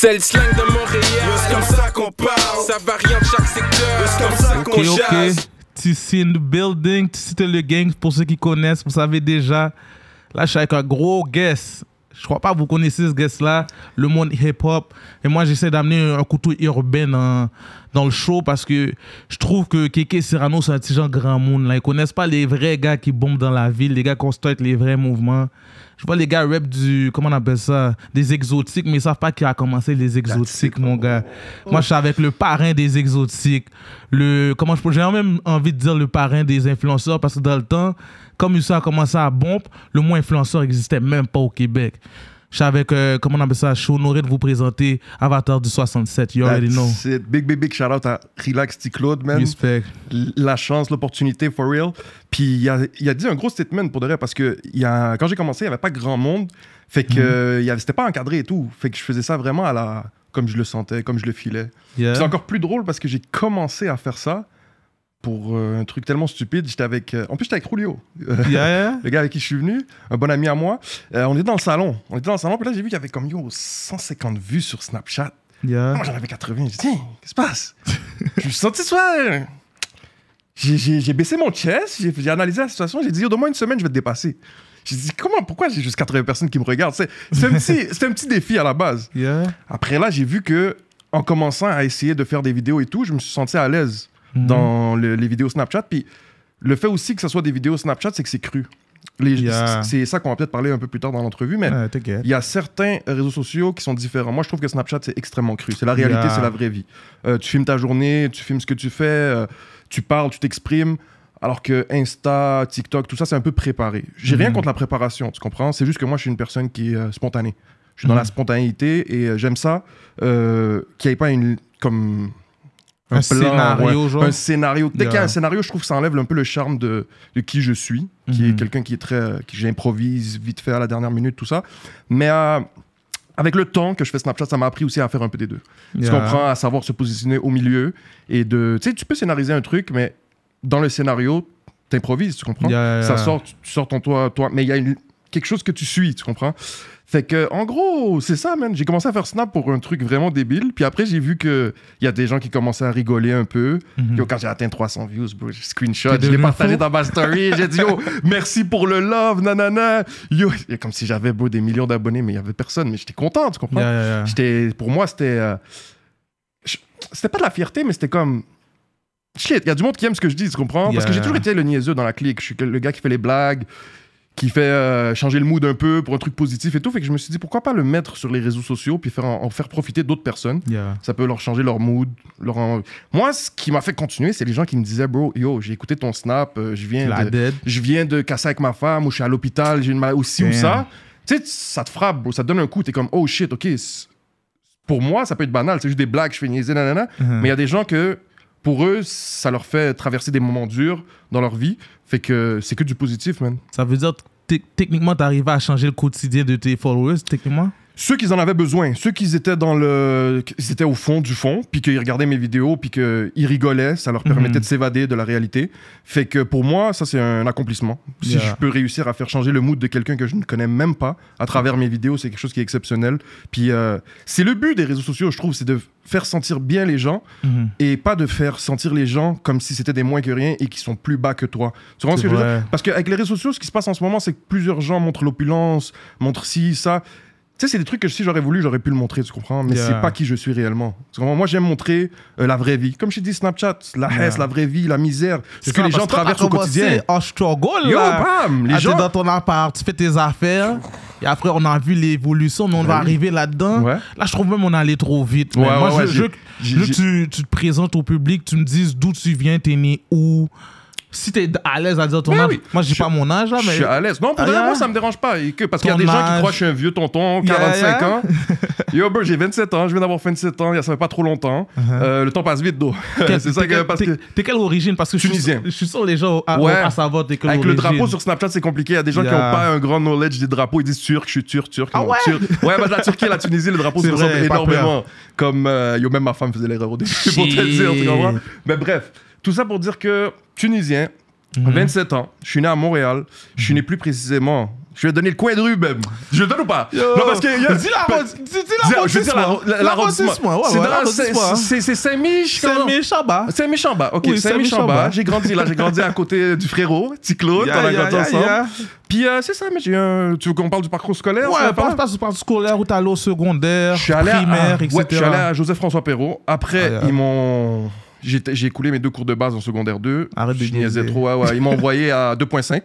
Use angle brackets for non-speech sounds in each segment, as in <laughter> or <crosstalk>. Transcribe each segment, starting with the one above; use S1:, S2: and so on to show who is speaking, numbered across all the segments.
S1: C'est le slang de Montréal.
S2: C'est comme ça qu'on parle.
S1: Ça varie en chaque secteur.
S2: C'est comme ça qu'on
S3: Ok, ok.
S2: jase.
S3: TC in the building, TC le gang, pour ceux qui connaissent, vous savez déjà. Là, je suis avec un gros guest. Je crois pas que vous connaissez ce guest-là, le monde hip-hop. Et moi, j'essaie d'amener un couteau urbain dans, dans le show parce que je trouve que Keke Serrano, c'est un petit genre grand monde. Là. Ils connaissent pas les vrais gars qui bombent dans la ville, les gars qui construisent les vrais mouvements. Je vois les gars rap du, comment on appelle ça, des exotiques, mais ils savent pas qui a commencé les exotiques, mon gars. Moi, je suis avec le parrain des exotiques. Le, comment je j'ai même envie de dire le parrain des influenceurs parce que dans le temps, comme ça a commencé à bomber, le mot influenceur n'existait même pas au Québec. Je avec, euh, comment on appelle ça, je suis honoré de vous présenter Avatar du 67. You already know.
S4: It. Big, big, big shout out à Relax T. Claude, man.
S3: Respect.
S4: La chance, l'opportunité, for real. Puis il a, il a dit un gros statement pour de vrai parce que il y a, quand j'ai commencé, il n'y avait pas grand monde. Fait que avait- c'était pas encadré et tout. Fait que je faisais ça vraiment à la, comme je le sentais, comme je le filais.
S3: Yeah.
S4: C'est encore plus drôle parce que j'ai commencé à faire ça pour euh, un truc tellement stupide. J'étais avec. euh, en plus, j'étais avec <laughs>
S3: Yeah, yeah. <laughs>
S4: le gars avec qui je suis venu, un bon ami à moi. Euh, on était dans le salon. On était dans le salon, puis là, j'ai vu qu'il y avait comme yo 150 vues sur Snapchat.
S3: Yeah.
S4: Moi, j'en avais 80. J'ai dit, tiens, qu'est-ce qui se passe? <laughs> je me suis senti soit. J'ai- baissé mon chest, j'ai analysé la situation, j'ai dit, yo, donne-moi une semaine, je vais te dépasser. J'ai dit, comment, pourquoi j'ai juste 80 personnes qui me regardent? C'est un, un petit défi à la base.
S3: Yeah.
S4: Après là, j'ai vu que en commençant à essayer de faire des vidéos et tout, je me suis senti à l'aise dans le- les vidéos Snapchat. Puis le fait aussi que ce soit des vidéos Snapchat, c'est que c'est cru.
S3: Yeah.
S4: C'est ça qu'on va peut-être parler un peu plus tard dans l'entrevue, mais il y a certains réseaux sociaux qui sont différents. Moi, je trouve que Snapchat, c'est extrêmement cru. C'est la réalité,
S3: Yeah.
S4: c'est la vraie vie. Euh, tu filmes ta journée, tu filmes ce que tu fais, euh, tu parles, tu t'exprimes. Alors que Insta, TikTok, tout ça, c'est un peu préparé. J'ai rien
S3: Mhm.
S4: contre la préparation, tu comprends? C'est juste que moi, je suis une personne qui est euh, spontanée. Je suis dans
S3: Mhm.
S4: la spontanéité et j'aime ça qu'il n'y ait pas une, comme
S3: Un
S4: plan,
S3: scénario,
S4: ouais,
S3: genre.
S4: Un scénario. Dès qu'il y a un scénario, je trouve que ça enlève un peu le charme de, de qui je suis, qui est
S3: Mhm.
S4: quelqu'un qui est très. euh, qui j'improvise vite fait à la dernière minute, tout ça. Mais euh, avec le temps que je fais Snapchat, ça m'a appris aussi à faire un peu des deux. Tu
S3: Yeah.
S4: comprends, à savoir se positionner au milieu et de. Tu sais, tu peux scénariser un truc, mais dans le scénario, t'improvises, tu comprends?
S3: Yeah,
S4: Ça sort, tu, tu sors ton toi, toi, mais il y a une- quelque chose que tu suis, tu comprends? Fait que, en gros, c'est ça, man. J'ai commencé à faire Snap pour un truc vraiment débile. Puis après, j'ai vu qu'il y a des gens qui commençaient à rigoler un peu. Yo, quand j'ai atteint 300 views, bro, j'ai screenshot, je l'ai partagé dans ma story. j'ai dit, yo, <laughs> merci pour le love, nanana. Yo, et comme si j'avais, des millions d'abonnés, mais il y avait personne. Mais j'étais content, tu comprends?
S3: Yeah, yeah, yeah.
S4: J'étais, pour moi, c'était. euh, c'était pas de la fierté, mais c'était comme. Shit, il y a du monde qui aime ce que je dis, tu comprends? Parce que j'ai toujours été le niaiseux dans la clique. Je suis le gars qui fait les blagues, qui fait euh, changer le mood un peu pour un truc positif et tout. Fait que je me suis dit, pourquoi pas le mettre sur les réseaux sociaux puis faire en, en faire profiter d'autres personnes?
S3: Yeah.
S4: Ça peut leur changer leur mood. Leur en- Moi, ce qui m'a fait continuer, c'est les gens qui me disaient, bro, yo, j'ai écouté ton snap, euh, je viens
S3: La
S4: de je viens de casser avec ma femme ou je suis à l'hôpital, j'ai une maladie aussi ou ça. Tu sais, ça te frappe, bro, ça te donne un coup, t'es comme, oh shit, ok. Pour moi, ça peut être banal, c'est juste des blagues, je fais niaiser, nanana.
S3: Mhm.
S4: Mais il y a des gens que, pour eux, ça leur fait traverser des moments durs dans leur vie. Fait que c'est que du positif, man.
S3: Ça veut dire que te- techniquement, tu arrives à changer le quotidien de tes followers, techniquement?
S4: Ceux qui en avaient besoin, ceux qui étaient dans le, qui étaient au fond du fond, puis qu'ils regardaient mes vidéos, puis qu'ils rigolaient, ça leur permettait
S3: Mhm.
S4: de s'évader de la réalité. Fait que pour moi, ça c'est un accomplissement. Si
S3: Yeah.
S4: je peux réussir à faire changer le mood de quelqu'un que je ne connais même pas à travers mes vidéos, c'est quelque chose qui est exceptionnel. Puis euh, c'est le but des réseaux sociaux, je trouve, c'est de faire sentir bien les gens
S3: Mhm.
S4: et pas de faire sentir les gens comme si c'était des moins que rien et qui sont plus bas que toi. Tu comprends ce que je veux dire? Parce qu'avec les réseaux sociaux, ce qui se passe en ce moment, c'est que plusieurs gens montrent l'opulence, montrent ci, ça. Tu sais, c'est des trucs que si j'aurais voulu, j'aurais pu le montrer, tu comprends? Mais
S3: Yeah.
S4: c'est pas qui je suis réellement. Tu comprends? Moi, j'aime montrer euh, la vraie vie. Comme je dit, Snapchat, la
S3: Yeah.
S4: haisse, la vraie vie, la misère, ce que
S3: ça,
S4: les gens traversent au quotidien.
S3: En struggle,
S4: Yo,
S3: là.
S4: bam! Les
S3: Ah,
S4: gens.
S3: dans ton appart, tu fais tes affaires. Et après, on a vu l'évolution, mais on va
S4: oui.
S3: arriver là-dedans.
S4: Ouais.
S3: Là, je trouve même on allé trop vite.
S4: Ouais.
S3: Moi,
S4: ouais, ouais,
S3: je, veux que tu, tu te présentes au public, tu me dises d'où tu viens, t'es né où. Si t'es à l'aise à dire ton
S4: Oui,
S3: âge.
S4: oui.
S3: Moi, j'ai
S4: Je-
S3: pas mon âge, là,
S4: Je
S3: mais.
S4: suis à l'aise. Non, pour
S3: Ah, yeah.
S4: moi, ça me dérange pas. Et que- parce qu'il y a des gens qui croient que je suis un vieux tonton,
S3: Yeah,
S4: 45
S3: yeah.
S4: ans. <laughs> Yo, bro, j'ai 27 ans, je viens d'avoir 27 ans, ça fait pas trop longtemps. Euh, le temps passe vite, d'eau. <laughs> C'est ça
S3: t'es
S4: que. Parce que
S3: T'es quelle origine? Parce que je suis,
S4: Tunisien.
S3: je suis sûr les gens à,
S4: Ouais.
S3: à savoir t'es quelle
S4: Avec le drapeau sur Snapchat, c'est compliqué. Il y a des gens qui
S3: Yeah.
S4: n'ont pas un grand knowledge des drapeaux. Ils disent turc, je suis turc, turc.
S3: Ah ouais?
S4: turc. Ouais, bah, la Turquie et la Tunisie, le drapeau se ressemble énormément. Comme, euh, yo, même ma femme faisait l'erreur au début <laughs> pour te dire, tu comprends? Mais bref, tout ça pour dire que Tunisien,
S3: Mhm.
S4: 27 ans. Je suis né à Montréal. Je suis né plus précisément. Je vais donner le coin de rue même. Je le donne ou pas? Non, parce que. y a-
S3: Dis l'arrondissement. L'arrondissement.
S4: la- l'arrondissement.
S3: ouais,
S4: C'est
S3: l'arrondissement.
S4: c'est- c'est c'est Saint-Mich.
S3: Méchant, bas.
S4: Ok,
S3: Oui,
S4: Saint-Mich-en-Bas.
S3: Saint-Mich-en-Bas.
S4: J'ai grandi là. J'ai grandi à côté du frérot, petit Claude.
S3: Yeah,
S4: on a grandi
S3: yeah,
S4: ensemble.
S3: yeah.
S4: Puis euh, c'est ça, mais j'ai un. Tu veux qu'on parle du parcours scolaire
S3: Ouais,
S4: va pas
S3: passe pas sur le parcours scolaire où t'es allé au secondaire, primaire,
S4: à,
S3: etc.
S4: ouais, je suis allé à Joseph-François Perrault. Après,
S3: Ah,
S4: ils m'ont. J'ai écoulé mes deux cours de base en secondaire 2.
S3: Arrête de
S4: Je
S3: niaiser.
S4: trop. ouais, ouais. Ils m'ont envoyé à <laughs> 2.5.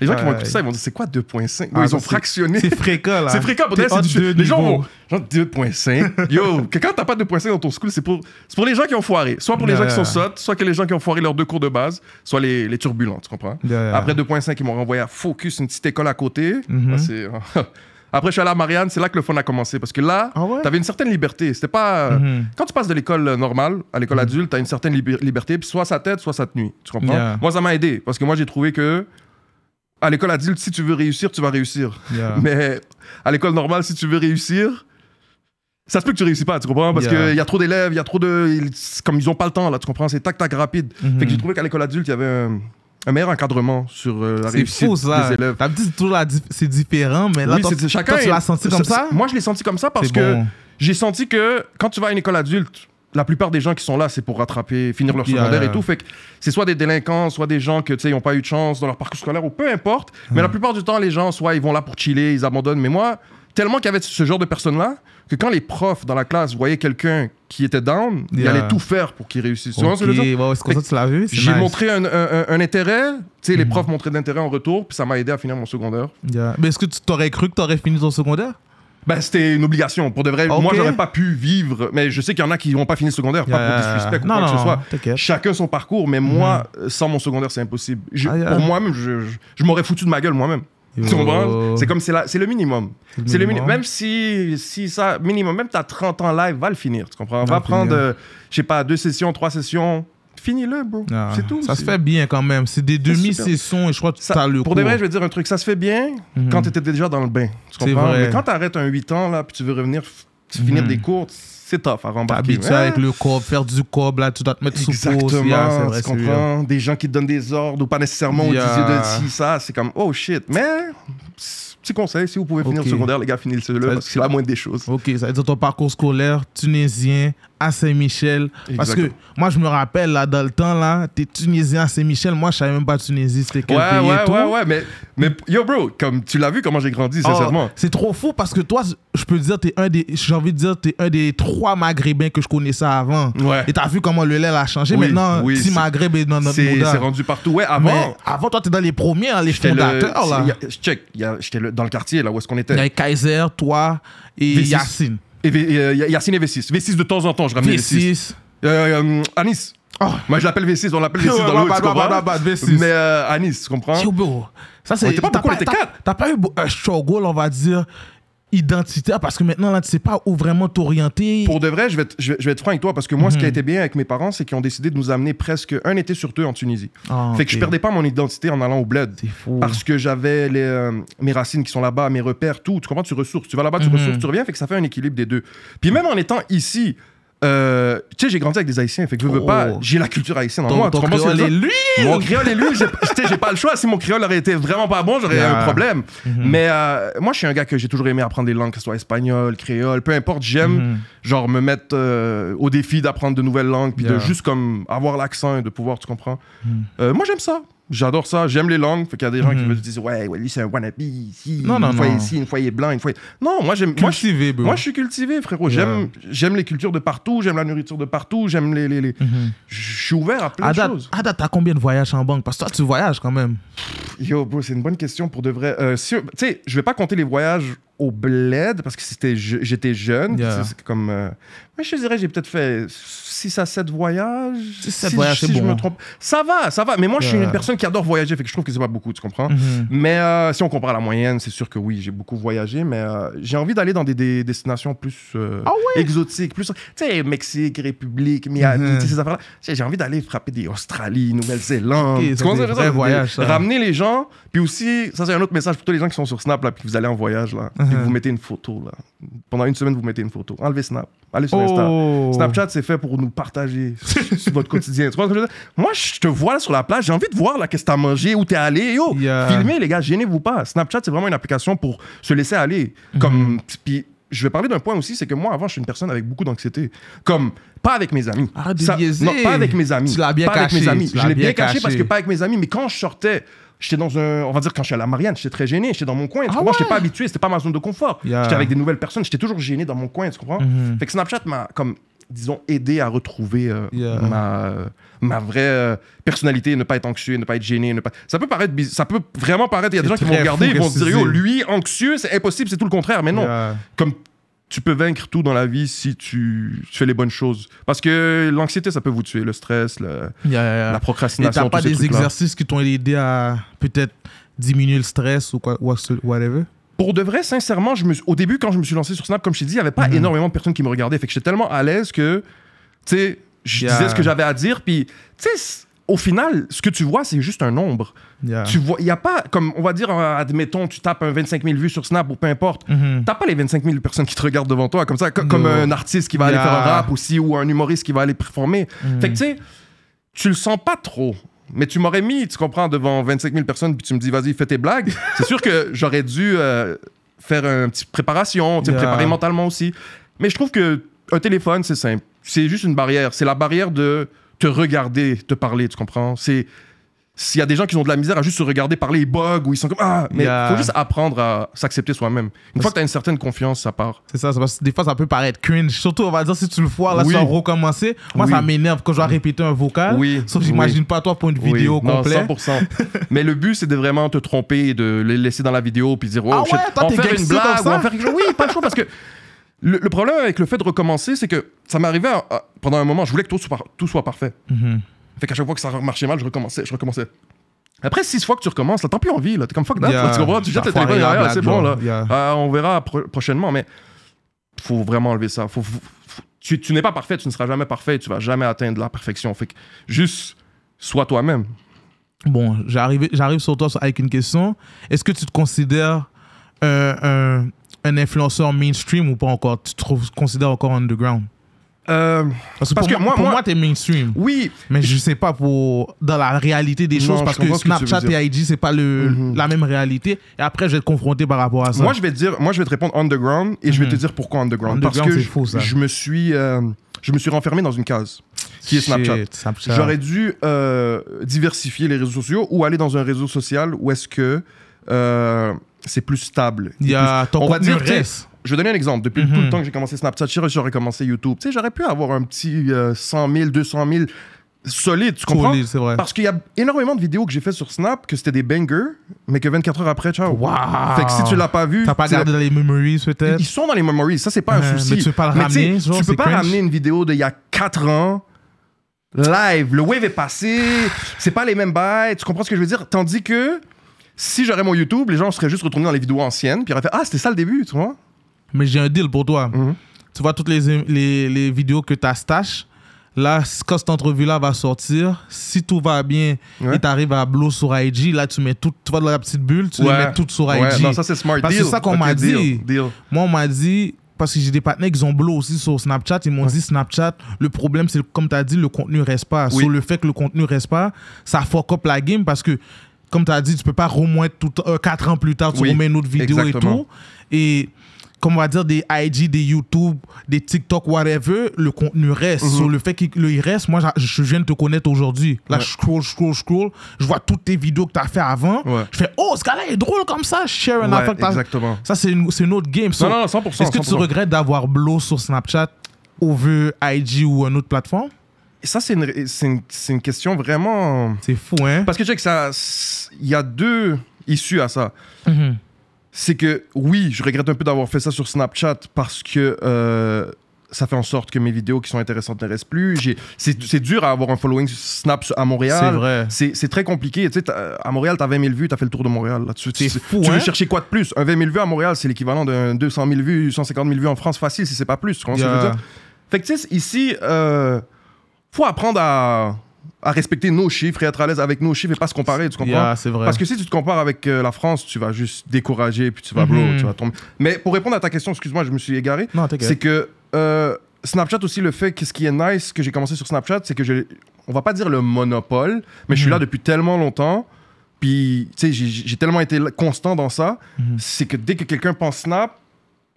S4: Les gens qui vont écouter ça, ils vont dire c'est quoi 2.5
S3: Ah,
S4: Ils ont fractionné.
S3: C'est fréquent, là.
S4: C'est fréquent, pour du Les gens vont. Genre 2.5. Yo, que quand t'as pas 2.5 dans ton school, c'est pour, pour les gens qui ont foiré. Soit pour les
S3: Yeah,
S4: gens qui sont sottes, soit que les gens qui ont foiré leurs deux cours de base, soit les, les turbulents, tu comprends?
S3: Yeah.
S4: Après 2.5, ils m'ont renvoyé à Focus, une petite école à côté. Là, c'est- <laughs> Après, je suis allé à Marianne, c'est là que le fun a commencé. Parce que là,
S3: Ah ouais?
S4: t'avais une certaine liberté. C'était pas.
S3: Mhm.
S4: Quand tu passes de l'école euh, normale à l'école adulte, t'as une certaine liber- liberté, puis soit ça t'aide, soit ça te nuit. Tu comprends?
S3: Yeah.
S4: Moi, ça m'a aidé. Parce que moi, j'ai trouvé que. À l'école adulte, si tu veux réussir, tu vas réussir.
S3: Yeah. <laughs>
S4: Mais à l'école normale, si tu veux réussir, ça se peut que tu réussis pas, tu comprends? Parce
S3: Yeah.
S4: qu'il y a trop d'élèves, il y a trop de. Comme ils ont pas le temps, là, tu comprends? C'est tac-tac rapide.
S3: Mhm.
S4: Fait que j'ai trouvé qu'à l'école adulte, il y avait un, un meilleur encadrement sur euh, la réussite
S3: fou, ça.
S4: des élèves.
S3: T'as dit c'est toujours c'est différent, mais là,
S4: Oui,
S3: toi,
S4: chacun
S3: toi, tu l'as senti comme ça?
S4: Moi, je l'ai senti comme ça parce que
S3: bon.
S4: j'ai senti que quand tu vas à une école adulte, la plupart des gens qui sont là, c'est pour rattraper, finir leur
S3: Yeah.
S4: secondaire et tout. Fait que c'est soit des délinquants, soit des gens que, tu sais, n'ont pas eu de chance dans leur parcours scolaire ou peu importe. Mais la plupart du temps, les gens, soit ils vont là pour chiller, ils abandonnent. Mais moi, tellement qu'il y avait ce genre de personnes-là, que quand les profs dans la classe voyaient quelqu'un qui était down, ils
S3: Yeah.
S4: allaient tout faire pour qu'il réussisse. Tu vois ce que je veux dire?
S3: ouais, c'est comme ça que tu l'as vu. c'est
S4: J'ai
S3: nice.
S4: montré un, un- un- un intérêt, tu sais, les
S3: Mhm.
S4: profs montraient de l'intérêt en retour, puis ça m'a aidé à finir mon secondaire.
S3: Yeah. Mais est-ce que tu t'aurais cru que t'aurais fini ton secondaire?
S4: Ben, c'était une obligation. Pour de vrai,
S3: Ok.
S4: moi, j'aurais pas pu vivre. Mais je sais qu'il y en a qui n'ont pas fini le secondaire, pas pour
S3: Yeah.
S4: disrespect ou
S3: non,
S4: quoi
S3: non,
S4: que ce soit.
S3: T'inquiète.
S4: Chacun son parcours, mais moi, euh, sans mon secondaire, c'est impossible. Je-
S3: Ah, yeah.
S4: Pour moi-même, je, je- je m'aurais foutu de ma gueule moi-même. Tu? C'est comme c'est la- c'est le minimum.
S3: C'est le minimum.
S4: Même si, si ça, minimum, même t'as 30 ans live, va le finir. Tu comprends?
S3: Va
S4: Va prendre, euh, je sais pas, deux sessions, trois sessions. Finis-le, bro.
S3: Ah,
S4: C'est tout.
S3: Ça se fait bien quand même. C'est des demi-sessions et je crois que
S4: Ça-
S3: t'as le
S4: pour de vrai, je vais dire un truc. Ça se fait bien
S3: Mhm.
S4: quand tu étais déjà dans le bain. Tu comprends?
S3: vrai.
S4: Mais quand tu arrêtes un 8 ans, là, puis tu veux revenir finir
S3: Mhm.
S4: des cours, c'est tough à rembarquer.
S3: habitué
S4: Ouais.
S3: avec le cob, faire du cob, là, tu dois te mettre sous pause.
S4: Exactement,
S3: Yeah, c'est vrai,
S4: tu
S3: c'est real.
S4: comprends? Des gens qui te donnent des ordres ou pas nécessairement
S3: Yeah.
S4: disent de ci, ça, c'est comme oh shit. Mais, petit conseil, si vous pouvez finir le secondaire, les gars, finissez-le parce que c'est la moindre des choses.
S3: Ok, ça veut dire ton parcours scolaire tunisien à Saint-Michel. Parce que moi, je me rappelle, là, dans le temps, là, t'es tunisien à Saint-Michel. Moi, je savais même pas Tunisie, c'était quel
S4: Ouais,
S3: pays
S4: ouais,
S3: et tout.
S4: ouais, ouais, mais, mais yo, bro, comme tu l'as vu comment j'ai grandi,
S3: Oh,
S4: sincèrement.
S3: c'est trop fou parce que toi, je peux dire, t'es un des, j'ai envie de dire, t'es un des trois maghrébins que je connaissais avant.
S4: Ouais.
S3: Et t'as vu comment le lait a changé.
S4: Oui,
S3: Maintenant,
S4: oui,
S3: si Maghreb est dans notre monde.
S4: c'est rendu partout. Ouais, avant,
S3: Mais avant, toi, t'es dans les premiers, hein, les
S4: j'étais le-
S3: fondateurs, là.
S4: y a- check, j'étais dans le quartier, là, où est-ce qu'on
S3: Il y
S4: était.
S3: avait Kaiser, toi et
S4: V6.
S3: Yacine.
S4: Et, V- et, euh, Yacine et V6. V6 de temps en temps, je ramenais V6.
S3: V6.
S4: Euh, euh, Anis.
S3: Oh.
S4: Moi, je l'appelle V6, on l'appelle V6
S3: Ouais,
S4: dans le
S3: bah,
S4: tu
S3: bah,
S4: comprends?
S3: bah, V6.
S4: Mais euh, Anis, tu comprends? Pas
S3: t'as t'as-
S4: quatre.
S3: T'as pas eu un struggle, on va dire, identitaire, parce que maintenant, là, tu sais pas où vraiment t'orienter.
S4: Pour de vrai, je vais, être, je, vais, je vais être franc avec toi parce que moi, ce qui a
S3: Mhm.
S4: été bien avec mes parents, c'est qu'ils ont décidé de nous amener presque un été sur deux en Tunisie.
S3: Ah,
S4: Fait que je perdais pas mon identité en allant au bled.
S3: C'est fou.
S4: Parce que j'avais les, euh, mes racines qui sont là-bas, mes repères, tout. Tu comprends? Tu ressources. Tu vas là-bas, tu
S3: Mhm.
S4: ressources, tu reviens. Fait que ça fait un équilibre des deux. Puis même en étant ici, euh, tu sais, j'ai grandi avec des Haïtiens. Fait que veux, veux
S3: Oh.
S4: pas, j'ai la culture haïtienne en
S3: ton,
S4: moi.
S3: ton
S4: je
S3: créole est lui.
S4: Mon créole est lui, tu sais, j'ai pas le choix. Si mon créole aurait été vraiment pas bon, j'aurais
S3: Yeah.
S4: un problème.
S3: Mhm.
S4: Mais euh, moi, je suis un gars que j'ai toujours aimé apprendre des langues, que ce soit espagnol, créole, peu importe. J'aime,
S3: Mhm.
S4: genre, me mettre euh, au défi d'apprendre de nouvelles langues, puis de
S3: Yeah.
S4: juste comme avoir l'accent et de pouvoir, tu comprends?
S3: Mhm.
S4: Euh, moi, j'aime ça. J'adore ça. J'aime les langues. Fait qu'il y a des gens qui
S3: Mhm.
S4: me disent, ouais, ouais, lui, c'est un wannabe. Ici,
S3: Non, non,
S4: une fois ici, une fois il est blanc, une fois. Non, moi, j'aime. Moi, je moi, suis cultivé, frérot.
S3: Yeah.
S4: J'aime, j'aime les cultures de partout, j'aime la nourriture de partout, j'aime les. les, les-
S3: Mhm.
S4: Je suis ouvert à plein
S3: À
S4: de
S3: date,
S4: choses.
S3: à date, t'as combien de voyages en banque? Parce que toi, tu voyages quand même.
S4: Yo, bro, c'est une bonne question pour de vrai. Euh, si- tu sais, je vais pas compter les voyages au bled parce que c'était je- j'étais jeune.
S3: Yeah.
S4: C'est- comme. euh, Mais je dirais, j'ai peut-être fait 6 à 7 voyages.
S3: Six, sept
S4: si,
S3: voyages,
S4: si je me trompe. Ça va, ça va. Mais moi, je suis une personne qui adore voyager, fait que je trouve que c'est pas beaucoup, tu comprends?
S3: Mhm.
S4: Mais euh, si on compare à la moyenne, c'est sûr que oui, j'ai beaucoup voyagé, mais euh, j'ai envie d'aller dans des, des destinations plus euh,
S3: Ah
S4: exotiques, plus, tu sais, Mexique, République, Miami,
S3: Mhm.
S4: sais, ces affaires-là. J'ai envie d'aller frapper des Australie, Nouvelle-Zélande.
S3: Ok,
S4: Tu
S3: c'est
S4: comprends
S3: des
S4: ce que je veux
S3: vrais
S4: dire?
S3: voyages, ça.
S4: Ramener les gens, puis aussi, ça c'est un autre message pour tous les gens qui sont sur Snap, là, puis vous allez en voyage, là. <laughs> Puis vous mettez une photo, là. Pendant une semaine, vous mettez une photo. Enlevez Snap. Allez sur Insta.
S3: Oh.
S4: Snapchat, c'est fait pour nous partager <laughs> sur votre quotidien. Moi, je te vois là sur la plage, j'ai envie de voir là, qu'est-ce que t'as mangé, où t'es allé. Yo,
S3: Yeah.
S4: filmez, les gars, gênez-vous pas. Snapchat, c'est vraiment une application pour se laisser aller.
S3: Mhm.
S4: Comme, puis, je vais parler d'un point aussi, c'est que moi, avant, je suis une personne avec beaucoup d'anxiété. Comme, pas avec mes amis.
S3: Arrête de
S4: Ça-. Non, pas avec mes amis.
S3: Tu l'as bien
S4: pas avec
S3: caché,
S4: mes amis.
S3: tu l'as
S4: Je l'ai
S3: bien
S4: bien caché, parce que pas avec mes amis, mais quand je sortais, j'étais dans un. On va dire, quand je suis à la Marianne, j'étais très gêné, j'étais dans mon coin. Tu
S3: Ah
S4: comprends? J'étais
S3: ouais?
S4: pas habitué, c'était pas ma zone de confort.
S3: Yeah.
S4: J'étais avec des nouvelles personnes, j'étais toujours gêné dans mon coin, tu comprends?
S3: Mhm.
S4: Fait que Snapchat m'a, comme, disons, aidé à retrouver euh,
S3: Yeah.
S4: ma, ma vraie euh, personnalité, ne pas être anxieux, ne pas être gêné. Ne pas... Ça peut paraître ça peut vraiment paraître, il y a des gens qui vont regarder, ils vont se dire, lui, anxieux, c'est impossible, c'est tout le contraire. Mais non,
S3: Yeah.
S4: comme tu peux vaincre tout dans la vie si tu, tu fais les bonnes choses. Parce que l'anxiété, ça peut vous tuer, le stress, le-
S3: Yeah, yeah.
S4: la
S3: Et
S4: procrastination.
S3: t'as pas
S4: tous ces
S3: des exercices qui t'ont aidé à peut-être diminuer le stress ou quoi, whatever?
S4: Pour de vrai, sincèrement, je me au début, quand je me suis lancé sur Snap, comme je t'ai dit, il n'y avait pas
S3: Mhm.
S4: énormément de personnes qui me regardaient. Fait que j'étais tellement à l'aise que, tu sais, je disais ce que j'avais à dire. Puis, tu sais, au final, ce que tu vois, c'est juste un nombre.
S3: Yeah.
S4: Tu vois, il n'y a pas, comme on va dire, euh, admettons, tu tapes un 25 000 vues sur Snap ou peu importe.
S3: Mhm.
S4: T'as pas les 25 000 personnes qui te regardent devant toi, comme ça, co- comme
S3: No.
S4: un artiste qui va aller faire un rap aussi ou un humoriste qui va aller performer.
S3: Mhm.
S4: Fait que tu sais, tu le sens pas trop. Mais tu m'aurais mis, tu comprends, devant 25 000 personnes, puis tu me dis, vas-y, fais tes blagues. <laughs> c'est sûr que j'aurais dû euh, faire une petite préparation, tu
S3: Yeah.
S4: préparer mentalement aussi. Mais je trouve que un téléphone, c'est simple. C'est juste une barrière. C'est la barrière de te regarder, te parler, tu comprends? C'est. S'il y a des gens qui ont de la misère à juste se regarder parler, ils bug ou ils sont comme Ah, mais il
S3: Yeah.
S4: faut juste apprendre à s'accepter soi-même. Une fois que tu as une certaine confiance, ça part.
S3: C'est ça, c'est parce que des fois ça peut paraître cringe. Surtout, on va dire, si tu le vois, là,
S4: Oui.
S3: vas recommencer. Moi,
S4: Oui.
S3: ça m'énerve quand je dois répéter un vocal.
S4: Oui.
S3: Sauf que j'imagine pas toi pour une vidéo
S4: Oui, non,
S3: complète.
S4: 100%. <laughs> Mais le but, c'est de vraiment te tromper et de les laisser dans la vidéo puis dire,
S3: Ah ouais, toi,
S4: va faire une blague, ou faire quelque chose. Oui, pas le choix parce que le, le problème avec le fait de recommencer, c'est que ça m'arrivait pendant un moment, je voulais que tout soit, par- tout soit parfait.
S3: Mhm.
S4: Fait qu'à chaque fois que ça marchait mal, je recommençais, je recommençais. Après six fois que tu recommences, là, t'as plus envie, là. T'es comme fuck that,
S3: Yeah.
S4: là, tu comprends? Tu jettes le téléphone,
S3: la
S4: c'est bon, là.
S3: yeah.
S4: Ah, on verra pro- prochainement, mais faut vraiment enlever ça. Faut, faut- faut- tu, tu n'es pas parfait, tu ne seras jamais parfait, tu vas jamais atteindre la perfection. Fait que juste sois toi-même.
S3: Bon, j'arrive, sur toi avec une question. Est-ce que tu te considères euh, un, un influenceur mainstream ou pas encore? Tu te considères encore underground?
S4: Euh,
S3: Parce que
S4: Parce
S3: pour,
S4: que
S3: moi,
S4: moi-
S3: pour
S4: moi-
S3: moi, t'es mainstream.
S4: oui,
S3: Mais je sais pas pour dans la réalité des
S4: Non,
S3: choses parce que
S4: que
S3: Snapchat
S4: dire.
S3: et IG c'est pas le
S4: Mhm.
S3: la même réalité et après je vais te confronter par rapport à ça.
S4: moi je vais te dire, moi je vais te répondre underground et je vais
S3: Mhm.
S4: te dire pourquoi underground.
S3: Underground,
S4: Parce que je,
S3: faux, ça.
S4: je me suis, euh, je me suis renfermé dans une case qui est Snapchat. J'aurais dû euh, diversifier les réseaux sociaux ou aller dans un réseau social où est-ce que c'est plus stable.
S3: il y a ton
S4: On va
S3: contenu
S4: dire, sais,
S3: reste.
S4: Je vais donner un exemple. Depuis
S3: Mhm.
S4: tout le temps que j'ai commencé Snapchat, j'aurais commencé YouTube. Tu sais, j'aurais pu avoir un petit euh, 100 000, 200 000 solide, tu comprends?
S3: Solide, c'est vrai.
S4: Parce qu'il y a énormément de vidéos que j'ai fait sur Snap que c'était des bangers, mais que 24 heures après, ciao.
S3: Wow.
S4: Fait que si tu l'as pas vu,
S3: T'as pas gardé dans les memories peut-être?
S4: Ils sont dans les memories, ça c'est pas un souci.
S3: mais tu peux pas le ramener, genre,
S4: tu peux pas
S3: cringe.
S4: ramener une vidéo d'il y a 4 ans live, le wave est passé, c'est pas les mêmes bails, tu comprends ce que je veux dire? Tandis que si j'aurais mon YouTube, les gens seraient juste retournés dans les vidéos anciennes, puis ils auraient fait ah, c'était ça le début, tu vois?
S3: Mais j'ai un deal pour toi.
S4: Mhm.
S3: Tu vois toutes les, les, les vidéos que tu as stash. Là, quand cette entrevue-là va sortir, si tout va bien
S4: Ouais.
S3: et tu arrives à blow sur IG, là, tu mets tout, tu vas dans la petite bulle, tu les
S4: Ouais.
S3: mets toutes sur
S4: Ouais,
S3: IG.
S4: non, ça c'est smart
S3: Parce que c'est ça qu'on m'a dit.
S4: deal.
S3: Moi, on m'a dit, parce que j'ai des partenaires qui ont blow aussi sur Snapchat, ils m'ont dit Snapchat, le problème, c'est comme tu as dit, le contenu reste pas.
S4: Oui.
S3: Sur le fait que le contenu reste pas, ça fuck up la game parce que, comme tu as dit, tu peux pas remonter tout, euh, quatre ans plus tard, tu
S4: Oui,
S3: remets une autre vidéo
S4: exactement.
S3: et tout. Et comme on va dire des IG, des YouTube, des TikTok, whatever, le contenu reste.
S4: Mhm.
S3: Sur le fait qu'il il reste, moi, je viens de te connaître aujourd'hui. Là,
S4: Ouais.
S3: je scroll, scroll, scroll. Je vois toutes tes vidéos que tu as fait avant.
S4: Ouais.
S3: Je fais, oh, ce gars-là est drôle comme ça. Share un
S4: Ouais, exactement.
S3: Ça, c'est une, une autre game. So,
S4: Non, non, non, 100%.
S3: Est-ce que tu
S4: 100%.
S3: regrettes d'avoir blow sur Snapchat over IG ou une autre plateforme?
S4: Et ça, c'est une, une, une question vraiment.
S3: C'est fou, hein?
S4: Parce que tu sais que ça. Il y a deux issues à ça.
S3: Mhm.
S4: C'est que oui, je regrette un peu d'avoir fait ça sur Snapchat parce que euh, ça fait en sorte que mes vidéos qui sont intéressantes ne restent plus. C'est dur à avoir un following Snap à Montréal.
S3: C'est vrai.
S4: C'est très compliqué. Tu sais, t'as- à Montréal, tu as 20 000 vues, tu as fait le tour de Montréal. Là. Tu,
S3: C'est
S4: tu-
S3: fou,
S4: tu veux
S3: hein?
S4: chercher quoi de plus? Un 20 000 vues à Montréal, c'est l'équivalent d'un 200 000 vues, 150 000 vues en France facile, si c'est pas plus. Tu comprends ce que je veux
S3: Yeah.
S4: dire? Fait que tu sais, ici, euh, faut apprendre à, à respecter nos chiffres et être à l'aise avec nos chiffres et pas se comparer, tu comprends?
S3: Yeah, c'est vrai.
S4: Parce que si tu te compares avec euh, la France, tu vas juste décourager puis tu vas, bro,
S3: Mhm.
S4: tu vas tomber. Mais pour répondre à ta question, excuse-moi, je me suis égaré. C'est que euh, Snapchat aussi, le fait que ce qui est nice que j'ai commencé sur Snapchat, c'est que je, on va pas dire le monopole, mais je suis
S3: Mhm.
S4: là depuis tellement longtemps. Puis, tu sais, j'ai- tellement été constant dans ça,
S3: Mhm.
S4: c'est que dès que quelqu'un pense Snap,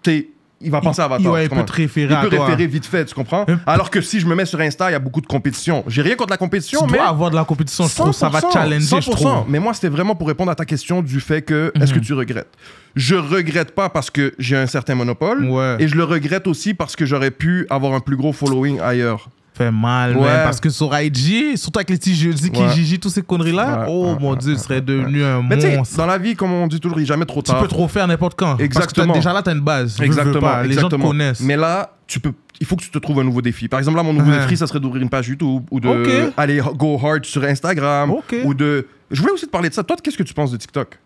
S4: t'es- il va penser à Avatar.
S3: Il, ouais, il peut te référer
S4: Il
S3: à
S4: peut
S3: toi.
S4: référer vite fait, tu comprends?
S3: Hum.
S4: Alors que si je me mets sur Insta, il y a beaucoup de compétition. J'ai rien contre la compétition,
S3: Tu
S4: mais.
S3: dois avoir de la compétition, je trouve. Ça va te
S4: 100%,
S3: challenger, je
S4: 100%.
S3: trouve.
S4: Mais moi, c'était vraiment pour répondre à ta question du fait que est-ce que
S3: Mhm.
S4: tu regrettes? Je regrette pas parce que j'ai un certain monopole.
S3: Ouais.
S4: Et je le regrette aussi parce que j'aurais pu avoir un plus gros following ailleurs.
S3: Fait mal,
S4: Ouais.
S3: Parce que sur IG, surtout avec les petits jeudis qui gigi, toutes ces conneries-là, oh mon dieu, tu serais devenu un
S4: Mais tu
S3: monstre.
S4: dans la vie, comme on dit toujours, il jamais trop
S3: Tu
S4: tard.
S3: peux trop faire n'importe quand. Parce que
S4: Exactement.
S3: déjà là, t'as une base. Veux, veux
S4: Exactement.
S3: pas. Les gens te connaissent.
S4: Mais là, tu peux, il faut que tu te trouves un nouveau défi. Par exemple, là, mon nouveau défi, ça serait d'ouvrir une page YouTube ou de
S3: Ok.
S4: aller go hard sur Instagram. Ou de. Je voulais aussi te parler de ça. Toi, qu'est-ce que tu penses de TikTok?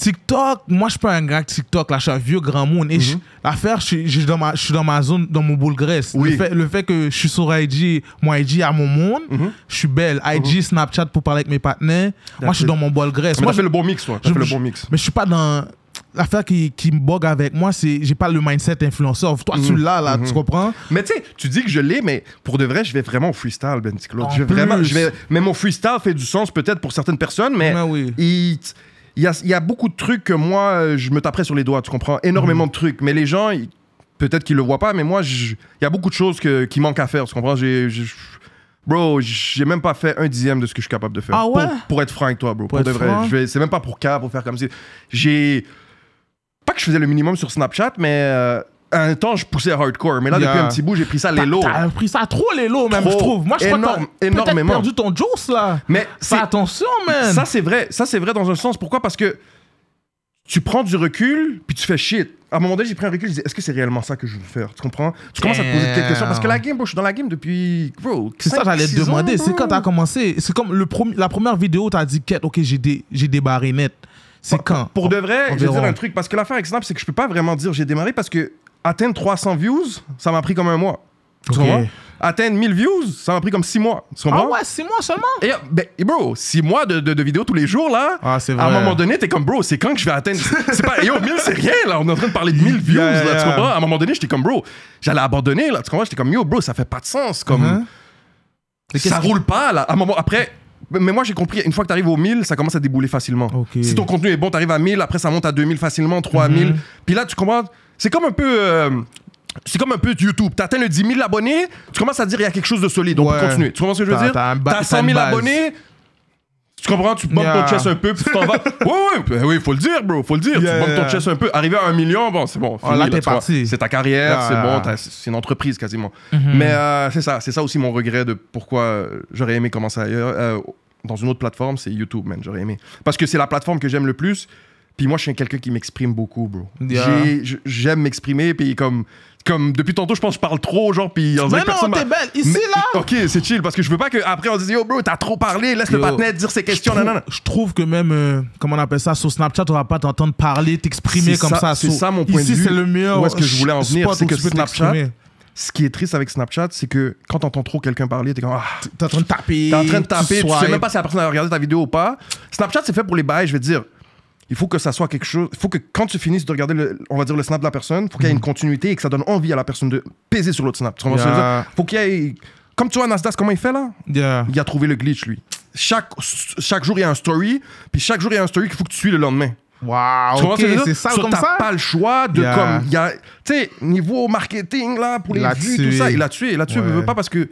S3: TikTok, moi je suis pas un gars de TikTok, là je suis un vieux grand monde. Et je- l'affaire, je, suis- je ma- je suis dans ma zone, dans mon boule graisse.
S4: Oui.
S3: Le, fait, le fait que je suis sur IG, moi IG à mon monde,
S4: Mhm.
S3: je suis belle. IG, Snapchat pour parler avec mes partenaires. moi je suis dans mon boule graisse.
S4: Mais
S3: Moi je,
S4: fait le bon mix, toi.
S3: Je-
S4: fait le
S3: je-
S4: bon mix.
S3: mais je suis pas dans. L'affaire qui, qui me bug avec moi, c'est j'ai pas le mindset influenceur. Toi,
S4: Mhm.
S3: tu l'as, là, tu comprends?
S4: Mais tu sais, tu dis que je l'ai, mais pour de vrai, je vais vraiment au freestyle, Ben Claude. Je vais vraiment, je vais, mais mon freestyle fait du sens peut-être pour certaines personnes, mais
S3: Mais oui.
S4: Il y, a, il y a beaucoup de trucs que moi, euh, je me taperais sur les doigts, tu comprends? Énormément
S3: Mhm.
S4: de trucs. Mais les gens, peut-être qu'ils le voient pas, mais moi, il y a beaucoup de choses que, qui manquent à faire, tu comprends? J'ai, bro, j'ai même pas fait un dixième de ce que je suis capable de faire.
S3: Ah ouais?
S4: Pour, pour être franc avec toi, bro. Pour,
S3: Pour
S4: de vrai. C'est même pas pour cas, pour faire comme si. J'ai. Pas que je faisais le minimum sur Snapchat, mais. euh, un temps, je poussais hardcore. Mais là,
S3: Yeah.
S4: depuis un petit bout, j'ai pris ça les
S3: T'as-
S4: lots.
S3: T'as pris ça trop les lots, même,
S4: Trop.
S3: je trouve. Moi, je crois
S4: Énorme-
S3: que t'as peut-être
S4: énormément.
S3: perdu ton juice, là.
S4: Mais
S3: Fais attention, man.
S4: Ça, c'est vrai. Ça, c'est vrai dans un sens. Pourquoi? Parce que tu prends du recul, puis tu fais shit. À un moment donné, j'ai pris un recul, je dis, est-ce que c'est réellement ça que je veux faire? Tu comprends? Tu commences à te poser quelques questions. Parce que la game, bro, je suis dans la game depuis. Bro,
S3: C'est ça, j'allais te demander. C'est quand t'as commencé. C'est comme le premier- la première vidéo, t'as dit, Quête, ok, j'ai des, j'ai débarré net. C'est quand?
S4: Pour de vrai, je vais dire un truc. Parce que l'affaire avec Snap, c'est que je peux pas vraiment dire j'ai démarré parce que atteindre 300 views, ça m'a pris comme un mois. Tu comprends? Atteindre 1000 views, ça m'a pris comme 6 mois. Tu
S3: Ah ouais, six mois seulement?
S4: Et, ben, et bro, 6 mois de, de, de vidéos tous les jours, là.
S3: Ah, c'est
S4: À un
S3: vrai.
S4: moment donné, t'es comme, bro, c'est quand que je vais atteindre? C'est pas, yo, 1000, c'est rien, là. On est en train de parler de 1000 views,
S3: Yeah,
S4: là.
S3: yeah.
S4: Tu comprends? À un moment donné, j'étais comme, bro, j'allais abandonner, là. Tu comprends? J'étais comme, yo, bro, ça fait pas de sens. Comme.
S3: Mais qu'est-ce
S4: ça roule pas, là. À un moment, après. Mais moi, j'ai compris, une fois que t'arrives aux 1000, ça commence à débouler facilement. Si ton contenu est bon, t'arrives à 1000, après ça monte à 2000 facilement, 3000.
S3: Mhm.
S4: Puis là, tu comprends? C'est comme un peu. euh, c'est comme un peu YouTube. T'atteins le 10 000 abonnés, tu commences à dire il y a quelque chose de solide. On
S3: Ouais.
S4: peut continuer. Tu comprends ce que je veux
S3: T'as-
S4: dire?
S3: t'as un ba-
S4: T'as
S3: t'as
S4: 100
S3: une
S4: 000
S3: base.
S4: abonnés. Tu comprends? Tu bumpes
S3: Yeah.
S4: ton chest un peu, puis tu t'en vas. <laughs> Ouais, ouais, ben oui, faut le dire, bro, faut le dire.
S3: Yeah,
S4: tu bumpes
S3: yeah.
S4: ton chest un peu. Arrivé à un million, bon, c'est bon.
S3: Ah,
S4: fini,
S3: là, t'es
S4: tu vois.
S3: parti.
S4: C'est ta carrière,
S3: Yeah.
S4: c'est bon, t'as- c'est une entreprise quasiment.
S3: Mhm.
S4: Mais euh, c'est ça, c'est ça aussi mon regret de pourquoi euh, j'aurais aimé commencer ailleurs. euh, dans une autre plateforme, c'est YouTube, man. J'aurais aimé. Parce que c'est la plateforme que j'aime le plus. Puis moi, je suis quelqu'un qui m'exprime beaucoup, bro.
S3: Yeah.
S4: J'aime m'exprimer, puis comme, comme depuis tantôt, je pense que je parle trop, genre, puis on
S3: Mais non, t'es belle. Ici,
S4: Mais-
S3: là.
S4: Ok, c'est chill, parce que je veux pas qu'après on dise yo, bro, t'as trop parlé, laisse le
S3: Yo,
S4: patinet dire ses questions. Non,
S3: trouve,
S4: non, non.
S3: je trouve que même, euh, comment on appelle ça, sur Snapchat, on va pas t'entendre parler, t'exprimer comme
S4: ça-
S3: ça.
S4: c'est ça mon point de
S3: Ici,
S4: vue.
S3: c'est le meilleur.
S4: Où est-ce que je voulais en venir, c'est que Snapchat. Ce qui est triste avec Snapchat, c'est que quand t'entends trop quelqu'un parler, t'es comme ah.
S3: T'es en train de taper.
S4: T'es en train de taper, tu sais même pas si la personne a regardé ta vidéo ou pas. Snapchat, c'est fait pour les bails, je vais te dire. Il faut que ça soit quelque chose. Il faut que quand tu finisses de regarder, le, on va dire, le snap de la personne, il faut qu'il y ait une continuité et que ça donne envie à la personne de peser sur l'autre snap. Tu comprends ce que je veux
S3: Yeah.
S4: dire? faut qu'il y ait. Comme tu vois, Nasdaq, comment il fait là?
S3: Yeah.
S4: Il a trouvé le glitch, lui. Chaque, chaque jour, il y a un story, puis chaque jour, il y a un story qu'il faut que tu suis le lendemain.
S3: Waouh,
S4: Tu comprends
S3: ok,
S4: ce que je veux dire?
S3: c'est ça
S4: So,
S3: comme
S4: t'as
S3: ça?
S4: pas le choix de
S3: Yeah.
S4: comme. il Y a, tu sais, niveau marketing, là, pour les vues, tout ça, il a tué. Il a tué,
S3: Ouais.
S4: il veut pas parce que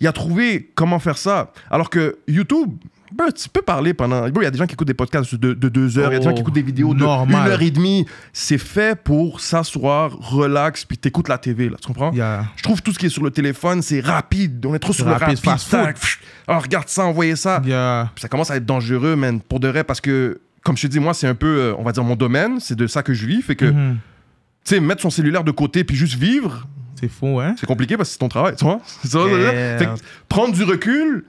S4: il a trouvé comment faire ça. Alors que YouTube, bro, tu peux parler pendant. Il y a des gens qui écoutent des podcasts de, de deux heures, il y a des gens qui
S3: Oh,
S4: écoutent des vidéos de
S3: normal.
S4: une heure et demie. C'est fait pour s'asseoir, relax, puis t'écoutes la TV, là, tu comprends?
S3: Yeah.
S4: Je trouve tout ce qui est sur le téléphone, c'est rapide. On est trop sur le
S3: Rapide,
S4: rapide.
S3: fast food.
S4: Alors, regarde ça, envoyez ça.
S3: Yeah.
S4: Puis ça commence à être dangereux, man, pour de vrai, parce que, comme je te dis, moi, c'est un peu, euh, on va dire, mon domaine, c'est de ça que je vis. Fait que,
S3: Mhm.
S4: tu sais, mettre son cellulaire de côté puis juste vivre,
S3: C'est fou, hein?
S4: c'est compliqué parce que c'est ton travail, tu vois? <laughs> Ça?
S3: Yeah.
S4: Fait que prendre du recul,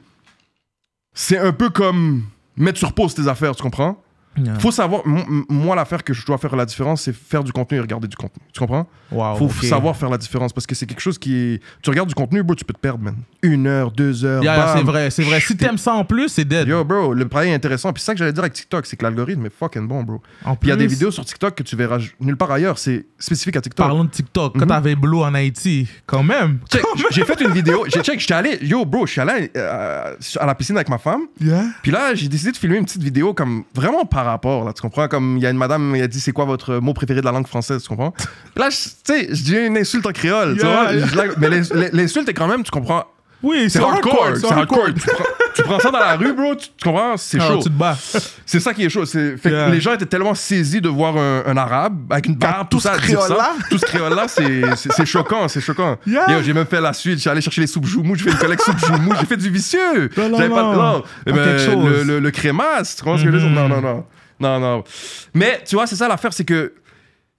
S4: c'est un peu comme mettre sur pause tes affaires, tu comprends?
S3: Yeah.
S4: Faut savoir, moi, l'affaire que je dois faire la différence, c'est faire du contenu et regarder du contenu. Tu comprends?
S3: Wow,
S4: Faut savoir faire la différence parce que c'est quelque chose qui est. Tu regardes du contenu, bro, tu peux te perdre, man. Une heure, deux heures.
S3: Yeah, c'est vrai, c'est vrai. Si t'aimes ça en plus, c'est dead.
S4: Yo, bro, le travail est intéressant. Puis ça que j'allais dire avec TikTok, c'est que l'algorithme est fucking bon, bro.
S3: En
S4: Puis il y a des vidéos sur TikTok que tu verras nulle part ailleurs. C'est spécifique à TikTok.
S3: Parlons de TikTok. Quand
S4: Mhm.
S3: t'avais Blow en Haïti, quand même.
S4: Check, j'ai fait une vidéo. <laughs> J'ai check, j'étais allé. Yo, bro, je suis allé euh, à la piscine avec ma femme.
S3: Yeah.
S4: Puis là, j'ai décidé de filmer une petite vidéo comme vraiment par rapport, là, tu comprends? Comme il y a une madame, elle a dit c'est quoi votre mot préféré de la langue française, tu comprends? Là, tu sais, je dis une insulte en créole, tu vois? Je mais l'ins- l'ins- l'insulte est quand même, tu comprends?
S3: Oui,
S4: C'est hardcore, c'est hardcore. Prends, tu prends ça dans la rue, bro, tu, tu comprends? C'est
S3: Ah,
S4: chaud.
S3: tu te bats.
S4: C'est ça qui est chaud. C'est- Fait que
S3: Yeah.
S4: les gens étaient tellement saisis de voir un, un arabe avec une barbe, tout
S3: tout
S4: ça,
S3: ce
S4: dire ça.
S3: créole-là.
S4: Tout ce créole-là, c'est- c'est c'est choquant, c'est choquant.
S3: Yeah.
S4: Yo, J'ai même fait la suite. J'ai allé chercher les soupes joumou, j'ai fait une collecte soupe joumou, j'ai fait du vicieux.
S3: Non, non,
S4: J'avais pas de
S3: non.
S4: non. Eh
S3: Pas
S4: ben. Le, le, le crémasse, tu comprends ce que je veux dire?
S3: Mhm.
S4: Non, non, non. Non, non. Mais tu vois, c'est ça l'affaire, c'est que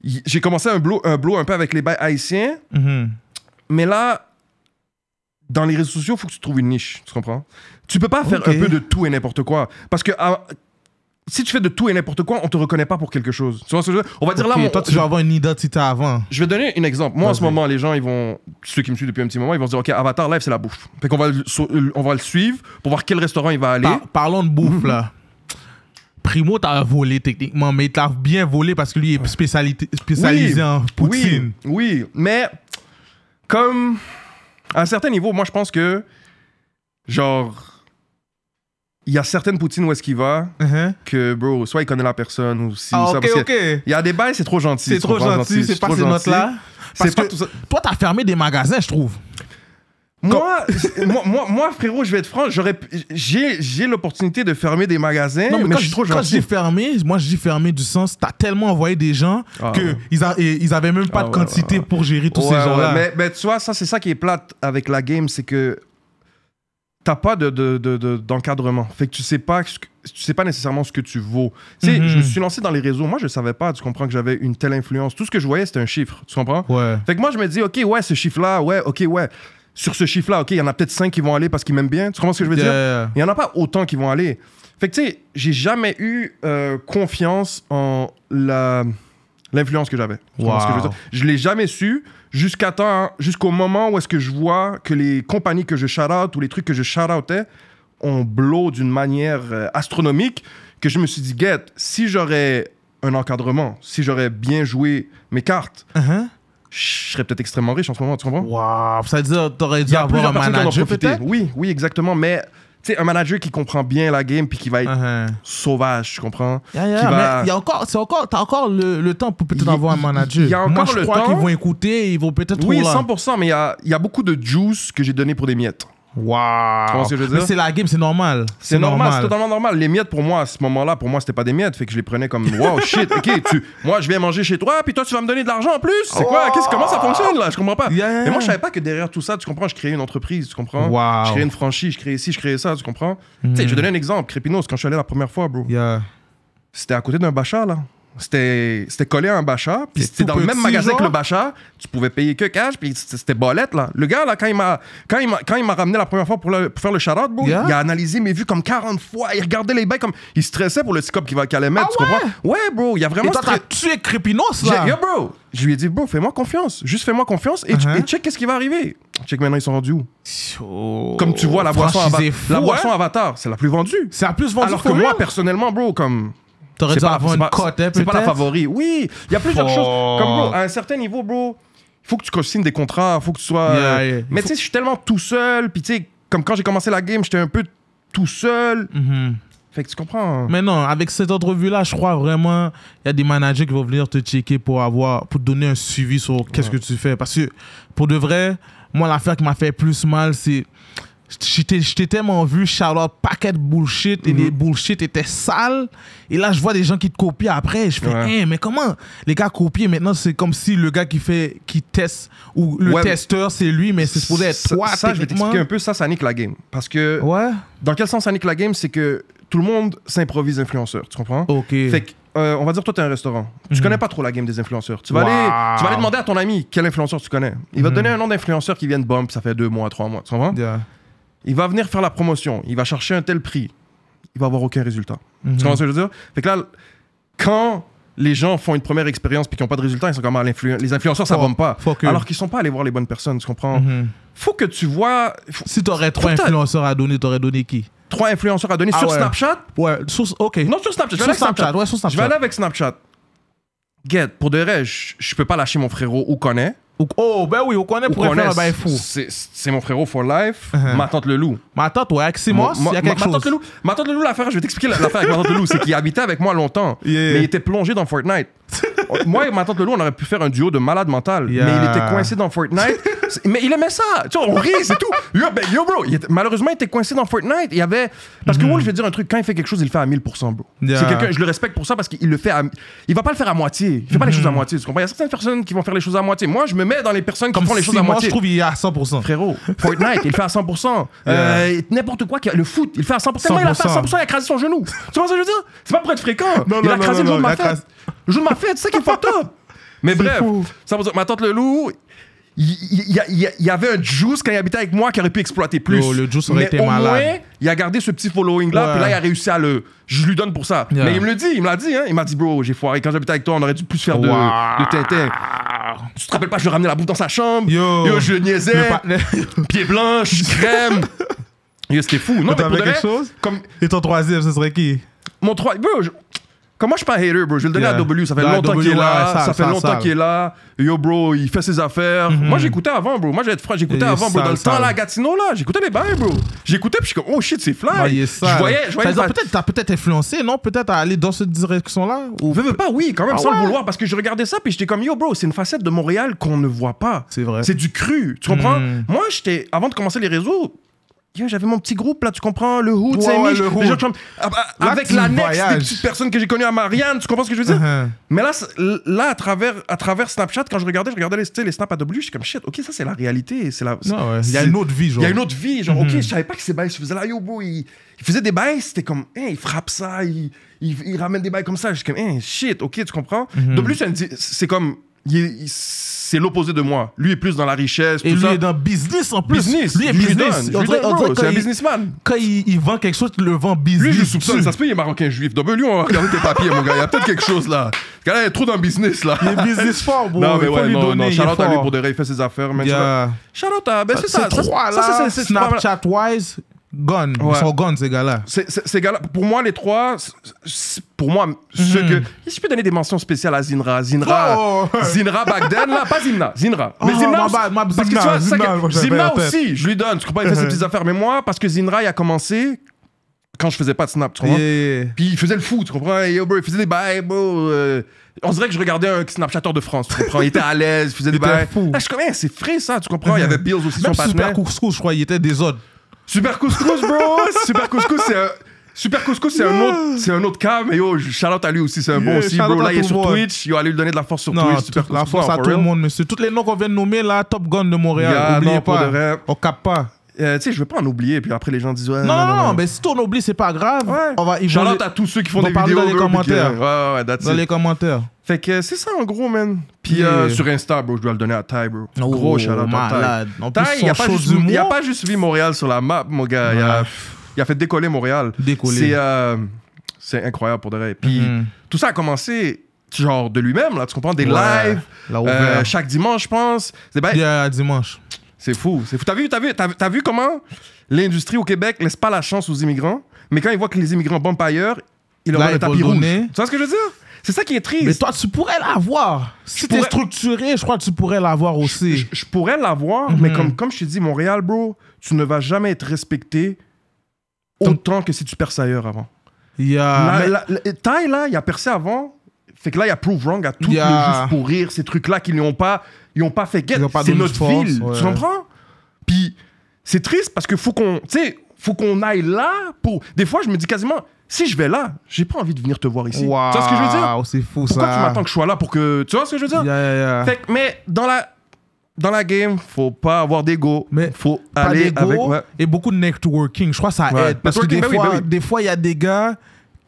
S4: j'ai commencé un blow, un blow un peu avec les bails haïtiens,
S3: Mhm.
S4: mais là, dans les réseaux sociaux, il faut que tu trouves une niche, tu comprends? Tu peux pas faire un peu de tout et n'importe quoi. Parce que ah, si tu fais de tout et n'importe quoi, on te reconnaît pas pour quelque chose. Tu vois ce que je veux dire? On va dire là, mon-
S3: toi, tu vas avoir une identité avant.
S4: je vais donner un exemple. Moi, en ce moment, les gens, ils vont, ceux qui me suivent depuis un petit moment, ils vont se dire, OK, Avatar Live, c'est la bouffe. Fait qu'on va, le- so- on va le suivre pour voir quel restaurant il va aller.
S3: Par- parlons de bouffe, là. Primo t'a volé techniquement, mais il t'a bien volé parce que lui est spécialisé en poutine.
S4: Oui, oui, mais comme à un certain niveau, moi, je pense que, genre, il y a certaines poutines où est-ce qu'il va
S3: Uh-huh.
S4: que, bro, soit il connaît la personne ou si
S3: Ah,
S4: ou ça.
S3: ok,
S4: parce que
S3: ok.
S4: Il y a des bails, c'est trop gentil.
S3: C'est trop gentil, c'est pas ces notes-là. Parce que
S4: tout ça.
S3: toi, t'as fermé des magasins, je trouve.
S4: Moi, moi, moi, moi, frérot, je vais être franc, j'aurais, j'ai, j'ai l'opportunité de fermer des magasins,
S3: Non, mais,
S4: mais
S3: quand,
S4: je suis trop
S3: quand je dis
S4: gentil.
S3: fermé, moi je dis fermé du sens, t'as tellement envoyé des gens
S4: Ah,
S3: que
S4: ouais.
S3: ils, a- ils avaient même pas
S4: Ah,
S3: de
S4: ouais,
S3: quantité
S4: ouais,
S3: pour gérer tous ces gens-là.
S4: mais, mais tu vois, ça, c'est ça qui est plate avec la game, c'est que t'as pas de, de- de- de- d'encadrement. Fait que tu sais pas, tu sais pas nécessairement ce que tu vaux. Tu sais,
S3: Mhm.
S4: je me suis lancé dans les réseaux. Moi, je savais pas, tu comprends, que j'avais une telle influence. Tout ce que je voyais, c'était un chiffre. Tu comprends?
S3: Ouais.
S4: Fait que moi, je me dis, OK, ouais, ce chiffre-là, ouais, OK, ouais. Sur ce chiffre-là, OK, il y en a peut-être 5 qui vont aller parce qu'ils m'aiment bien. Tu comprends ce que je veux dire? Il n'y en a pas autant qui vont aller. Fait que tu sais, j'ai jamais eu euh, confiance en la l'influence que j'avais.
S3: Wow.
S4: Je l'ai jamais su jusqu'à temps, jusqu'au moment où est-ce que je vois que les compagnies que je shout out ou les trucs que je shout outais ont blow d'une manière euh, astronomique que je me suis dit, get, si j'aurais un encadrement, si j'aurais bien joué mes cartes,
S3: Uh-huh.
S4: Je serais peut-être extrêmement riche en ce moment, tu comprends?
S3: Wow. Ça veut dire t'aurais dû avoir un manager peut-être?
S4: Oui, oui, exactement. Mais tu sais, un manager qui comprend bien la game puis qui va être
S3: Uh-huh.
S4: sauvage, tu comprends?
S3: Yeah, yeah,
S4: Qui va-
S3: mais il y a encore, c'est encore, t'as encore le, le temps pour peut-être avoir un manager.
S4: il y a encore
S3: Moi, je
S4: le
S3: crois
S4: temps.
S3: qu'ils vont écouter, ils vont peut-être
S4: Oui,
S3: trop là.
S4: 100%, mais il y a, il y a beaucoup de juice que j'ai donné pour des miettes. Ce que je veux
S3: Mais c'est la game, c'est normal.
S4: C'est normal, c'est totalement normal. Les miettes, pour moi, à ce moment-là, pour moi, c'était pas des miettes. Fait que je les prenais comme, wow, <laughs> shit, ok, tu, moi, je viens manger chez toi, puis toi, tu vas me donner de l'argent en plus? C'est quoi? Qu'est-ce, comment ça fonctionne, là? Je comprends pas.
S3: Yeah.
S4: Mais moi, je savais pas que derrière tout ça, tu comprends, je créais une entreprise, tu comprends?
S3: Wow.
S4: Je créais une franchise, je créais ci, je créais ça, tu comprends? Tu sais, je vais donner un exemple. Crépinos, quand je suis allé la première fois, bro,
S3: Yeah.
S4: c'était à côté d'un Bacha, là. C'était collé à un Bacha, puis c'était dans le même magasin que le Bacha. Tu pouvais payer que cash, puis c'était bolette, là. Le gars, là, quand il m'a quand il ramené la première fois pour, le- pour faire le shout-out, bro,
S3: Yeah.
S4: il a analysé mes vues comme 40 fois. Il regardait les bails comme... Il stressait pour le scope qu'il va- qu'il allait mettre,
S3: Ah
S4: tu comprends? Ouais, bro, il y a
S3: Et
S4: vraiment...
S3: toi, t'as tué Crépinos, là.
S4: Yo, bro, je lui ai dit, bro, fais-moi confiance. Juste fais-moi confiance et,
S3: Uh-huh.
S4: et check qu'est-ce qui va arriver. Check maintenant, ils sont rendus où?
S3: Oh.
S4: Comme tu vois, la boisson,
S3: fou,
S4: la
S3: hein?
S4: boisson Avatar, c'est la plus vendue.
S3: C'est la plus vendue
S4: Alors que moi, personnellement, bro, comme...
S3: T'aurais
S4: C'est
S3: dû
S4: pas,
S3: avoir une cote, hein,
S4: c'est pas la favori. Oui, il y a plusieurs
S3: Oh.
S4: choses. Comme bro, à un certain niveau, bro, il faut que tu signes des contrats, il faut que tu sois.
S3: Yeah,
S4: euh,
S3: yeah.
S4: Mais tu sais, je suis tellement tout seul, puis tu sais, comme quand j'ai commencé la game, j'étais un peu tout seul.
S3: Mhm.
S4: Fait que tu comprends.
S3: Mais non, avec cette entrevue-là, je crois vraiment il y a des managers qui vont venir te checker pour avoir pour te donner un suivi sur qu'est-ce que tu fais. Parce que pour de vrai, moi, l'affaire qui m'a fait plus mal, c'est. J'étais j'étais tellement vu, Charlotte, paquet de bullshit, et
S4: Mhm.
S3: les bullshit étaient sales. Et là, je vois des gens qui te copient après. Je fais,
S4: Ouais.
S3: Hein, mais comment? Les gars copient maintenant, c'est comme si le gars qui fait, qui teste, ou le
S4: Ouais,
S3: testeur, c'est lui, mais c'est supposé être toi,
S4: Ça, je vais t'expliquer un peu, ça, ça nique la game. Parce que
S3: Ouais.
S4: dans quel sens ça nique la game, c'est que tout le monde s'improvise influenceur, tu comprends?
S3: Ok.
S4: Fait que, euh, on va dire, toi, t'es un restaurant. Tu
S3: Mhm.
S4: connais pas trop la game des influenceurs. Tu vas,
S3: Wow.
S4: aller, tu vas aller demander à ton ami quel influenceur tu connais. Il va te
S3: Mhm.
S4: donner un nom d'influenceur qui vient de bump, ça fait deux mois, trois mois. Tu comprends?
S3: Yeah.
S4: Il va venir faire la promotion. Il va chercher un tel prix. il va avoir aucun résultat.
S3: Mhm.
S4: Tu comprends ce que je veux dire? Fait que là, quand les gens font une première expérience puis qu'ils n'ont pas de résultat, ils sont comme ah, l'influ- les influenceurs, ça bombe pas.
S3: que-
S4: Alors qu'ils sont pas allés voir les bonnes personnes, tu comprends?
S3: Mhm.
S4: Faut que tu vois faut-
S3: Si t'aurais trois
S4: Faut que t'as-
S3: influenceurs à donner, t'aurais donné qui?
S4: Trois influenceurs à donner
S3: Ah
S4: sur
S3: ouais.
S4: Snapchat?
S3: Ouais, sur, ok.
S4: Non, sur Snapchat. Je vais
S3: sur Snapchat, ouais, sur
S4: Je vais
S3: Snapchat.
S4: aller avec Snapchat. Get, pour de vrai, je, je peux pas lâcher mon frérot ou connaît.
S3: Oh, ben oui, on connaît
S4: Ou
S3: pour faire un bail fou.
S4: c'est mon frérot for life.
S3: Uh-huh.
S4: Ma tante le loup.
S3: Ma tante, ouais, avec Simos, il y a quelque
S4: ma,
S3: chose.
S4: tante le loup, ma tante le loup, l'affaire, je vais t'expliquer l'affaire avec ma tante le loup, c'est qu'il habitait avec moi longtemps,
S3: Yeah.
S4: mais il était plongé dans Fortnite. <laughs> moi et ma tante le loup, on aurait pu faire un duo de malade mental,
S3: Yeah.
S4: mais il était coincé dans Fortnite. Mais il aimait ça, tu vois, on rit, c'est tout. Yo, ben, yo, bro, il était- malheureusement, il était coincé dans Fortnite. Il y avait parce que Wolf, je vais te dire un truc, quand il fait quelque chose, il le fait à 1000%, bro.
S3: Yeah.
S4: C'est quelqu'un, je le respecte pour ça parce qu'il le fait, à, il va pas le faire à moitié. Il fait pas les choses à moitié, tu comprends? Il y a certaines personnes qui vont faire les choses à moitié. Moi, je me mets dans les personnes qui
S3: Comme
S4: font les choses à
S3: Simos,
S4: moitié.
S3: je trouve, il est à 100%.
S4: Frérot, Fortnite, il le fait à 100%. <laughs> Euh, N'importe quoi, qui- le foot, il le fait à 100%. Tellement il a fait à 100%, il a crasé son genou. Tu vois ce que je veux dire? C'est pas pour être fréquent.
S3: Non,
S4: il
S3: non,
S4: a
S3: non,
S4: crasé
S3: non,
S4: le jour de ma
S3: il a
S4: fête.
S3: crasé-
S4: Le jour de ma fête, c'est ça qui est fucked up. <laughs> Mais bref,
S3: fou.
S4: ça dire, ma tante le loup, il il- il y, il avait un juice quand il habitait avec moi qui aurait pu exploiter plus.
S3: Yo, le juice aurait
S4: Mais
S3: été
S4: au
S3: malade.
S4: moins, il a gardé ce petit following là, puis là il a réussi à le. Je lui donne pour ça.
S3: Yeah.
S4: Mais il me le dit, il me l'a dit, hein. Il m'a dit, bro, j'ai foiré. Quand j'habitais avec toi, on aurait dû plus faire de,
S3: Wow.
S4: de Tintin. Tu te rappelles pas, je ramenais la bouffe dans sa chambre.
S3: Yo.
S4: je le niaisais.
S3: Le partenaire-
S4: Pied blanche, crème. <laughs> Yo, c'était fou. Non, mais pour de
S3: quelque
S4: vrai,
S3: chose?
S4: Comme
S3: Et ton troisième, ce serait qui?
S4: Mon 3. Bro, je- suis pas un hater, bro? Je vais le donner
S3: Yeah.
S4: à W. Ça fait
S3: Ouais,
S4: longtemps
S3: W,
S4: qu'il est là.
S3: ouais,
S4: ça fait longtemps qu'il est là. Yo, bro, il fait ses affaires. Moi, j'écoutais avant, bro. Moi, j'allais être franc, j'écoutais
S3: Il est
S4: avant, bro. Dans
S3: sale,
S4: le temps,
S3: sale.
S4: là, à Gatineau, là, j'écoutais les bails, bro. J'écoutais, puis je suis comme, oh shit, c'est fly.
S3: Il est sale.
S4: je voyais, je voyais. Une-
S3: peut-être, t'as peut-être influencé, non? Peut-être à aller dans cette direction-là ou...
S4: Veux, veux pas, oui, quand même,
S3: Ah
S4: sans
S3: ouais?
S4: le vouloir, parce que je regardais ça, puis j'étais comme, yo, bro, c'est une facette de Montréal qu'on ne voit pas.
S3: C'est vrai.
S4: C'est du cru, tu comprends?
S3: Mm.
S4: Moi, j'étais, avant de commencer les réseaux, j'avais mon petit groupe, là, tu comprends? Le Hood,
S3: Ouais,
S4: Saint-Mich,
S3: ouais, le
S4: les gens ah, ah,
S3: Là,
S4: avec l'annexe des petites personnes que j'ai connues à Marianne, tu comprends ce que je veux dire?
S3: Uh-huh.
S4: Mais là, c'est- là à, travers, à travers Snapchat, quand je regardais, je regardais les, les snaps à W, je suis comme shit, ok, ça c'est la réalité. C'est la,
S3: Non, ouais. Il y a
S4: c'est-
S3: une autre vie,
S4: Il
S3: genre.
S4: y a une autre vie, genre, ok,
S3: Mhm.
S4: je savais pas que ces bails se faisaient là, yo, bro, il, il faisait des bails, c'était comme, hein, il frappe ça, il, il, il ramène des bails comme ça, je suis comme, hein, shit, ok, tu comprends?
S3: Mhm.
S4: W, c'est c'est comme, il il- c'est l'opposé de moi. Lui est plus dans la richesse,
S3: Et
S4: tout
S3: lui
S4: ça.
S3: est dans business en plus.
S4: business,
S3: Lui est
S4: lui
S3: business.
S4: donne, lui donne, bro, c'est un
S3: il-
S4: businessman.
S3: Quand il, il vend quelque chose, tu le vend business.
S4: Lui, je soupçonne. Ça se peut, il est marocain juif. Donc, lui, on va regarder tes papiers, mon gars. Il y a peut-être quelque chose là. Ce gars-là, il est trop dans le business là.
S3: Il est business <laughs> fort, bro.
S4: Non, mais
S3: Il faut
S4: ouais,
S3: lui
S4: non,
S3: donner,
S4: non. Shout out à lui pour de vrai, il fait ses affaires. Mais
S3: Il y a-
S4: Shout out à. Ben, c'est
S3: Ces
S4: ça. ça,
S3: trois
S4: ça,
S3: là,
S4: c'est- c'est-
S3: Snapchat-wise, gone.
S4: Ouais.
S3: Ils sont gone, ces gars-là.
S4: Ces gars-là, pour moi, les trois, pour moi, ceux que. Si je peux donner des mentions spéciales à Zinra. Zinra,
S3: Oh.
S4: Zinra back then, là, pas Zimna, Zinra. Mais
S3: Oh,
S4: Zimna, parce que tu vois, ça
S3: Zimna,
S4: que-
S3: moi,
S4: aussi, je lui donne, tu comprends, il fait ses <laughs> petites affaires. Mais moi, parce que Zinra, il a commencé quand je faisais pas de snap, tu comprends?
S3: Yeah.
S4: Puis il faisait le fou, tu comprends? Et, yo, bro, il faisait des bails, bro. euh, on dirait que je regardais un Snapchatter de France, tu comprends? Il était à l'aise, il faisait des
S3: Il
S4: bails.
S3: fou.
S4: Là, je suis comme, Hey, c'est frais ça, tu comprends? Il y avait Bills aussi,
S3: Même
S4: son
S3: Super. Couscous, je crois, il était des autres.
S4: Super Couscous, bro! <laughs> Super Couscous, c'est un. Super Couscous, c'est un autre, c'est un autre cas, mais yo, shout out à lui aussi, c'est un bon aussi, bro. Là, il est sur. Twitch, yo, allez lui donner de la force sur Twitch. Super
S3: la force à tout le monde, monsieur. Tous les noms qu'on vient de nommer, là, Top Gun de Montréal.
S4: Yeah,
S3: Oubliez
S4: non, pour
S3: pas. On capte pas.
S4: Euh, tu sais, je veux pas en oublier, puis après les gens disent, ouais,
S3: Non, non, non, mais si on oublie, c'est pas grave.
S4: Ouais.
S3: On va,
S4: Shout à tous ceux qui font des vidéos.
S3: dans les commentaires.
S4: Ouais, ouais, ouais, that's
S3: dans
S4: it.
S3: les commentaires.
S4: Fait que c'est ça en gros, man. Puis euh, sur Insta, bro, je dois le donner à Ty, bro. gros
S3: Oh,
S4: shout out à Ty. il a, il a pas juste mis Montréal sur la map, mon gars. Il, a, a fait décoller Montréal.
S3: Décoller.
S4: C'est euh, c'est incroyable pour de vrai. Puis
S3: Mhm.
S4: tout ça a commencé genre de lui-même, là, tu comprends? Des
S3: Ouais.
S4: lives, euh, chaque dimanche, je pense. C'est ben,
S3: Yeah, dimanche.
S4: c'est fou. C'est fou. T'as vu, t'as vu, t'as, vu comment l'industrie au Québec laisse pas la chance aux immigrants, mais quand ils voient que les immigrants bombent ailleurs, ils leur donnent le tapis rouge. Tu vois ce que je veux dire? C'est ça qui est triste.
S3: Mais toi, tu pourrais l'avoir. Si t'es
S4: pourrais-
S3: structuré, je crois que tu pourrais l'avoir aussi.
S4: je, je pourrais l'avoir,
S3: Mhm.
S4: mais comme, comme je te dis, Montréal, bro, tu ne vas jamais être respecté autant que si tu perces ailleurs avant.
S3: Y.
S4: La-
S3: mais-
S4: la- là, il a percé avant. Fait que là, il a prove wrong à tous
S3: y a-
S4: les juste pour rire, ces trucs-là qu'ils n'ont pas, ils ont pas fait get. C'est notre
S3: force,
S4: ville,
S3: ouais.
S4: tu comprends? Puis c'est triste parce que faut qu'on, tu sais, faut qu'on aille là pour. Des fois, je me dis quasiment, si je vais là, j'ai pas envie de venir te voir ici.
S3: Waouh,
S4: Tu vois ce que je veux dire?
S3: c'est fou
S4: Pourquoi
S3: ça.
S4: tu m'attends que je sois là pour que. Tu vois ce que je veux dire?
S3: Yeah, yeah, yeah.
S4: Fait que, mais dans la, dans la game, faut pas avoir d'ego.
S3: Mais
S4: faut aller avec. ouais.
S3: et beaucoup de networking. Je crois que ça
S4: Ouais.
S3: aide. Parce que des
S4: oui,
S3: fois,
S4: oui.
S3: des fois, il y a des gars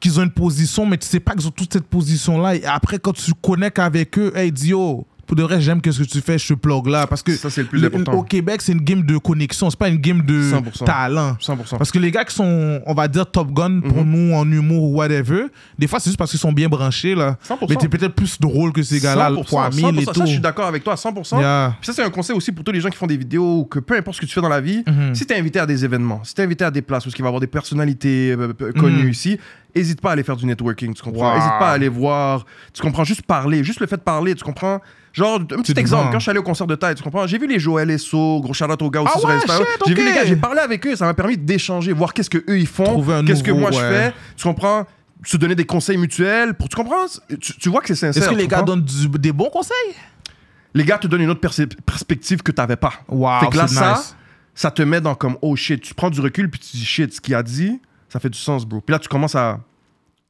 S3: qui ont une position, mais tu sais pas qu'ils ont toute cette position-là. Et après, quand tu connectes avec eux, hey, dis yo, pour de vrai, j'aime que ce que tu fais, je te plug là. Parce que
S4: Ça, c'est le plus important.
S3: au Québec, c'est une game de connexion, c'est pas une game de
S4: 100%.
S3: talent.
S4: 100%.
S3: Parce que les gars qui sont, on va dire, Top Gun pour
S4: Mhm.
S3: nous en humour ou whatever, des fois, c'est juste parce qu'ils sont bien branchés là.
S4: 100%.
S3: Mais t'es peut-être plus drôle que ces gars-là, le
S4: 100%,
S3: fois 1000 et
S4: 100%.
S3: tout.
S4: Ça, je suis d'accord avec toi à 100%.
S3: Yeah.
S4: Puis ça, c'est un conseil aussi pour tous les gens qui font des vidéos ou que peu importe ce que tu fais dans la vie,
S3: Mhm.
S4: si tu es invité à des événements, si tu es invité à des places où il va y avoir des personnalités euh, euh, connues
S3: Mhm.
S4: ici, n'hésite pas à aller faire du networking, tu comprends?
S3: Wow.
S4: N'hésite pas à aller voir, tu comprends? Juste parler, juste le fait de parler, tu comprends? Genre, un petit exemple, quand je suis allé au concert de taille, tu comprends? J'ai vu les Joël Esso, gros shout aux gars aussi
S3: Ah
S4: sur
S3: ouais,
S4: Instagram. J'ai vu les gars, j'ai parlé avec eux, ça m'a permis d'échanger, voir qu'est-ce que eux ils font, qu'est-ce que moi je fais, tu comprends? Se donner des conseils mutuels, pour, tu comprends? Tu, tu vois que c'est sincère.
S3: Est-ce que les gars donnent du- des bons conseils?
S4: Les gars te donnent une autre perspective que t'avais pas.
S3: Wow,
S4: fait que là, ça,
S3: nice.
S4: ça te met dans comme, oh shit, tu prends du recul, puis tu dis shit, ce qu'il a dit, ça fait du sens, bro. Puis là, tu commences à,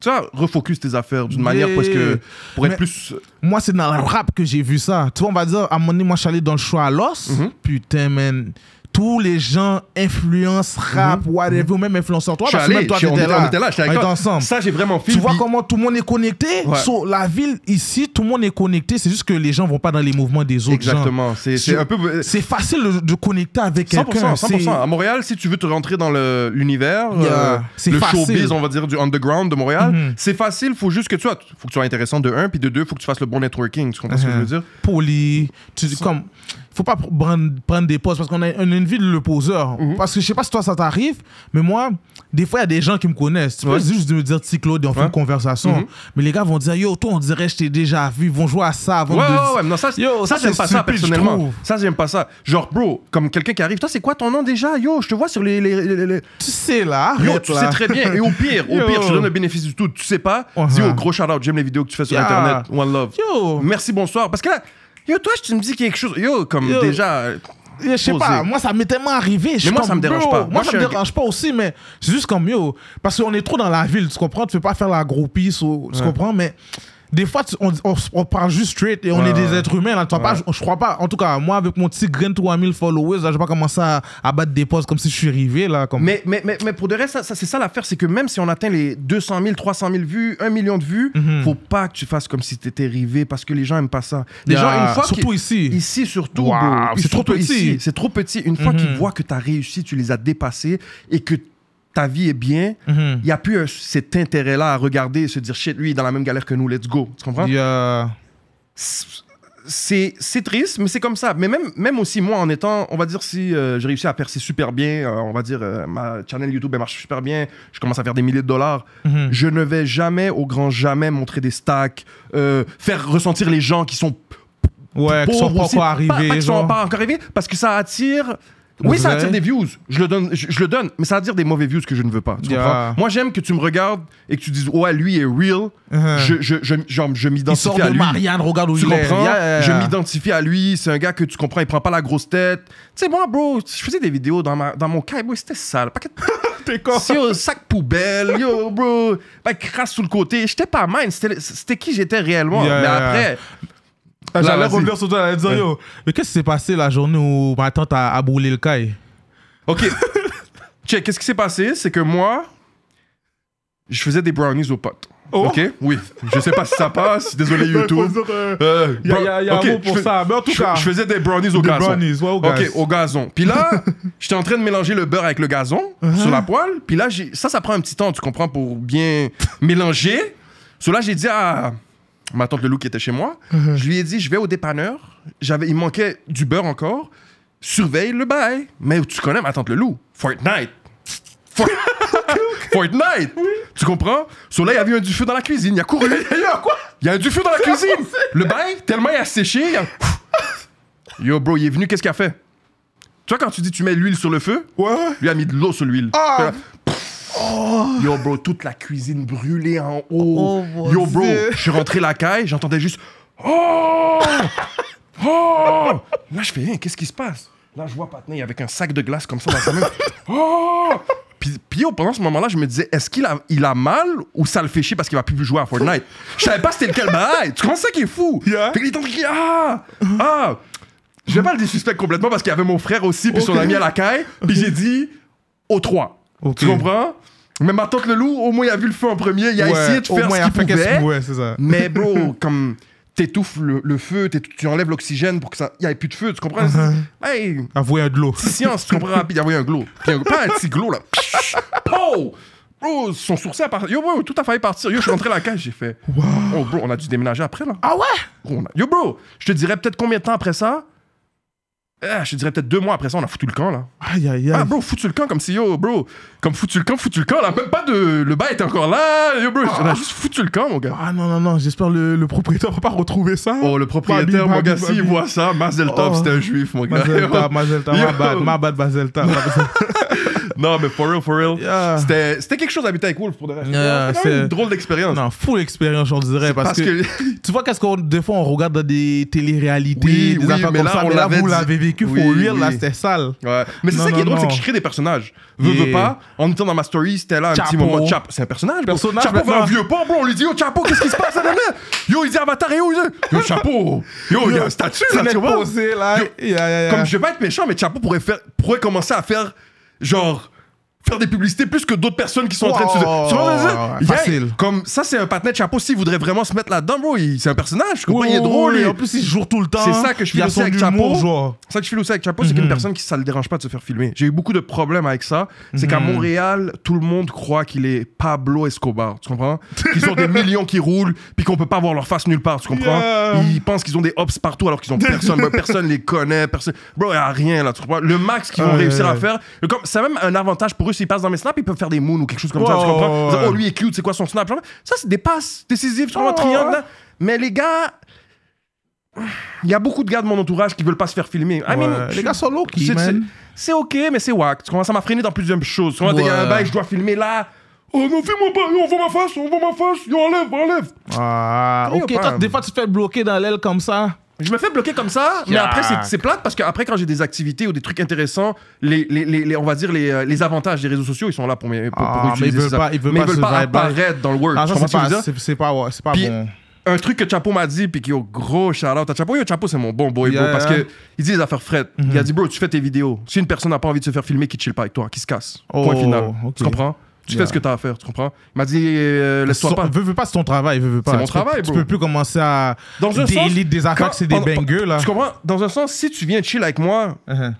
S4: tu vois, refocus tes affaires d'une manière
S3: Yeah.
S4: parce que, pour être
S3: Mais-
S4: plus.
S3: Moi, c'est dans le rap que j'ai vu ça. Tu vois, on va dire, à un moment donné, moi, je suis allé dans le choix à l'os.
S4: Mhm.
S3: Putain, man. Tous les gens, influence, rap, whatever, ou même influenceurs. Toi,
S4: Mhm.
S3: Parce que même toi, t'étais
S4: était-
S3: là.
S4: on était là, j'étais
S3: ensemble.
S4: Ça, j'ai vraiment fait.
S3: Tu vois comment tout le monde est connecté? La ville, ici, tout le monde est connecté. C'est juste que les gens vont pas dans les mouvements des autres.
S4: Exactement. C'est un peu. euh,
S3: C'est facile de, connecter avec
S4: 100%,
S3: quelqu'un.
S4: 100%.
S3: C'est-
S4: À Montréal, si tu veux te rentrer dans le- l'univers, euh, le showbiz, on va dire, du underground de Montréal,
S3: Mhm.
S4: c'est facile. faut juste que tu sois, faut que tu sois intéressant de un, puis de deux, faut que tu fasses le bon networking. Tu comprends ce que je veux
S3: Uh-huh.
S4: dire?
S3: poli. Tu dis comme, faut pas pr- prendre, prendre des postes parce qu'on a, une vie de le poseur.
S4: Mhm.
S3: Parce que je sais pas si toi ça t'arrive, mais moi, des fois il y a des gens qui me connaissent. Tu peux
S4: Ouais.
S3: juste me dire petit Claude et on fait
S4: Ouais.
S3: une conversation.
S4: Mhm.
S3: Mais les gars vont dire yo, toi on dirait je t'ai déjà vu. Ils vont jouer à ça avant
S4: Ouais,
S3: de.
S4: ouais, ouais, non, ça,
S3: Yo,
S4: ça,
S3: ça,
S4: j'aime pas ça
S3: stupide, je
S4: personnellement. Ça, j'aime pas ça. Genre, bro, comme quelqu'un qui arrive, toi, c'est quoi ton nom déjà? Yo, je te vois sur les. les- les- les-
S3: Tu sais là,
S4: Yo, tu
S3: là.
S4: sais très bien. Et au pire, au <laughs>
S3: Yo.
S4: pire, je te donne le bénéfice du tout. Tu sais pas,
S3: Uh-huh.
S4: dis au gros shout out, j'aime les vidéos que tu fais sur
S3: Yeah.
S4: Internet. One love.
S3: Yo,
S4: Merci, bonsoir. Parce que là, yo, toi, tu me dis quelque chose. Yo, comme
S3: Yo.
S4: déjà.
S3: je sais pas, moi ça m'est tellement arrivé. Je suis
S4: moi,
S3: comme,
S4: ça me dérange pas.
S3: Moi,
S4: Moi,
S3: ça me
S4: un
S3: dérange pas aussi, mais c'est juste comme yo. Parce qu'on est trop dans la ville, tu comprends? Tu peux pas faire la groupie, so- tu
S4: Ouais.
S3: comprends? Mais des fois, tu- on, on- on parle juste straight et on
S4: Ouais,
S3: est des
S4: ouais.
S3: êtres humains. Là, tu vois pas,
S4: Ouais.
S3: je, je crois pas. En tout cas, moi, avec mon petit grain 3000 followers, là, je vais pas commencer à, à battre des postes comme si je suis arrivé. Là, comme...
S4: Mais, mais, mais, mais pour de reste, ça, ça, c'est ça l'affaire, c'est que même si on atteint les 200 000, 300 000 vues, 1 million de vues,
S3: Mhm.
S4: faut pas que tu fasses comme si t'étais rivé parce que les gens aiment pas ça. Les
S3: Yeah,
S4: gens, une fois
S3: surtout ici.
S4: Ici, surtout,
S3: Wow, c'est trop petit.
S4: C'est trop petit. Une fois
S3: Mhm.
S4: qu'ils voient que tu as réussi, tu les as dépassés et que ta vie est bien,
S3: Mhm.
S4: il n'y a plus un- cet intérêt-là à regarder et se dire shit, lui, il est dans la même galère que nous, let's go. Tu comprends? C'est triste, mais c'est comme ça. Mais même, même aussi, moi, en étant, on va dire, si euh, j'ai réussi à percer super bien, euh, on va dire, euh, ma channel YouTube, elle marche super bien, je commence à faire des milliers de dollars,
S3: Mhm.
S4: je ne vais jamais, au grand jamais, montrer des stacks, euh, faire ressentir les gens qui sont
S3: Ouais, qui sont pas encore
S4: Pas-
S3: arrivés.
S4: pas qu'ils sont pas encore arrivés, parce que ça attire... Oui, ça attire des views. Je le donne, je, je le donne, mais ça attire des mauvais views que je ne veux pas. Tu
S3: Yeah.
S4: comprends? Moi, j'aime que tu me regardes et que tu dises, ouais, lui est real.
S3: Mhm.
S4: Je, je, je, genre, je
S3: Il
S4: m'identifie
S3: sort
S4: à
S3: de
S4: lui.
S3: Marianne, regarde où
S4: Tu
S3: il est.
S4: comprends?
S3: Yeah.
S4: Je m'identifie à lui. C'est un gars que tu comprends, il prend pas la grosse tête. Tu sais, moi, bro, je faisais des vidéos dans, ma, dans mon cas, bro, c'était sale. Paquet <laughs>
S3: T'es con.
S4: de- yo, sac poubelle, yo, bro, pas crasse sous le côté. J'étais pas mine, c'était c'était qui j'étais réellement.
S3: Yeah,
S4: Mais après,
S3: Ah, J'allais revenir sur toi et dire, yo, mais qu'est-ce qui s'est passé la journée où ma tante a, a brûlé le caille?
S4: Ok. <laughs> Check, qu'est-ce qui s'est passé? C'est que moi, je faisais des brownies aux potes.
S3: Oh.
S4: Ok? Oui. Je sais pas si ça passe. Désolé, <laughs> YouTube. Euh,
S3: Il y a, y a- y a un mot pour
S4: je
S3: ça. Mais en tout cas,
S4: je faisais des brownies au
S3: des
S4: gazon.
S3: brownies, ouais, au gaz.
S4: Ok, au gazon. Puis là, <laughs> j'étais en train de mélanger le beurre avec le gazon
S3: Uh-huh.
S4: sur la poêle. Puis là, ça, ça prend un petit temps, tu comprends, pour bien mélanger. So là, j'ai dit à ma tante Lelou qui était chez moi,
S3: Uh-huh.
S4: je lui ai dit, je vais au dépanneur. J'avais, il manquait du beurre encore. Surveille le bail. Mais tu connais ma tante Lelou. Fortnite. For- <laughs> Fortnite. Tu comprends? So là, il y avait un du feu dans la cuisine. Il a couru. <laughs> Il y a un du feu dans la cuisine. Le bail, tellement il a séché. il a- <laughs> Yo, bro, il est venu, qu'est-ce qu'il a fait? Tu vois, quand tu dis tu mets l'huile sur le feu,
S3: Ouais.
S4: lui a mis de l'eau sur l'huile.
S3: Ah.
S4: Yo, bro, toute la cuisine brûlée en haut.
S3: Oh,
S4: Yo, bro, je suis rentré la caille, j'entendais juste Oh! Oh! Là, je fais, Hein, qu'est-ce qui se passe? Là, je vois Patney avec un sac de glace comme ça dans sa main. <laughs> Oh! Puis, puis pendant ce moment-là, je me disais, est-ce qu'il a, il a mal ou ça le fait chier parce qu'il va plus jouer à Fortnite? Je savais pas c'était lequel bail. Tu comprends ça qui est fou?
S3: Yeah.
S4: Fait qu'il est en train de ah! Ah! Je vais pas le désuspecter complètement parce qu'il y avait mon frère aussi, puis son
S3: Ok.
S4: ami à la caille. Puis j'ai dit, au 3.
S3: Ok.
S4: Tu comprends? Mais ma tante le loup, au moins, il a vu le feu en premier. Il a
S3: Ouais,
S4: essayé de faire
S3: moins,
S4: ce qu'il pouvait.
S3: c'est ça.
S4: Mais bro, <laughs> comme t'étouffes le, le feu, tu enlèves l'oxygène pour que ça y ait plus de feu, tu comprends?
S3: Uh-huh.
S4: Hey,
S3: Avouer un
S4: petite science, tu comprends y avait un glow. Puis un- pas un petit glow, là. Pow! Bro, son sourcil a parti. Yo, bro, tout a failli partir. Yo, je suis rentré à la cage, j'ai fait. Oh, bro, on a dû déménager après, là.
S3: Ah ouais?
S4: Yo, bro, je te dirais peut-être combien de temps après ça? Ah, je te dirais peut-être deux mois après ça, on a foutu le camp, là.
S3: Aïe, aïe, aïe.
S4: Ah, bro, foutu le camp comme si, yo, bro, comme foutu le camp, foutu le camp, là. Même pas de. Le bail était encore là. Yo, bro, on a juste foutu le camp, mon gars.
S3: Ah non, non, non, j'espère le, le propriétaire va pas retrouver ça.
S4: Oh, le propriétaire, mon gars, s'il voit ça, Mazel Tov,
S3: Oh.
S4: c'était un juif, mon gars.
S3: Mazelta, Mazelta, <laughs>
S4: Yo.
S3: ma bad, ma bad, Mazelta. <laughs>
S4: non, mais for real, for real.
S3: Yeah.
S4: C'était c'était quelque chose d'habiter avec Wolf pour de vrai.
S3: Yeah, c'est-
S4: une drôle d'expérience.
S3: Non, full expérience, j'en dirais. Parce,
S4: Parce
S3: que,
S4: que. <laughs>
S3: tu vois, qu'est-ce qu'on, des fois, on regarde dans des téléréalités,
S4: Oui,
S3: des
S4: oui,
S3: affaires
S4: mais
S3: comme
S4: là,
S3: ça.
S4: on
S3: Mais là, vous
S4: dit-
S3: l'avez vécu
S4: Oui,
S3: for real, là, c'était sale.
S4: Ouais. Mais c'est
S3: Non,
S4: ça qui est
S3: non,
S4: drôle, c'est que je crée des personnages. Veux, veux pas. En étant dans ma story, c'était là un petit moment. Chapo, c'est un personnage. bro.
S3: Personnage,
S4: Chapo fait un vieux pont, bro. On lui dit, yo, Chapo, qu'est-ce qui se passe? nanana? Yo, il dit Avatar, et yo, yo, Chapo. Yo, il y a un statut, là, tu vois.
S3: posé, là.
S4: Yo,
S3: Yeah, yeah, yeah.
S4: Comme je vais pas être méchant, mais Chapo pourrait, faire, pourrait commencer à faire, genre, faire des publicités plus que d'autres personnes qui sont en train de se. Tu vois ce que je veux dire?
S3: ouais,
S4: Il y a-
S3: facile.
S4: Comme ça, c'est un partenaire de Chapo. S'il voudrait vraiment se mettre là-dedans, bro, il- c'est un personnage. Je comprends, il est drôle. il-
S3: En plus, il joue tout le temps.
S4: C'est ça que je
S3: Il a
S4: aussi
S3: son
S4: avec
S3: humour,
S4: Chapo.
S3: genre.
S4: C'est ça que je file aussi avec Chapo, c'est qu'une personne qui ça le dérange pas de se faire filmer. J'ai eu beaucoup de problèmes avec ça. C'est qu'à Montréal, tout le monde croit qu'il est Pablo Escobar. Tu comprends? Qu'ils ont des <laughs> millions qui roulent, puis qu'on peut pas voir leur face nulle part. Tu comprends?
S3: Yeah.
S4: Ils pensent qu'ils ont des hops partout alors qu'ils ont personne. Bro, personne les connaît. Personne. Bro, y a rien là. Tu comprends? Le max qu'ils vont réussir à faire. Comme c'est même un avantage pour eux s'ils passent dans mes snaps, ils peuvent faire des moons ou quelque chose comme ça. Tu comprends? Oh lui est cute, c'est quoi son snap Genre, Ça c'est des passes décisives. Comprends
S3: Ouais,
S4: Triangle. là. Mais les gars. Il y a beaucoup de gars de mon entourage qui veulent pas se faire filmer. I mean,
S3: Ouais,
S4: je-
S3: Les gars sont low
S4: c'est-
S3: man.
S4: c'est- c'est ok, mais c'est whack. Tu commences à m'affreiner dans plusieurs choses. Tu vois, il y a un bail, je dois filmer là. Oh non, filme-moi pas, Yo, on voit ma face, on voit ma face, yo, enlève, enlève.
S3: Ah, ok. Toi, des fois, tu te fais bloquer dans l'aile comme ça.
S4: Je me fais bloquer comme ça, mais après, c'est- c'est plate parce qu'après, quand j'ai des activités ou des trucs intéressants, les, les, les, les- on va dire les, euh, les avantages des réseaux sociaux, ils sont là pour, mes- pour, pour
S3: Ah, mais
S4: utiliser
S3: ils veulent
S4: ça.
S3: pas- ils veulent
S4: mais
S3: pas
S4: ils veulent pas apparaître dans le word.
S3: Ah,
S4: Tu
S3: ça,
S4: comprends
S3: c'est
S4: ce que je veux
S3: pas,
S4: dire?
S3: c'est c'est pas, ouais, c'est pas
S4: Puis-
S3: bon.
S4: un truc que Chapo m'a dit, puis qui au gros shout out à Chapo. Yo, Chapo, c'est mon bon boy, bro.
S3: Yeah.
S4: Parce que il dit les affaires frettes. Il
S3: Mhm.
S4: a dit, bro, tu fais tes vidéos. Si une personne n'a pas envie de se faire filmer, qui chill pas avec toi, qui se casse.
S3: Oh,
S4: Point final.
S3: ok.
S4: Tu comprends? Tu
S3: Yeah.
S4: fais ce que t'as à faire, tu comprends? Il m'a dit, euh, laisse-toi pas.
S3: Veux, veux pas, c'est ton travail. Veux, veux pas.
S4: C'est mon
S3: Tu peux-
S4: travail,
S3: Tu
S4: bro.
S3: peux plus commencer à
S4: Dans un sens.
S3: délite des affaires c'est des bangers, là.
S4: Tu comprends? Dans un sens, si tu viens chill avec moi,
S3: Uh-huh,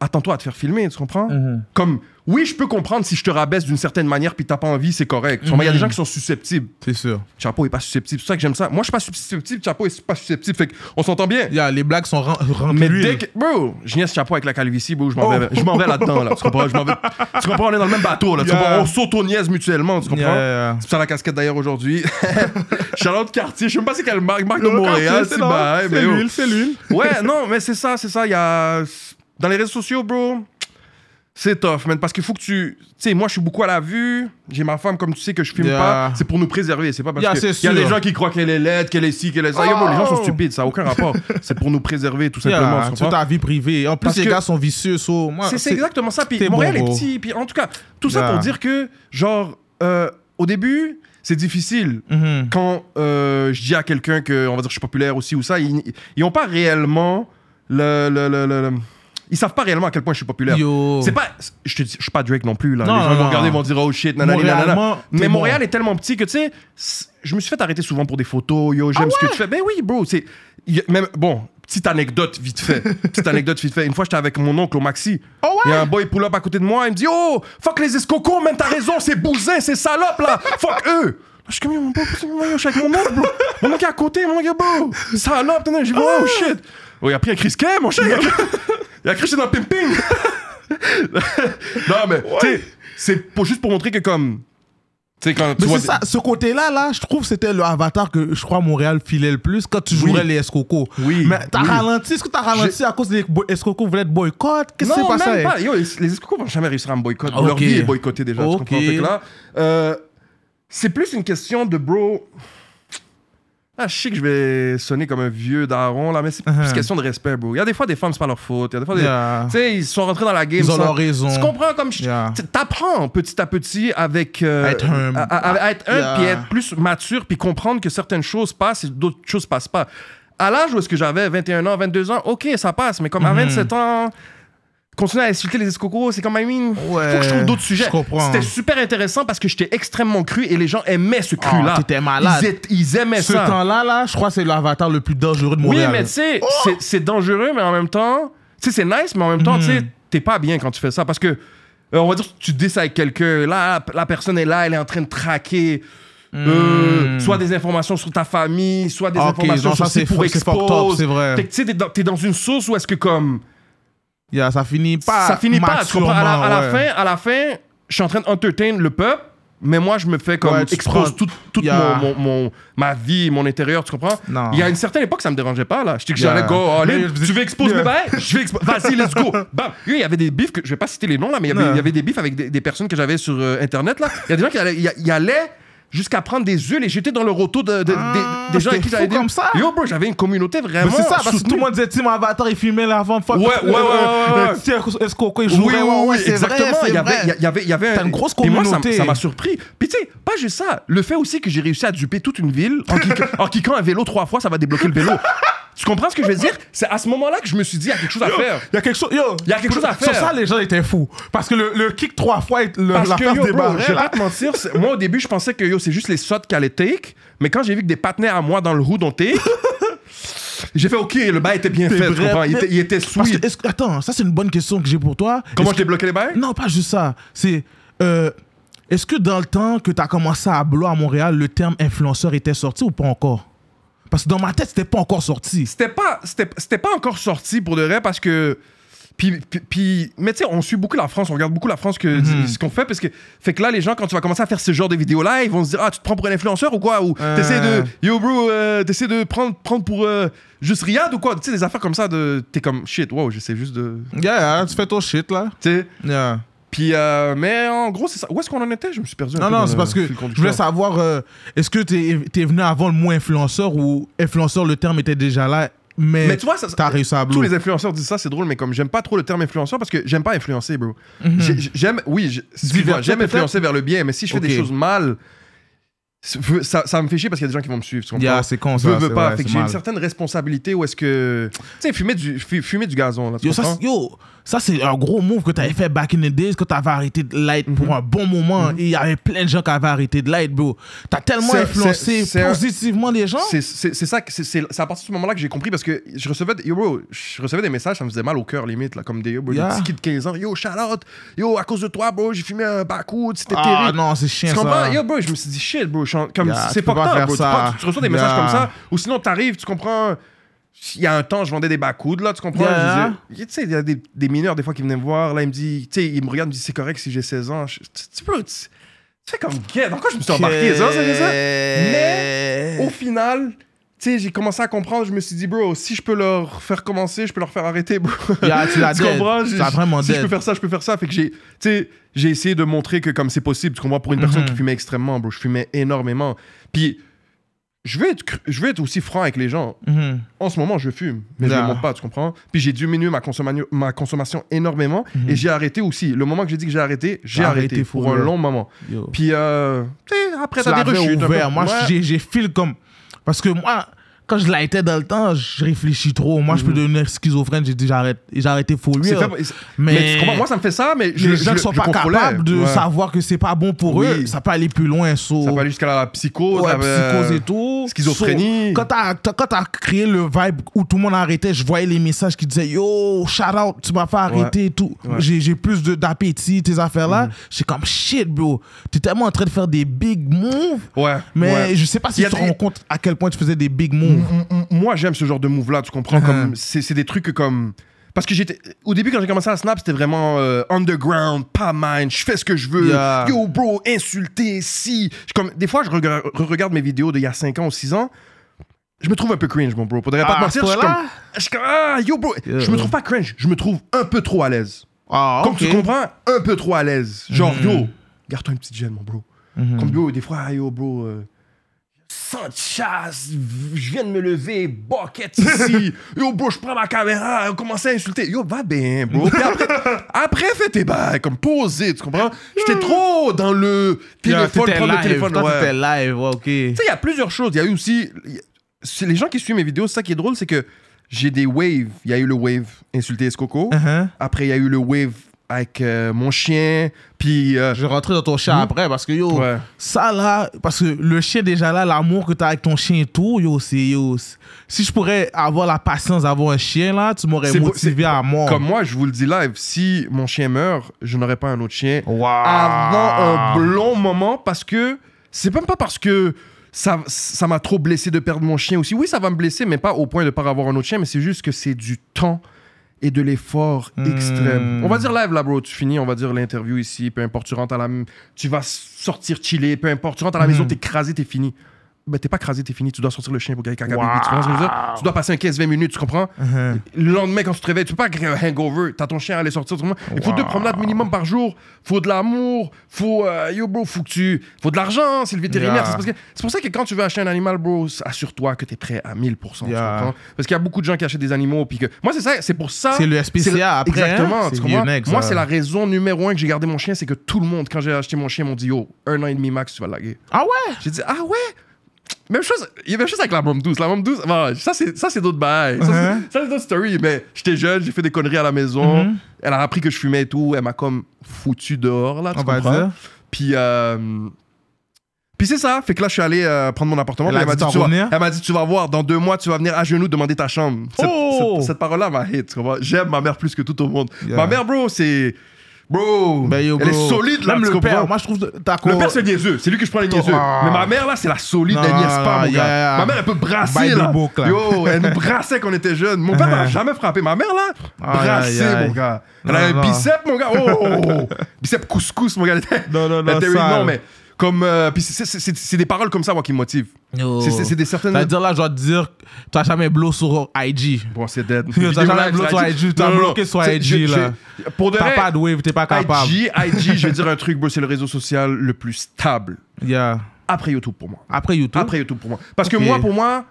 S4: attends-toi à te faire filmer, tu comprends?
S3: uh-huh.
S4: Comme, oui, je peux comprendre si je te rabaisse d'une certaine manière puis t'as pas envie, c'est correct. Il y a des
S3: Mhm.
S4: gens qui sont susceptibles.
S3: C'est sûr.
S4: Chapeau est pas susceptible. C'est pour ça que j'aime ça. Moi, je suis pas susceptible. Chapeau est pas susceptible. Fait qu'on s'entend bien?
S3: Yeah, les blagues sont remplies.
S4: Mais dès que. Bro, je niaise chapeau avec la calvitie, bro, je m'en
S3: Oh.
S4: vais, je m'en vais là-dedans, là. Tu comprends? Je m'en vais- tu comprends? On est dans le même bateau, là. Tu
S3: Yeah.
S4: comprends? On s'auto-niaise mutuellement, tu comprends?
S3: Yeah.
S4: C'est pour ça la casquette d'ailleurs aujourd'hui. <laughs> Charlotte Cartier, je sais même pas c'est quelle marque, marque de Montréal,
S3: c'est
S4: c'est
S3: non,
S4: bah,
S3: c'est
S4: mais yo.
S3: l'huile, c'est l'huile.
S4: Ouais, non, mais c'est ça, c'est ça. Il y a. Dans les réseaux sociaux, bro, c'est tough, man. Parce qu'il faut que tu. Tu sais, moi, je suis beaucoup à la vue. J'ai ma femme, comme tu sais, que je filme
S3: Yeah.
S4: pas. C'est pour nous préserver. C'est pas parce
S3: Yeah,
S4: que. Il y a des gens qui croient qu'elle est laide, qu'elle est ci, qu'elle est ça. Yo, les gens sont
S3: Oh.
S4: stupides, ça n'a aucun rapport. <laughs> c'est pour nous préserver, tout simplement.
S3: Yeah,
S4: comprends?
S3: ta vie privée. En plus,
S4: Parce
S3: les gars sont vicieux. so,
S4: C'est exactement ça. Puis Montréal
S3: bon,
S4: est petit. Puis en tout cas, tout ça pour dire que, genre, euh, au début, c'est difficile.
S3: Mhm.
S4: Quand euh, je dis à quelqu'un que, on va dire, je suis populaire aussi ou ça, ils ils ont pas réellement le, le, le- le- le- Ils savent pas réellement à quel point je suis populaire.
S3: Yo.
S4: C'est pas. Je te dis, je suis pas Drake non plus, là.
S3: Non,
S4: Les gens
S3: non,
S4: vont
S3: non.
S4: regarder, vont dire, oh shit, nanani, nanana. Mais
S3: bon.
S4: Montréal est tellement petit que, tu sais, je me suis fait arrêter souvent pour des photos. Yo, j'aime ce que tu fais. Ben oui, bro. C'est. Même, bon, petite anecdote vite fait. <laughs> petite anecdote vite fait. Une fois, j'étais avec mon oncle au Maxi.
S3: Oh
S4: Il y
S3: ouais?
S4: a un boy pull up à côté de moi. Il me dit, oh, fuck les escocos, man, t'as raison, c'est bousins, c'est salopes, là. fuck eux. Je suis comme, yo, mon bro, je suis avec mon oncle, bro. Mon oncle est à côté, mon oncle, bro. Salope. J'ai oh shit. Oh, il a pris un Chris Kay, mon cher. <laughs> Il a craché dans pimping. <laughs> non, mais, tu sais, c'est pour, juste pour montrer que, comme. Tu sais, quand tu
S3: Mais c'est ça, ce côté-là, là, je trouve que c'était le avatar que je crois Montréal filait le plus quand tu jouerais les Escocos.
S4: Oui,
S3: Mais t'as
S4: oui.
S3: ralenti, est-ce que t'as ralenti à cause des Escocos voulaient être boycott? Qu'est-ce qui s'est
S4: Non,
S3: passé?
S4: pas. Yo, les escrocs vont jamais réussir à me boycotter.
S3: Ok.
S4: Leur vie est boycottée déjà. Tu
S3: Ok.
S4: comprends? Fait que là, euh, c'est plus une question de bro. Ah, je sais que je vais sonner comme un vieux daron, là, mais c'est plus
S3: Uh-huh.
S4: question de respect, bro. Il y a des fois des femmes, c'est pas leur faute. Il y a des fois des.
S3: Yeah.
S4: Tu sais, ils sont rentrés dans la game.
S3: Ils ont
S4: sans-
S3: leur raison.
S4: Tu comprends? Comme. je-
S3: Yeah.
S4: tu- T'apprends petit à petit avec. euh,
S3: À être humble.
S4: à- à- à être humble,
S3: Yeah.
S4: puis être plus mature, puis comprendre que certaines choses passent et d'autres choses passent pas. À l'âge où est-ce que j'avais 21 ans, 22 ans, ok, ça passe, mais comme à
S3: Mhm.
S4: 27 ans continuer à insulter les escocos, c'est comme, I mean,
S3: Ouais,
S4: faut que je trouve d'autres sujets.
S3: je comprends.
S4: C'était super intéressant parce que j'étais extrêmement cru et les gens aimaient ce cru-là.
S3: Ah, t'étais malade.
S4: Ils, aimaient
S3: Ce
S4: ça.
S3: temps-là, là, je crois que c'est l'avatar le plus dangereux de
S4: Oui,
S3: Montréal.
S4: mais tu sais, c'est- c'est dangereux, mais en même temps, tu sais, c'est nice, mais en même temps, tu sais, t'es pas bien quand tu fais ça parce que, euh, on va dire, tu dis ça avec quelqu'un, là, la personne est là, elle est en train de traquer. euh, soit des informations sur ta famille, soit des
S3: Ok,
S4: informations sur
S3: ça, c'est
S4: pour expose.
S3: c'est vrai.
S4: T'es- Tu sais, t'es dans, dans une sauce où est-ce que comme
S3: Yeah, ça finit pas.
S4: ça finit pas, tu comprends? À la, à fin, à la fin, je suis en train d'entertain le peuple, mais moi, je me fais comme
S3: Ouais,
S4: expose toute, toute
S3: Yeah.
S4: mon, mon- mon- ma vie, mon intérieur, tu comprends?
S3: Non.
S4: Il y a une certaine époque, ça me dérangeait pas, là. Je dis que
S3: Yeah.
S4: j'allais go, all in.
S3: Mais-
S4: tu veux exposer mes bails? Je vais exposer. Vas-y, let's go. Bam. Il y avait des bifs, que, je vais pas citer les noms, là, mais il y avait,
S3: Non.
S4: il y avait des bifs avec des, des personnes que j'avais sur euh, Internet, là. Il y a des gens qui allaient, y- y allaient jusqu'à prendre des huiles et jeter dans le auto de, de- des-
S3: Ah,
S4: des gens avec qui j'avais
S3: comme ça.
S4: Yo, bro, j'avais une communauté
S3: Mais
S4: vraiment.
S3: c'est ça, parce que tout le monde disait Team Avatar, il filmait l'avant fuck.
S4: Ouais, ouais, ouais, ouais, ouais.
S3: Escoco, il
S4: Oui,
S3: jouait.
S4: oui,
S3: ouais,
S4: oui,
S3: ouais, c'est
S4: exactement.
S3: vrai,
S4: il, y avait, il y avait, il y avait
S3: une grosse
S4: Et moi, ça-
S3: communauté.
S4: ça m'a surpris. Puis tu sais, pas juste ça. Le fait aussi que j'ai réussi à duper toute une ville en, cliquant- <laughs> en cliquant un vélo trois fois, ça va débloquer le vélo. Tu comprends ce que je veux dire? C'est à ce moment-là que je me suis dit, il y a quelque chose à faire.
S3: Il y a quelque chose, yo,
S4: Il y a quelque chose à
S3: Sur
S4: faire.
S3: ça, les gens étaient fous. Parce que le, le kick trois fois, le,
S4: Parce
S3: la
S4: que yo,
S3: des
S4: bro, je vais pas te mentir, moi au début je pensais que yo c'est juste les shots qu'elle allait take, mais quand j'ai vu que des partenaires à moi dans le hood ont take, <laughs> j'ai fait ok, le bail était bien fait, tu
S3: vrai.
S4: comprends? Il était, il était sweet.
S3: que- attends, ça c'est une bonne question que j'ai pour toi.
S4: Comment je t'ai bloqué les bails?
S3: Non, pas juste ça. C'est. euh, Est-ce que dans le temps que tu as commencé à blow à Montréal, le terme influenceur était sorti ou pas encore? Parce que dans ma tête, c'était pas encore sorti.
S4: C'était pas, c'était, c'était pas encore sorti pour de vrai parce que. Puis, puis, puis- mais tu sais, on suit beaucoup la France, on regarde beaucoup la France que
S3: Mhm.
S4: ce qu'on fait parce que fait que là les gens quand tu vas commencer à faire ce genre de vidéos là, ils vont se dire ah tu te prends pour un influenceur ou quoi? Ou
S3: Euh.
S4: t'essaies de yo bro euh, t'essaies de prendre prendre pour euh, juste Riyad ou quoi? Tu sais des affaires comme ça de t'es comme shit wow j'essaie juste de
S3: Yeah, yeah, tu fais ton shit là.
S4: tu sais?
S3: Yeah.
S4: Puis euh, mais en gros c'est ça où est-ce qu'on en était? Je me suis perdu un
S3: Non,
S4: peu
S3: non, c'est parce que je voulais savoir, euh, est-ce que t'es es venu avant le mot influenceur ou influenceur, le terme était déjà là, mais,
S4: mais tu vois ça,
S3: t'as réussi à
S4: tous les influenceurs disent ça c'est drôle mais comme j'aime pas trop le terme influenceur parce que j'aime pas influencer bro
S3: Mhm.
S4: J'ai- J'aime, oui, j'aime influencer vers le bien, mais si je fais des choses mal, ça, ça me fait chier parce qu'il y a des gens qui vont me suivre.
S3: Yeah, c'est con ça.
S4: Veux, veux pas.
S3: vrai,
S4: fait que j'ai une certaine responsabilité où est-ce que. Tu sais, fumer du, fu- fumer du gazon, là. Tu
S3: Yo, ça,
S4: comprends?
S3: yo, ça, c'est un gros move que tu avais fait back in the days, que tu avais arrêté de light
S4: Mhm.
S3: pour un bon moment. Et il y avait plein de gens qui avaient arrêté de light, bro. Tu as tellement influencé
S4: un-
S3: positivement les gens.
S4: C'est ça, c'est à partir de ce moment-là que j'ai compris parce que je recevais, des- yo, bro, je recevais des messages, ça me faisait mal au cœur limite, là, comme des, yo, bro, des
S3: Yeah.
S4: petits kids de 15 ans. Yo, shout out, yo, à cause de toi, bro, j'ai fumé un backwood, c'était
S3: Ah
S4: terrible.
S3: non, c'est chiant
S4: Tu comprends?
S3: ça.
S4: Yo, bro, je me suis dit, shit, bro, comme
S3: Yeah,
S4: c'est pas
S3: pas
S4: temps, bro. Tu, reçois des messages comme ça, ou sinon t'arrives, tu comprends. Il y a un temps, je vendais des backwoods, là, tu comprends?
S3: Yeah.
S4: Je Tu sais, il y a des, des mineurs, des fois, qui venaient me voir, là, ils me disent, tu sais, ils me regardent, ils me disent, c'est correct si j'ai 16 ans. Je- Tu tu peux, tu tu fais comme, pourquoi je me suis embarqué, ça, c'est ça? Mais, au final, tu sais, j'ai commencé à comprendre, je me suis dit, bro, si je peux leur faire commencer, je peux leur faire arrêter, bro.
S3: Yeah, tu <laughs>
S4: comprends?
S3: Vraiment
S4: Si je peux faire ça, je peux faire ça. Fait que j'ai, tu sais, j'ai essayé de montrer que comme c'est possible, tu comprends, pour une personne
S3: Mhm.
S4: qui fumait extrêmement, bro, je fumais énormément. Puis, je veux être, je être aussi franc avec les gens.
S3: Mhm.
S4: En ce moment, je fume, mais je
S3: Yeah.
S4: ne montre pas, tu comprends? Puis j'ai diminué ma, consommation ma consommation énormément
S3: Mhm.
S4: et j'ai arrêté aussi. Le moment que j'ai dit que j'ai arrêté, j'ai arrêté,
S3: arrêté
S4: pour un long moment.
S3: Yo.
S4: Puis, euh, après, t'as des rechutes.
S3: ouvert. Moi,
S4: Ouais.
S3: j'ai feel comme. Parce que moi, quand je l'étais dans le temps, je réfléchis trop. Moi, je peux devenir schizophrène. J'ai dit, j'arrête. Et J'ai arrêté
S4: Mhm.
S3: Real.
S4: fait-
S3: Mais,
S4: mais moi, ça me fait ça, mais je,
S3: les gens ne sont pas capables de
S4: Ouais.
S3: savoir que c'est pas bon pour eux. Ça peut aller plus loin. so-
S4: Ça peut aller jusqu'à la psychose.
S3: Ouais,
S4: avec-
S3: psychose et tout.
S4: schizophrénie.
S3: So, quand t'as t'as créé le vibe où tout le monde arrêtait, je voyais les messages qui disaient Yo, shout out, tu m'as fait arrêter et tout. J'ai plus d'appétit, tes affaires-là. J'ai comme shit, bro. T'es tellement en train de faire des big moves.
S4: Ouais.
S3: Mais je sais pas si tu te rends compte à quel point tu faisais des big moves.
S4: M- m- Moi, j'aime ce genre de move-là, tu comprends?
S3: Uh-huh.
S4: comme C'est des trucs comme. Parce que j'étais. Au début, quand j'ai commencé à Snap, c'était vraiment euh, underground, pas mine, je fais ce que je veux.
S3: Yeah.
S4: Yo, bro, insulter, si. Comme, des fois, je regarde, regarde mes vidéos d'il y a 5 ans ou 6 ans. Je me trouve un peu cringe, mon bro. Faudrait pas
S3: Ah,
S4: te mentir. Je suis comme,
S3: point-là?
S4: je suis comme, ah, yo, bro.
S3: Yeah.
S4: Je me trouve pas cringe, je me trouve un peu trop à l'aise.
S3: Ah,
S4: Comme tu comprends, un peu trop à l'aise. Genre,
S3: Mhm.
S4: yo, garde-toi une petite gêne, mon bro.
S3: Mhm.
S4: Comme yo, des fois, ah, yo, bro. euh, sans chasse, je viens de me lever, bucket ici. <laughs> Yo, bro, je prends ma caméra, on commence à insulter. Yo, va bien, bro. Puis après, <laughs> après fais tes bails, comme posé, tu comprends? J'étais trop dans le téléphone, prendre le téléphone.
S3: Toi,
S4: ouais.
S3: live, ouais, ok.
S4: Tu sais, il y a plusieurs choses. Il y a eu aussi. a- les gens qui suivent mes vidéos, ça qui est drôle, c'est que j'ai des waves. Il y a eu le wave insulté Escoco.
S3: Uh-huh.
S4: Après, il y a eu le wave avec euh, mon chien. Puis. euh,
S3: Je vais rentrer dans ton chien
S4: Hmm?
S3: après parce que yo,
S4: Ouais.
S3: ça là, parce que le chien déjà là, l'amour que t'as avec ton chien et tout, yo, c'est yo. Si je pourrais avoir la patience d'avoir un chien là, tu m'aurais motivé à mort.
S4: Comme moi, je vous le dis live, si mon chien meurt, je n'aurai pas un autre chien
S3: Wow.
S4: avant un long moment parce que c'est même pas parce que ça ça m'a trop blessé de perdre mon chien aussi. Oui, ça va me blesser, mais pas au point de ne pas avoir un autre chien, mais c'est juste que c'est du temps et de l'effort
S3: Hmm.
S4: extrême. On va dire live là, bro. Tu finis, on va dire l'interview ici, peu importe, tu rentres à la... Tu vas sortir chiller, peu importe. Tu rentres à la
S3: Hmm.
S4: maison, t'es t'es fini. Ben, t'es pas crasé, t'es fini. Tu dois sortir le chien pour aille caca. Tu je veux dire? Tu dois passer un 15-20 minutes, tu comprends?
S3: Uh-huh.
S4: Le lendemain, quand tu te réveilles, tu peux pas créer un hangover. T'as ton chien à aller sortir. tu? Il faut deux promenades minimum par jour. Faut de l'amour. Faut, euh, yo, bro, faut que tu. Faut de l'argent. C'est le vétérinaire.
S3: Yeah.
S4: C'est pour ça que quand tu veux acheter un animal, bro, assure-toi que t'es prêt à 1000%. tu
S3: Yeah.
S4: comprends? Parce qu'il y a beaucoup de gens qui achètent des animaux. Puis que... Moi, c'est ça. C'est pour ça.
S3: C'est le SPCA après,
S4: Exactement.
S3: hein?
S4: tu comprends? Moi,
S3: ça.
S4: c'est la raison numéro un que j'ai gardé mon chien. C'est que tout le monde, quand j'ai acheté mon chien, m'ont dit, yo, un an et demi max, tu vas laguer.
S3: Ah ouais?
S4: J'ai dit, ah ouais? Même chose, il y a même chose avec la môme douce. La môme douce, bon, ça, c'est, d'autres bails. Ça, c'est-
S3: Uh-huh.
S4: ça, c'est d'autres story. Mais j'étais jeune, j'ai fait des conneries à la maison.
S3: Mhm.
S4: Elle a appris que je fumais et tout. Elle m'a comme foutu dehors, là, tu
S3: On
S4: comprends? Puis, euh, puis c'est ça. Fait que là, je suis allé euh, prendre mon appartement.
S3: Elle
S4: m'a
S3: dit
S4: dit, tu vas, dit, tu vas voir, dans deux mois, tu vas venir à genoux demander ta chambre. Cette,
S3: Oh!
S4: cette- cette parole-là m'a hit? J'aime ma mère plus que tout au monde.
S3: Yeah.
S4: Ma mère, bro, c'est... Bro,
S3: Ben, yo,
S4: elle
S3: bro.
S4: est solide, là,
S3: Même le père, moi je trouve
S4: Le père, c'est niaiseux. C'est lui que je prends les niaiseux.
S3: Ah.
S4: Mais ma mère, là, c'est la solide.
S3: Non,
S4: elle niaise pas,
S3: non,
S4: mon gars.
S3: yeah, yeah.
S4: Ma mère, elle peut brasser, là.
S3: book, là.
S4: Yo, elle nous brassait quand on était jeunes. Mon père m'a
S3: Uh-huh.
S4: jamais frappé. Ma mère, là, brassée, mon gars. Elle
S3: Non,
S4: a un bicep, mon gars. Oh! bicep couscous, mon gars.
S3: Non, non, non,
S4: elle était-
S3: sale.
S4: non, mais comme. euh, puis c'est- c'est c'est- c'est des paroles comme ça, moi, qui me motivent.
S3: Yo.
S4: C'est- C'est c'est des certaines.
S3: C'est-à-dire là, je dois te dire, t'as jamais blow sur IG.
S4: Bon, c'est dead.
S3: Yo, <laughs> t'as jamais bloqué
S4: sur
S3: IG, t'as
S4: Non, non, non.
S3: bloqué sur
S4: C'est-
S3: IG,
S4: je- je-
S3: là.
S4: Pour de
S3: T'as
S4: vrai,
S3: pas de wave, t'es pas capable.
S4: IG, IG, je vais dire un truc, bro, c'est le réseau social le plus stable.
S3: Yeah.
S4: Après YouTube, pour moi.
S3: Après YouTube?
S4: Après YouTube pour moi. Parce que moi, pour moi,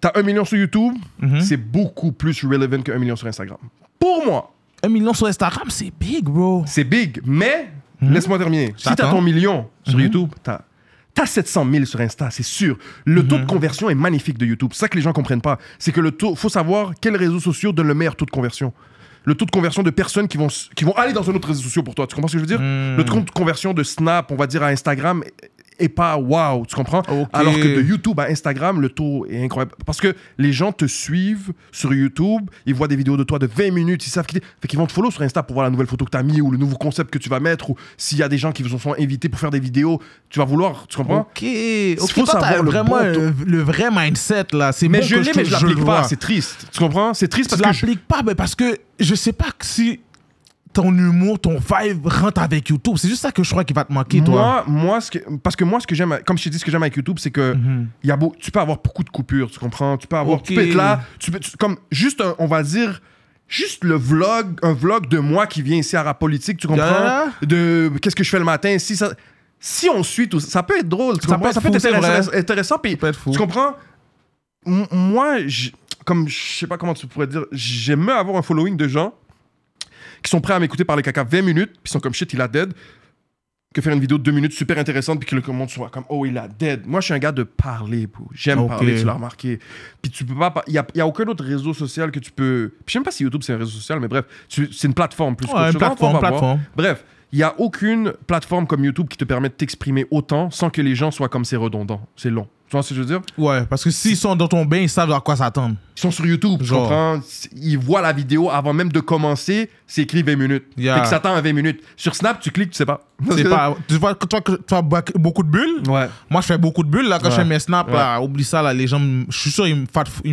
S4: t'as un million sur YouTube,
S3: Mhm.
S4: c'est beaucoup plus relevant qu'un million sur Instagram. Pour moi,
S3: Un million sur Instagram, c'est big, bro.
S4: c'est big, mais
S3: Mhm.
S4: laisse-moi terminer. Si t'as ton million sur
S3: Mhm.
S4: YouTube, t'as. T'as 700 000 sur Insta, c'est sûr. Le taux de conversion est magnifique de YouTube. C'est ça que les gens comprennent pas. C'est que le taux, faut savoir quels réseaux sociaux donnent le meilleur taux de conversion. Le taux de conversion de personnes qui vont, s- qui vont aller dans un autre réseau social pour toi. Tu comprends ce que je veux dire?
S3: Hmm.
S4: Le taux de conversion de Snap, on va dire, à Instagram est pas wow, tu comprends? Alors que de YouTube à Instagram, le taux est incroyable. Parce que les gens te suivent sur YouTube, ils voient des vidéos de toi de 20 minutes, ils savent qui t'es. Fait qu'ils vont te follow sur Insta pour voir la nouvelle photo que tu as mis ou le nouveau concept que tu vas mettre ou s'il y a des gens qui vous sont invités pour faire des vidéos, tu vas vouloir, tu comprends?
S3: Ok. Ok,
S4: faut
S3: toi, t'as
S4: savoir le
S3: vraiment
S4: bon taux.
S3: le vrai mindset, là. C'est
S4: Mais
S3: bon
S4: je l'ai, mais je l'applique pas. C'est triste. Tu comprends? C'est triste
S3: Tu
S4: parce que. je-
S3: l'appliques pas, mais parce que je sais pas que si ton humour, ton vibe rentre avec YouTube. C'est juste ça que je crois qu'il va te manquer, toi.
S4: Moi, moi ce que, parce que moi, ce que j'aime, comme je t'ai dit, ce que j'aime avec YouTube, c'est que il y a beau, tu peux avoir beaucoup de coupures, tu comprends? Tu peux avoir, tu peux être là, tu peux, tu- comme juste, un- on va dire, juste le vlog, un vlog de moi qui vient ici à Rap Politique, tu comprends?
S3: Yeah.
S4: De qu'est-ce que je fais le matin, si ça, si on suit tout ça, ça peut être drôle, tu
S3: Ça
S4: comprends?
S3: peut être
S4: peut intéressant,
S3: vrai.
S4: intéressant, puis
S3: Ça peut être fou.
S4: tu comprends? M- moi, comme je sais pas comment tu pourrais dire, j'aime avoir un following de gens qui sont prêts à m'écouter parler caca 20 minutes, puis sont comme shit, il a dead, que faire une vidéo de 2 minutes super intéressante, puis que le monde soit comme oh, il a dead. Moi, je suis un gars de parler, bro. J'aime parler, tu l'as remarqué. Puis tu peux pas. Il y a, y a aucun autre réseau social que tu peux. Puis je sais même pas si YouTube c'est un réseau social, mais bref, c'est une plateforme plus
S3: Ouais,
S4: qu'autre
S3: une
S4: chose.
S3: Plateforme, plateforme.
S4: Bref, il y a aucune plateforme comme YouTube qui te permet de t'exprimer autant sans que les gens soient comme c'est redondant. C'est long. Tu vois ce que je veux dire?
S3: Ouais, parce que s'ils sont dans ton bain, ils savent à quoi s'attendre.
S4: Ils sont sur YouTube, tu comprends? Ils voient la vidéo avant même de commencer, c'est écrit 20 minutes.
S3: Yeah.
S4: Fait que ça tend à 20 minutes. Sur Snap, tu cliques, tu sais pas.
S3: C'est <laughs> pas. Tu vois, toi, tu as beaucoup de bulles?
S4: Ouais.
S3: Moi, je fais beaucoup de bulles là quand
S4: Ouais.
S3: je fais mes snaps.
S4: Ouais.
S3: Là, oublie ça là, les gens, je suis sûr ils me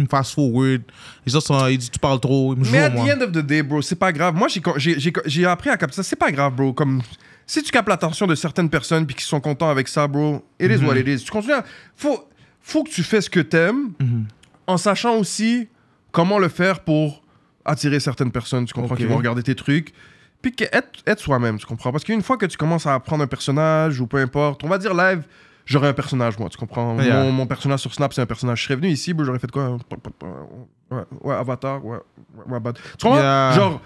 S3: fast, forward. Les gens sont, ils disent tu parles trop, ils me jouent
S4: Mais at the end of the day, bro, c'est pas grave. Moi, j'ai appris à capter ça. C'est pas grave, bro. Comme si tu captes l'attention de certaines personnes puis qui sont contents avec ça, bro, it is what it is. Tu continues. à- Faut, faut que tu fais ce que t'aimes
S3: Mhm.
S4: en sachant aussi comment le faire pour attirer certaines personnes. Tu comprends
S3: Ok.
S4: qui vont regarder tes trucs. Puis être, être soi-même, tu comprends. Parce qu'une fois que tu commences à apprendre un personnage ou peu importe, on va dire live. J'aurais un personnage, moi, tu comprends?
S3: Yeah.
S4: Mon, mon personnage sur Snap, c'est un personnage. Je serais venu ici, bro, j'aurais fait quoi? Ouais, ouais, Avatar, ouais, ouais, ouais, bad. Tu comprends?
S3: Yeah.
S4: Genre,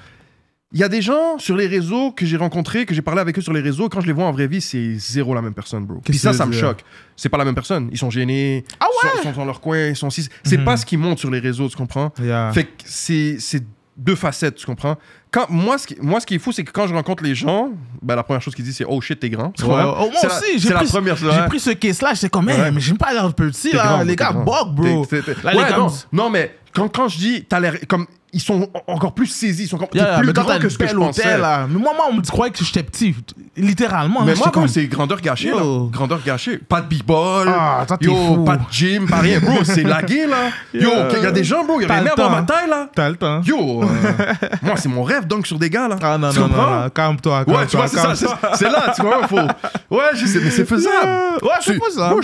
S4: Il y a des gens sur les réseaux que j'ai rencontrés, que j'ai parlé avec eux sur les réseaux. Quand je les vois en vraie vie, c'est zéro la même personne, bro. Puis ça, ça me choque. C'est pas la même personne. Ils sont gênés.
S3: Ah ouais?
S4: Ils sont, sont dans leur coin. Ils sont six. C'est
S3: Mhm.
S4: pas ce qui monte sur les réseaux, tu comprends?
S3: Yeah.
S4: Fait que c'est deux facettes, tu comprends? Quand, moi, ce qui, moi, ce qui est fou, c'est que quand je rencontre les gens, ben, la première chose qu'ils disent, c'est Oh shit, t'es grand.
S3: Ouais,
S4: comprends?
S3: oh, moi aussi, j'ai pris, j'ai
S4: ouais.
S3: pris ce case-là, j'étais comme,
S4: Ouais.
S3: hey, mais j'aime pas l'air petit, là.
S4: grand,
S3: les gars, bug, bro. Là, les
S4: Ouais,
S3: gars,
S4: non, non, mais quand, quand je dis, t'as l'air comme. Ils sont encore plus saisis, ils sont encore
S3: Yeah, yeah,
S4: plus
S3: mais quand
S4: grand
S3: t'as
S4: que ce que je pensais.
S3: là. Mais moi, moi, on me croyait que j'étais petit. Littéralement.
S4: Mais
S3: là,
S4: moi,
S3: comme...
S4: c'est grandeur gâchée, là. Grandeur gâchée. Pas de b-ball.
S3: Ah,
S4: Yo, pas de gym, pas rien. Bro, c'est <laughs> lagué, là. Yo,
S3: Yeah.
S4: il y a des gens, bro, il y
S3: le
S4: aimé avoir
S3: temps.
S4: ma taille, là.
S3: T'as le temps.
S4: Yo, <laughs> euh, moi, c'est mon rêve, donc, sur des gars, là.
S3: Ah non,
S4: Tu
S3: non, non, non, calme-toi,
S4: Ouais,
S3: calme-toi.
S4: tu vois, c'est ça. C'est là, tu vois, faut. Ouais, je sais, mais c'est <laughs> faisable.
S3: Ouais, c'est faisable.
S4: Moi,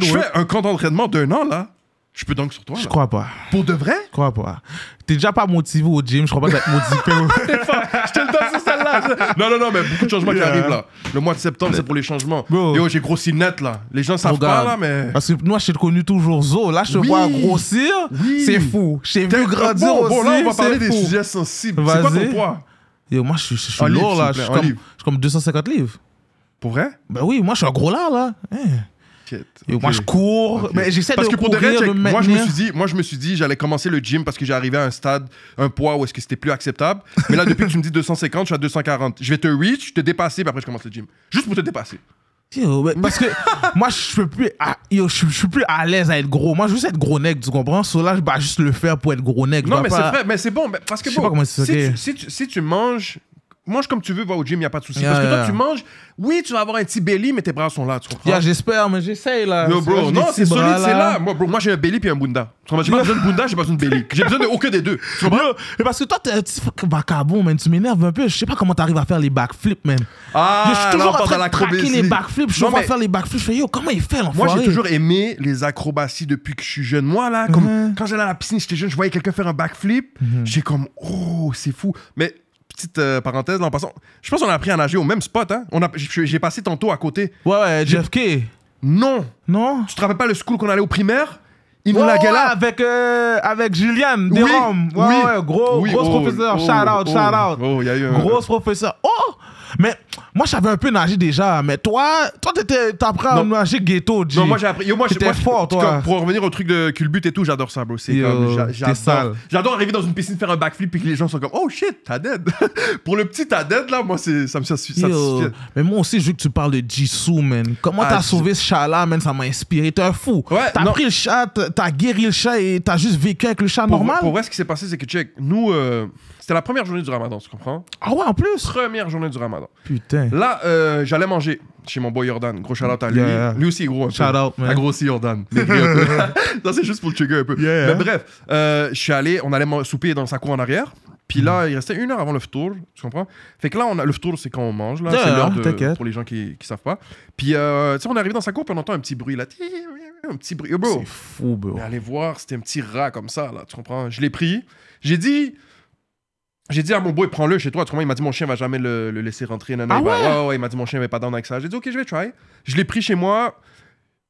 S4: je fais un camp d'entraînement d'un an, là. Je peux donc sur toi,
S3: Je
S4: là.
S3: crois pas.
S4: Pour de vrai?
S3: Je crois pas. T'es déjà pas motivé au gym, je crois pas que <laughs> t'es motivé.
S4: Je te le donne sur celle-là. Non, non, non, mais beaucoup de changements qui arrivent, là. Le mois de septembre, c'est pour les changements.
S3: Bro.
S4: Yo, j'ai grossi net, là. Les gens savent pas, là, mais.
S3: Parce que moi, je t'ai connu toujours zo. Là, je te
S4: Oui.
S3: vois grossir.
S4: Oui.
S3: C'est fou. Je t'ai vu grandir
S4: bon,
S3: aussi.
S4: bon, là, on va parler
S3: c'est
S4: des
S3: fou.
S4: sujets sensibles. C'est quoi ton poids?
S3: Yo, moi, je suis, je lourd, là. Je suis comme,
S4: livre.
S3: je suis comme 250 livres.
S4: Pour vrai?
S3: Ben oui, moi, je suis un gros là, là. Hein. Moi, je cours. Mais j'essaie de
S4: Parce que pour de
S3: courir,
S4: vrai,
S3: de me
S4: moi je me suis dit, moi je me suis dit, j'allais commencer le gym parce que j'ai arrivé à un stade, un poids où est-ce que c'était plus acceptable. Mais là, depuis que tu me dis 250, je suis à 240. Je vais te reach, te dépasser, puis après je commence le gym. Juste pour te dépasser.
S3: Yo, parce que <laughs> moi, je suis plus, à, yo, je, suis- je suis plus à l'aise à être gros. Moi, je veux juste être gros nec, tu comprends? So là, je vais juste le faire pour être gros nec.
S4: Non, mais
S3: pas-
S4: c'est vrai, mais c'est bon, mais parce que bon,
S3: pas
S4: si, tu, si, tu, si tu manges, mange comme tu veux, va au gym, il n'y a pas de souci.
S3: Yeah,
S4: parce que toi,
S3: yeah.
S4: tu manges, oui, tu vas avoir un petit belly, mais tes bras sont là, tu comprends?
S3: Yeah, j'espère, mais j'essaye là.
S4: Yo, bro, non, c'est solide, c'est là. Moi, bro, moi j'ai un belly puis un bunda. Tu comprends? J'ai pas besoin de bunda, j'ai pas besoin de belly. J'ai besoin de aucun des deux. Tu comprends?
S3: Mais parce que toi, t'es un petit vacabon, man. Tu m'énerves un peu. Je sais pas comment t'arrives à faire les backflips, man.
S4: Ah,
S3: je suis toujours en train
S4: de l'acrobatie.
S3: les backflips. Je vois
S4: mais-
S3: faire les backflips. Je fais, yo, comment il fait,
S4: Moi,
S3: l'enfoiré?
S4: j'ai toujours aimé les acrobaties depuis que je suis jeune. Moi, là, comme
S3: Mhm.
S4: quand j'allais à la piscine, j'étais jeune, je voyais quelqu'un faire un backflip. J'ai comme, oh, c'est fou. Mais, petite euh, parenthèse, là, en passant, je pense qu'on a appris à nager au même spot. Hein? On a, j'ai j'ai passé tantôt à côté.
S3: Ouais, ouais, JFK.
S4: Non.
S3: Non?
S4: Tu te rappelles pas le school qu'on allait au primaire? Il nous laguait
S3: ouais,
S4: là.
S3: avec, euh, avec
S4: Oui,
S3: Desrome. Ouais,
S4: oui,
S3: ouais, gros,
S4: oui,
S3: gros
S4: oh,
S3: professeur.
S4: oh,
S3: shout out,
S4: oh,
S3: shout out.
S4: Oh, il y a eu un.
S3: Gros professeur. Oh! Mais moi, je savais un peu nager déjà. Mais toi, toi, t'étais- t'apprends à nager ghetto, G.
S4: Non, moi j'ai appris. Yo, moi, je-
S3: fort, toi.
S4: comme, Pour revenir au truc de culbut et tout, j'adore ça, bro. C'est comme. J'adore. arriver dans une piscine, faire un backflip et que les gens sont comme, oh shit, t'as dead. <laughs> pour le petit t'as dead, là, moi, c'est- ça me.
S3: Yo, mais moi aussi, je veux que tu parles de Jisoo, man. Comment
S4: Ah,
S3: t'as sauvé ce chat-là, man? Ça m'a inspiré. T'es un fou.
S4: Ouais,
S3: t'as pris le chat, t'as- guéri le chat et t'as juste vécu avec le chat normal?
S4: pour vrai, ce qui s'est passé, c'est que, check, nous, euh, c'était la première journée du ramadan, tu comprends?
S3: Ah ouais, en plus?
S4: Première journée du ramadan.
S3: Putain.
S4: Là, euh, j'allais manger chez mon boy Jordan. Gros shout out à lui.
S3: Yeah.
S4: Lui aussi, gros. Un peu.
S3: Shout out, man.
S4: A grossi Jordan. <laughs> Peu. <laughs> Ça, c'est juste pour le trigger un peu.
S3: Yeah.
S4: Mais bref, euh, je suis allé, on allait souper dans sa cour en arrière. Puis
S3: Mm.
S4: là, il restait une heure avant le tour, tu comprends? Fait que là, on a, le tour, c'est quand on mange, là.
S3: Yeah,
S4: c'est l'heure pour les gens qui, qui savent pas. Puis, euh, tu sais, on est arrivé dans sa cour, puis on entend un petit bruit, là. Un petit bruit. Bro,
S3: C'est fou, bro.
S4: mais allez voir, c'était un petit rat comme ça, là, tu comprends? Je l'ai pris. J'ai dit. J'ai dit à mon boy, prends-le chez toi. Autrement, il m'a dit, mon chien va jamais le, le laisser rentrer. nanana.
S3: Ah
S4: Il va-
S3: ouais?
S4: il m'a dit, mon chien va pas down avec ça. J'ai dit, ok, je vais try. Je l'ai pris chez moi.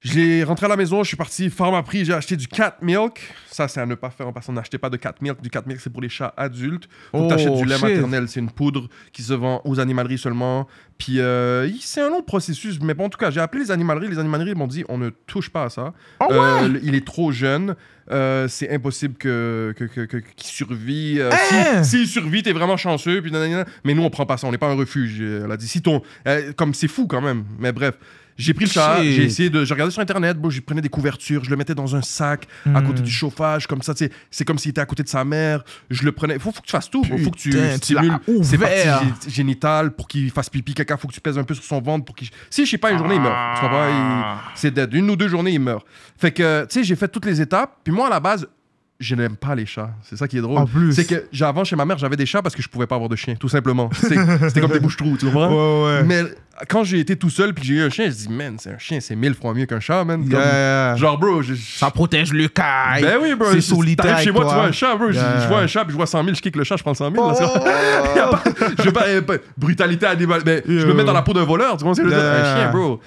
S4: Je l'ai rentré à la maison. Je suis parti. Farm a pris. J'ai acheté du cat milk. Ça, c'est à ne pas faire en passant. N'achetez pas de cat milk. Du cat milk, c'est pour les chats adultes. Faut
S3: Oh,
S4: du lait
S3: shit.
S4: maternel. C'est une poudre qui se vend aux animaleries seulement. Puis, euh, c'est un long processus. Mais bon, en tout cas, j'ai appelé les animaleries. Les animaleries m'ont dit, on ne touche pas à ça.
S3: Ah?
S4: Euh, il est trop jeune. Euh, c'est impossible que, que, que- que- qu'il survit. Euh,
S3: Hein?
S4: si- S'il survit, t'es vraiment chanceux. Puis nanana. mais nous, on prend pas ça. On n'est pas un refuge. Elle a dit, si ton. euh, comme c'est fou quand même. Mais bref. J'ai pris le chat, j'ai essayé de. J'ai regardé sur internet, bon, je prenais des couvertures, je le mettais dans un sac à
S3: Hmm.
S4: côté du chauffage, comme ça. C'est comme s'il était à côté de sa mère. Je le prenais. Faut, faut que tu fasses tout. Faut, faut que tu
S3: Putain,
S4: stimules ses parties gé- génitales pour qu'il fasse pipi, caca. Faut que tu pèses un peu sur son ventre pour qu'il. Si je sais pas, une journée, il meurt.
S3: Ah.
S4: C'est dead. Une ou deux journées, il meurt. Fait que, tu sais, j'ai fait toutes les étapes. Puis moi, à la base, je n'aime pas les chats. C'est ça qui est drôle.
S3: En plus.
S4: C'est que avant, chez ma mère, j'avais des chats parce que je pouvais pas avoir de chien, tout simplement. <laughs> C'était comme des bouches-trous, tu comprends?
S3: Ouais, ouais.
S4: Mais quand j'ai été tout seul puis que j'ai eu un chien, je dis, man, c'est un chien, c'est mille fois mieux qu'un chat, man. Comme-
S3: Yeah.
S4: Genre, bro, je-
S3: Ça protège le caille.
S4: ben oui, bro.
S3: C'est solitaire.
S4: Chez moi, tu vois un chat, bro. je-
S3: Yeah.
S4: Je vois un chat, puis je vois 100 000, je kick le chat, je prends 100 000. là, c'est-
S3: Oh. <laughs>
S4: Pas- je veux pas, pas- brutalité animale. Mais je me mets dans la peau d'un voleur, tu vois ce que je veux dire?
S3: Yeah.
S4: Un chien, bro.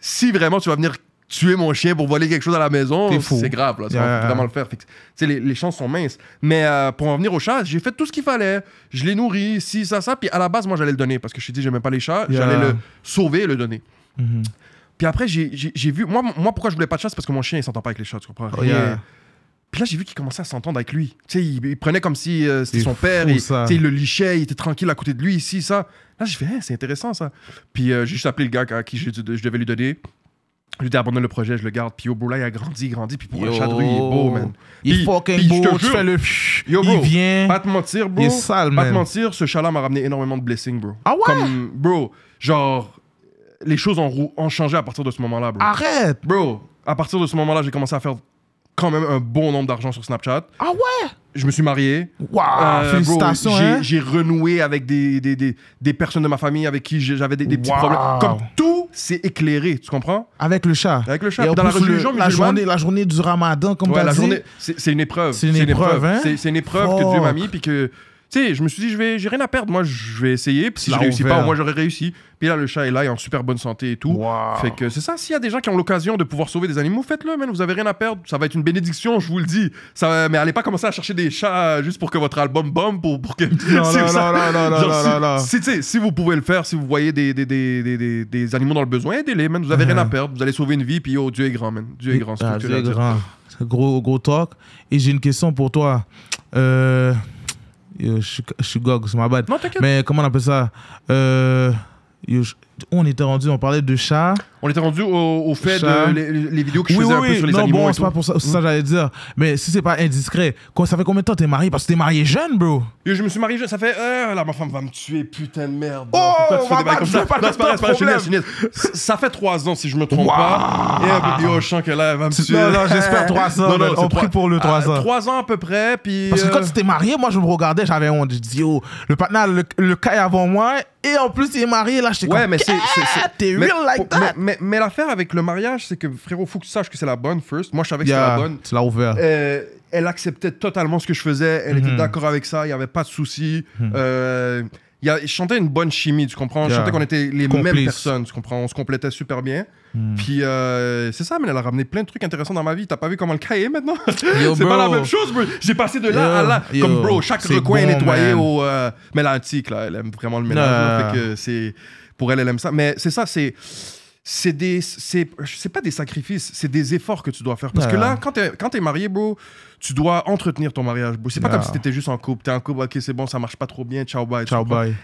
S4: Si vraiment tu vas venir tuer mon chien pour voler quelque chose à la maison, c'est grave. Là, tu
S3: Yeah,
S4: vas
S3: yeah,
S4: vraiment le faire. Fait les, les chances sont minces. Mais euh, pour en venir au chat, j'ai fait tout ce qu'il fallait. Je l'ai nourri, si, ça, ça. Puis à la base, moi, j'allais le donner parce que je t'ai dit, j'aimais pas les chats.
S3: Yeah.
S4: J'allais le sauver et le donner.
S3: Mhm.
S4: Puis après, j'ai vu. Moi, moi, pourquoi je voulais pas de chat, c'est parce que mon chien, il s'entend pas avec les chats, tu comprends?
S3: Oh, yeah.
S4: Puis là, j'ai vu qu'il commençait à s'entendre avec lui. Tu sais, il, il prenait comme si euh, c'était son père. et, il le lichait, il était tranquille à côté de lui, ici, ça. Là, j'ai fait, c'est intéressant, ça. Puis euh, j'ai juste appelé le gars à qui je, je devais lui donner. Je lui ai dit, abandonne le projet, je le garde. Puis yo, bro, là, il a grandi, grandi. Puis pour un
S3: Yo.
S4: de rue, il est beau, man.
S3: Il est fucking
S4: puis je te
S3: beau, tu
S4: jure-
S3: fais le...
S4: Yo,
S3: il
S4: bro,
S3: vient...
S4: Pas te mentir, bro.
S3: Il est sale,
S4: Pas te
S3: man.
S4: mentir, ce chat-là m'a ramené énormément de blessings, bro.
S3: Ah ouais?
S4: Comme, bro, genre, les choses ont, ont changé à partir de ce moment-là, bro.
S3: Arrête
S4: Bro, à partir de ce moment-là, j'ai commencé à faire quand même un bon nombre d'argent sur Snapchat.
S3: Ah ouais?
S4: Je me suis marié.
S3: Waouh,
S4: Euh,
S3: félicitations,
S4: j'ai-
S3: hein
S4: J'ai renoué avec des, des, des, des personnes de ma famille avec qui j'avais des, des petits
S3: Wow.
S4: problèmes. Comme tout s'est éclairé, tu comprends?
S3: Avec le chat.
S4: Avec le chat.
S3: Et
S4: Dans la
S3: le-
S4: religion
S3: la, journée, la journée du ramadan, comme
S4: Ouais,
S3: tu
S4: la
S3: dit.
S4: c'est c'est une épreuve.
S3: C'est une épreuve, hein?
S4: C'est une épreuve que Dieu m'a mis, puis que, tu sais, je me suis dit, je vais, j'ai rien à perdre. Moi, je vais essayer, puis si je réussis pas, moins j'aurais réussi. Puis là, le chat est là, il est en super bonne santé et tout.
S3: Wow.
S4: Fait que c'est ça, s'il y a des gens qui ont l'occasion de pouvoir sauver des animaux, faites-le, man. Vous avez rien à perdre. Ça va être une bénédiction, je vous le dis. Ça, mais allez pas commencer à chercher des chats juste pour que votre album bombe, pour, pour que.
S3: Non, <laughs>
S4: c'est
S3: non,
S4: ça.
S3: non, non, non,
S4: Genre,
S3: non,
S4: si,
S3: non.
S4: Si, si vous pouvez le faire, si vous voyez des, des, des, des, animaux dans le besoin, aidez-les, man. Vous avez rien à perdre. Vous allez sauver une vie, puis yo, Dieu est grand, man. Dieu est grand.
S3: Ah, Dieu est grand. Gros, gros talk. Et j'ai une question pour toi. Euh, je suis- gog, c'est ma bad.
S4: Non, t'inquiète.
S3: Mais comment on appelle ça? Euh, On était rendu, on parlait de chat.
S4: On était rendu au, au fait
S3: Chat.
S4: de les, les vidéos que je
S3: oui,
S4: faisais
S3: oui,
S4: un peu
S3: oui.
S4: sur les
S3: non,
S4: animaux
S3: bon, c'est pas pour ça, que j'allais dire. Mais si c'est pas indiscret, quoi, ça fait combien de temps t'es marié? Parce que t'es marié jeune, bro.
S4: Je me suis marié, ça fait. Euh, là, ma femme va me tuer, putain de merde.
S3: Oh,
S4: Pourquoi tu fais des comme
S3: je
S4: ça
S3: pas
S4: Non, c'est pas vrai, c'est pas. Ça fait trois ans, si je me trompe
S3: Wow.
S4: pas. Et un yo, je sens que là, elle va me tuer.
S3: Non, non, j'espère 300,
S4: Non, non, c'est
S3: On
S4: trois-
S3: prie pour le 300.
S4: Ah, Trois ans à peu près, puis.
S3: Parce que
S4: euh,
S3: quand tu t'es marié, moi je me regardais, j'avais honte. Je dis, yo, le partenaire, le, cas est avant moi, et en plus il est marié, là, j'étais
S4: Ouais,
S3: comme,
S4: mais
S3: t'es
S4: mais-
S3: real like
S4: pour-
S3: that.
S4: Mais, mais, mais l'affaire avec le mariage, c'est que frérot, faut que tu saches que c'est la bonne first. Moi, je savais que
S3: Yeah,
S4: c'était la bonne.
S3: tu l'as ouvert.
S4: Euh, elle acceptait totalement ce que je faisais. Elle était
S3: Mhm.
S4: d'accord avec ça. Il n'y avait pas de souci.
S3: Mhm.
S4: Euh, il y a, je chantais une bonne chimie, tu comprends? Je
S3: Yeah.
S4: chantais qu'on était les
S3: Complice.
S4: mêmes personnes, tu comprends? On se complétait super bien.
S3: Hmm.
S4: Puis euh, c'est ça, mais elle a ramené plein de trucs intéressants dans ma vie. T'as pas vu comment le cas est maintenant? <laughs> C'est pas
S3: bro.
S4: la même chose, bro. J'ai passé de là
S3: Yo,
S4: à là.
S3: yo,
S4: Comme bro, chaque recoin est nettoyé
S3: man.
S4: au. euh, mais l'antique, là, elle aime vraiment le ménage. là. Fait que c'est. Pour elle, elle aime ça. Mais c'est ça, c'est. C'est des. C'est pas des sacrifices, c'est des efforts que tu dois faire. Parce que là, quand t'es quand t'es marié, bro, tu dois entretenir ton mariage, bro. C'est pas
S3: Yeah.
S4: comme si t'étais juste en couple. T'es en couple, ok, c'est bon, ça marche pas trop bien, ciao, bye.
S3: Ciao, bye.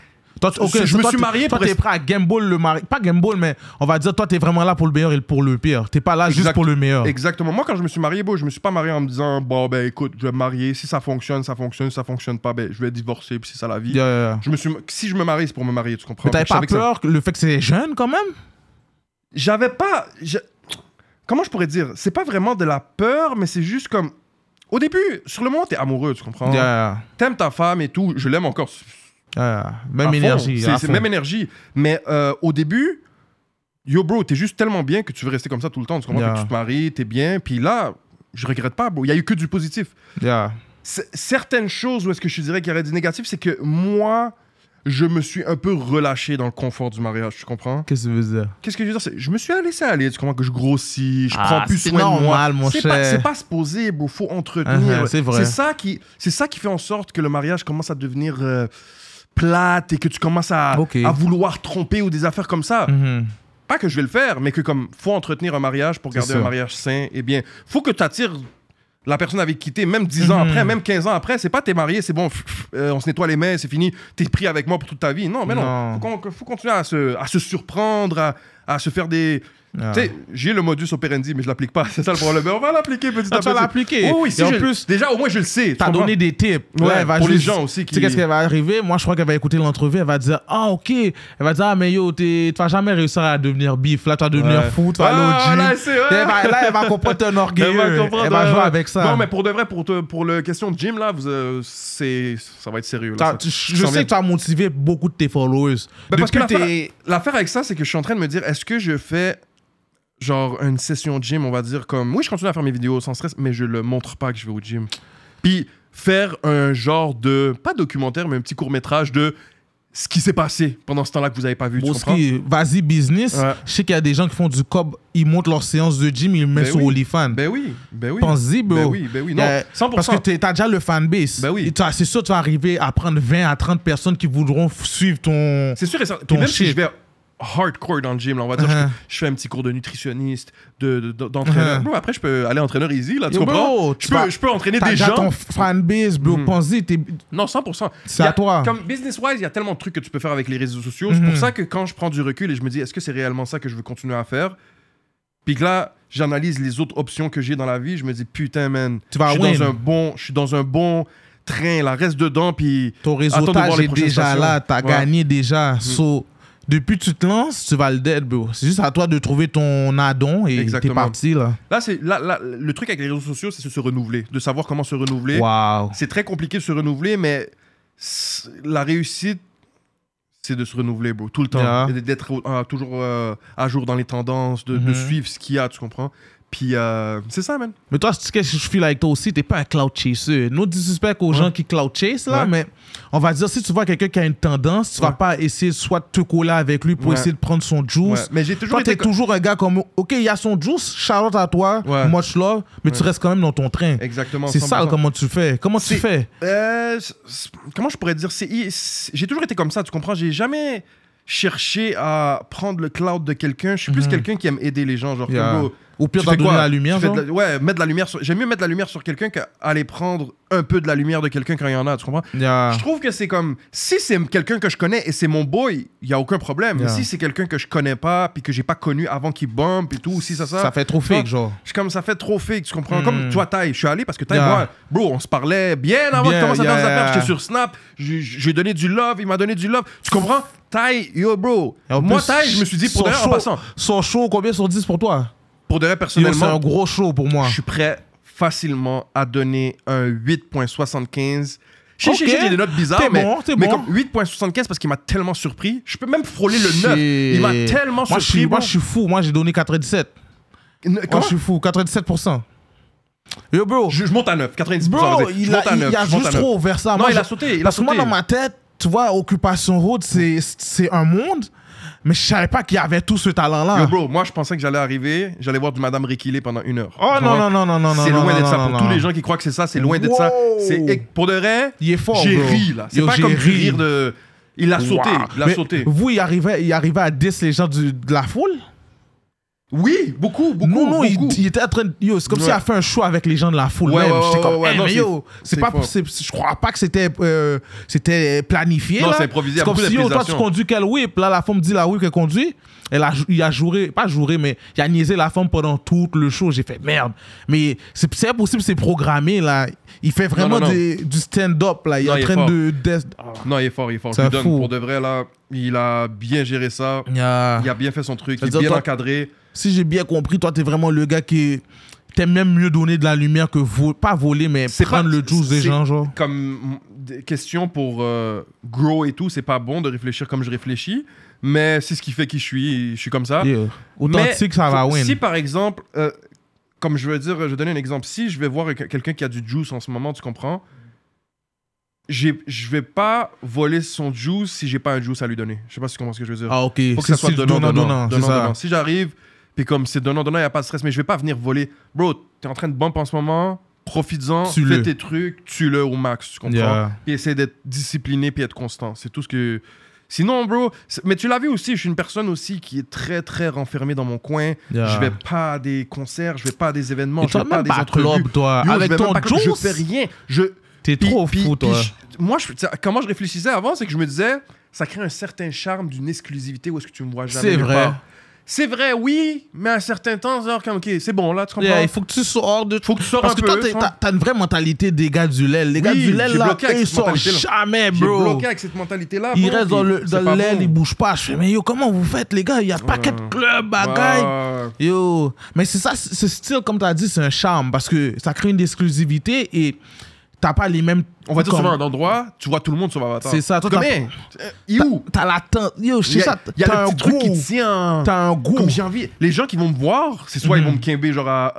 S3: Toi, tu- ok,
S4: Je- me
S3: toi,
S4: suis marié
S3: Toi,
S4: pour
S3: t'es
S4: rester-
S3: prêt à gamble le mari. Pas gamble, mais on va dire, toi, t'es vraiment là pour le meilleur et pour le pire. T'es pas là juste
S4: Exact-
S3: pour le meilleur.
S4: Exactement. Moi, quand je me suis marié, bro, je me suis pas marié en me disant, bon, ben écoute, je vais me marier. Si ça fonctionne, ça fonctionne. Si ça fonctionne pas, ben je vais divorcer. Puis c'est ça la vie.
S3: Yeah, yeah, yeah.
S4: Je me suis... Si je me marie, c'est pour me marier, tu comprends?
S3: Mais t'avais
S4: Je savais
S3: pas
S4: que ça-
S3: peur que le fait que c'est jeune quand même?
S4: J'avais pas. je- Comment je pourrais dire? C'est pas vraiment de la peur, mais c'est juste comme. Au début, sur le moment, t'es amoureux, tu comprends?
S3: Yeah, yeah,
S4: T'aimes ta femme et tout. Je l'aime encore. À
S3: Même énergie.
S4: C'est même énergie. Mais euh, au début, yo, bro, t'es juste tellement bien que tu veux rester comme ça tout le temps. Tu comprends?
S3: Yeah.
S4: Que tu te maries, t'es bien. Puis là, je regrette pas, bro. Il y a eu que du positif.
S3: Yeah.
S4: Certaines choses où est-ce que je dirais qu'il y aurait du négatif, c'est que moi, je me suis un peu relâché dans le confort du mariage, tu comprends?
S3: Qu'est-ce que tu veux dire?
S4: Qu'est-ce que je veux dire? Je me suis laissé aller, tu comprends? Que je grossis, je
S3: Ah,
S4: prends plus soin de moi.
S3: normal, mon
S4: C'est pas, pas supposé, bro. Faut entretenir.
S3: C'est vrai.
S4: C'est ça, qui, c'est ça qui fait en sorte que le mariage commence à devenir euh, plate et que tu commences à, à vouloir tromper ou des affaires comme ça.
S3: Mhm.
S4: Pas que je vais le faire, mais que comme faut entretenir un mariage pour garder un mariage sain, eh bien, faut que tu attires la personne avec qui t'es, même 10 ans
S3: Mhm.
S4: après, même 15 ans après. C'est pas t'es marié, c'est bon, pff, pff, euh, on se nettoie les mains, c'est fini, t'es pris avec moi pour toute ta vie. Non, mais non.
S3: Non.
S4: Faut, qu'on- faut continuer à se, à se surprendre, à, à se faire des.
S3: Yeah.
S4: Tu sais, j'ai le modus operandi, mais je l'applique pas. <laughs> C'est ça le problème. Mais on va l'appliquer petit
S3: Ah,
S4: à
S3: tu vas
S4: petit.
S3: l'appliquer.
S4: Oh oui,
S3: Et
S4: si
S3: en
S4: je-
S3: plus,
S4: déjà, au moins, je le sais. tu comprends?
S3: donné des tips.
S4: Ouais,
S3: va
S4: pour les gens aussi
S3: Tu sais qu'est-ce qu'elle va arriver? Moi, je crois qu'elle va écouter l'entrevue. Elle va dire Ah, ok. Elle va dire Ah, mais yo, tu vas jamais réussir à devenir bif. Là, tu vas devenir
S4: Ouais.
S3: fou. Tu vas aller
S4: Ah, là.
S3: Elle va- là, elle va comprendre ton orgueil. <laughs>
S4: Elle va comprendre,
S3: Elle va jouer
S4: ouais.
S3: avec ça.
S4: Non, mais pour de vrai, pour, te- pour le question de gym, là, vous, euh, ça va être sérieux. là. Ça-
S3: je sais que tu as motivé beaucoup de tes followers.
S4: Parce que l'affaire avec ça, c'est que je suis en train de me dire, est-ce que je fais genre une session de gym, on va dire comme, oui, je continue à faire mes vidéos sans stress, mais je le montre pas que je vais au gym. Puis faire un genre de, pas documentaire, mais un petit court métrage de ce qui s'est passé pendant ce temps-là que vous avez pas vu. Tu
S3: Bon, vas-y business.
S4: Ouais.
S3: Je sais qu'il y a des gens qui font du cob, ils montent leur séance de gym, ils le mettent
S4: Ben
S3: sur
S4: oui.
S3: OnlyFans.
S4: Ben oui, ben oui.
S3: Pense-y, bro.
S4: Ben oui, ben oui. Non,
S3: Euh,
S4: 100%.
S3: Parce que t'es- t'as déjà le fanbase.
S4: Ben oui.
S3: C'est sûr, tu vas arriver à prendre 20 à 30 personnes qui voudront suivre ton.
S4: C'est sûr et certain.
S3: ton
S4: Puis même si je vais hardcore dans le gym, là, on va dire,
S3: Uh-huh.
S4: je, je fais un petit cours de nutritionniste, de, de- de- d'entraîneur.
S3: Uh-huh.
S4: Après, je peux aller entraîneur easy, là, tu
S3: Yo,
S4: comprends?
S3: bro,
S4: je,
S3: tu vas-
S4: peux, je peux entraîner des gens.
S3: ton fanbase, bro.
S4: Mhm.
S3: Pense-y, t'es-
S4: Non, 100%.
S3: C'est à toi.
S4: Comme business-wise, il y a tellement de trucs que tu peux faire avec les réseaux sociaux. C'est
S3: Mhm.
S4: pour ça que quand je prends du recul et je me dis, est-ce que c'est réellement ça que je veux continuer à faire? Puis que là, j'analyse les autres options que j'ai dans la vie, je me dis, putain, man,
S3: Tu vas
S4: je suis
S3: win.
S4: dans un bon, je suis dans un bon train, là, reste dedans, puis
S3: ton
S4: de
S3: réseautage
S4: les
S3: est déjà là. T'as
S4: Ouais.
S3: gagné déjà. So, depuis que tu te lances, tu vas le dead, bro. C'est juste à toi de trouver ton addon et t'es parti, là.
S4: là, c'est là, là, le truc avec les réseaux sociaux, c'est de se renouveler, de savoir comment se renouveler.
S3: Waouh.
S4: C'est très compliqué de se renouveler, mais la réussite, c'est de se renouveler, bro, tout le temps.
S3: Yeah.
S4: D'être toujours euh, à jour dans les tendances, de, de
S3: Mhm.
S4: suivre ce qu'il y a, tu comprends? Puis euh, c'est ça, man.
S3: Mais toi, ce que je feel avec toi aussi, t'es pas un cloud chaser. Nous disrespect aux gens qui cloud chase, là,
S4: Ouais.
S3: mais on va dire, si tu vois quelqu'un qui a une tendance, tu vas
S4: Ouais.
S3: pas essayer soit de te coller avec lui pour
S4: Ouais.
S3: essayer de prendre son
S4: Ouais.
S3: juice.
S4: Mais j'ai toujours
S3: Toi, t'es toujours un gars comme, OK, il y a son juice, Charlotte à toi,
S4: Ouais.
S3: much love, mais tu
S4: Ouais.
S3: restes quand même dans ton train.
S4: Exactement.
S3: C'est ça,
S4: 100%.
S3: comment tu fais? Comment tu fais?
S4: Euh, comment je pourrais dire J'ai toujours été comme ça, tu comprends? J'ai jamais cherché à prendre le cloud de quelqu'un. Je suis plus
S3: Mhm.
S4: quelqu'un qui aime aider les gens. Genre,
S3: Yeah. Au pire,
S4: quoi
S3: la lumière,
S4: Tu fais
S3: genre?
S4: de la- Ouais, mettre de la lumière. sur- J'aime mieux mettre de la lumière sur quelqu'un qu'aller prendre un peu de la lumière de quelqu'un quand il y en a, tu comprends?
S3: Yeah.
S4: Je trouve que c'est comme si c'est quelqu'un que je connais et c'est mon boy, il y a aucun problème. Mais
S3: Yeah.
S4: si c'est quelqu'un que je connais pas puis que j'ai pas connu avant qu'il bump et tout, si ça ça,
S3: Ça fait trop fake, genre.
S4: je suis comme ça fait trop fake, tu comprends?
S3: Mm.
S4: Comme toi, Ty, je suis allé parce que Ty,
S3: Yeah.
S4: moi, bro, on se parlait bien avant
S3: Bien,
S4: de commencer à faire
S3: yeah,
S4: des affaires.
S3: yeah.
S4: J'étais sur Snap, j'ai- j'ai donné du love, il m'a donné du love. Tu comprends? Ty, yo, bro.
S3: Et en
S4: Moi,
S3: plus,
S4: je me suis dit, pour
S3: son
S4: vrai, en
S3: show-
S4: passant,
S3: Son show, combien sur 10 pour toi?
S4: Pour de vrai,
S3: Yo, C'est un
S4: personnellement,
S3: gros show pour moi.
S4: je suis prêt facilement à donner un 8.75. Je sais,
S3: Ok.
S4: je sais, j'ai des notes bizarres, mais,
S3: bon, t'es
S4: mais
S3: bon.
S4: comme 8.75 parce qu'il m'a tellement surpris. Je peux même frôler le 9.
S3: Shit.
S4: Il m'a tellement
S3: moi, je
S4: surpris.
S3: moi, je suis fou. Moi, j'ai donné 97.
S4: N-
S3: Moi,
S4: Comment?
S3: je suis fou. 97%. Yo, bro.
S4: je, je monte à 9, 90%.
S3: Bro, il
S4: je
S3: a,
S4: monte à
S3: il-
S4: 9.
S3: il a
S4: je monte à
S3: juste
S4: 9.
S3: trop ouvert ça.
S4: Non,
S3: Moi,
S4: il a sauté, il a
S3: Parce que moi, dans ma tête, tu vois, Occupation Road, c'est c'est un monde, mais je savais pas qu'il y avait tout ce talent-là.
S4: Yo, bro, moi, je pensais que j'allais arriver, j'allais voir du Madame Rikilé pendant une heure.
S3: Oh non,
S4: vois?
S3: non, non, non, non,
S4: C'est
S3: non,
S4: loin
S3: non,
S4: d'être ça.
S3: non,
S4: Pour
S3: non,
S4: tous
S3: non.
S4: les gens qui croient que c'est ça, c'est loin d'être ça. C'est pour de vrai.
S3: Il est fort,
S4: J'ai ri, là. C'est pas comme rire de. Il a sauté. Il a sauté.
S3: Vous, il arrivait, il arrivait à 10 les gens de la foule?
S4: Oui, beaucoup, beaucoup.
S3: Non, non, il,
S4: beaucoup.
S3: il était en train de. Yo, c'est comme
S4: Ouais.
S3: s'il a fait un show avec les gens de la foule.
S4: Ouais,
S3: même.
S4: ouais,
S3: J'étais
S4: ouais,
S3: comme,
S4: ouais,
S3: hey,
S4: non,
S3: mais
S4: c'est-
S3: yo, c'est
S4: c'est
S3: pas. c'est- Je crois pas que c'était euh, c'était planifié.
S4: Non, c'est improvisé, a
S3: comme si, yo, toi, tu conduis quel whip. Là, la femme dit la whip qu'elle conduit. Elle a, il a joué, pas joué, mais il a niaisé la femme pendant tout le show. J'ai fait merde. Mais c'est c'est impossible, c'est programmé, là. Il fait vraiment
S4: non, non.
S3: des- du stand-up, là. Il est en train de. de-
S4: Non, il est fort, il est fort. Je
S3: C'est
S4: lui donne pour de vrai, là. Il a bien géré ça.
S3: Yeah.
S4: Il a bien fait son truc. Il est bien encadré.
S3: Si j'ai bien compris, toi, t'es vraiment le gars qui. T'aimes même mieux donner de la lumière que vo- pas voler, mais prendre
S4: pas-
S3: le juice des gens, genre.
S4: Comme mm, des questions pour euh, grow et tout, c'est pas bon de réfléchir comme je réfléchis. Mais c'est ce qui fait qui je suis. Je suis comme ça.
S3: Yeah. Authentique, ça va win.
S4: Si par exemple, euh, comme je veux dire, je vais donner un exemple. Si je vais voir que- quelqu'un qui a du juice en ce moment, tu comprends? Je vais pas voler son juice si j'ai pas un juice à lui donner. Je sais pas si tu comprends ce que je veux dire.
S3: Ah, ok.
S4: Faut que ça soit
S3: C'est
S4: donnant, donnant,
S3: donnant,
S4: donnant, donnant. Si j'arrive, puis comme c'est donnant, donnant, il n'y a pas de stress, mais je vais pas venir voler. Bro, t'es en train de bump en ce moment, profites-en, fais tes trucs, tue-le au max, tu comprends?
S3: Yeah.
S4: Puis essaie d'être discipliné, puis être constant. C'est tout ce que... Sinon, bro, mais tu l'as vu aussi, je suis une personne aussi qui est très, très renfermée dans mon coin.
S3: Yeah.
S4: Je vais pas à des concerts, je vais pas à des événements,
S3: Et
S4: je vais pas à des
S3: pas
S4: entrevues.
S3: club, toi.
S4: Yo, je
S3: Avec
S4: vais
S3: ton
S4: pas
S3: juice,
S4: je fais rien. Je,
S3: t'es trop
S4: puis-
S3: fou,
S4: puis
S3: toi.
S4: je- moi, je, comment je réfléchissais avant, c'est que je me disais, ça crée un certain charme d'une exclusivité où est-ce que tu me vois jamais.
S3: C'est vrai.
S4: part. C'est vrai, oui, mais à un certain temps, genre, comme, ok, c'est bon, là, tu comprends?
S3: Yeah, il faut que tu sors de
S4: Faut que tu sors
S3: Parce
S4: un
S3: que
S4: peu.
S3: toi, t'as t'as une vraie mentalité des gars du LEL. Les gars
S4: Oui,
S3: du
S4: j'ai
S3: là, ils sortent jamais,
S4: J'ai
S3: bro.
S4: bloqué avec cette mentalité-là.
S3: Ils restent dans
S4: puis
S3: le,
S4: c'est
S3: dans
S4: pas
S3: le LEL,
S4: bon.
S3: ils bougent pas. Je fais, mais yo, comment vous faites, les gars? Il y a pas
S4: Ouais.
S3: quatre clubs, bagaille. Yo, mais c'est ça, ce style, comme tu as dit, c'est un charme parce que ça crée une exclusivité et t'as pas les mêmes.
S4: On va dire,
S3: comme-
S4: à un endroit, tu vois tout le monde sur Avatar.
S3: C'est ça, toi, t'as-
S4: il est où?
S3: T'as la tente. Yo, je
S4: Il
S3: sais
S4: y a,
S3: ça.
S4: il y a le petit truc qui tient.
S3: T'as un goût.
S4: Comme j'ai envie. Les gens qui vont me voir, c'est soit ils
S3: Mhm.
S4: vont me quimber genre à,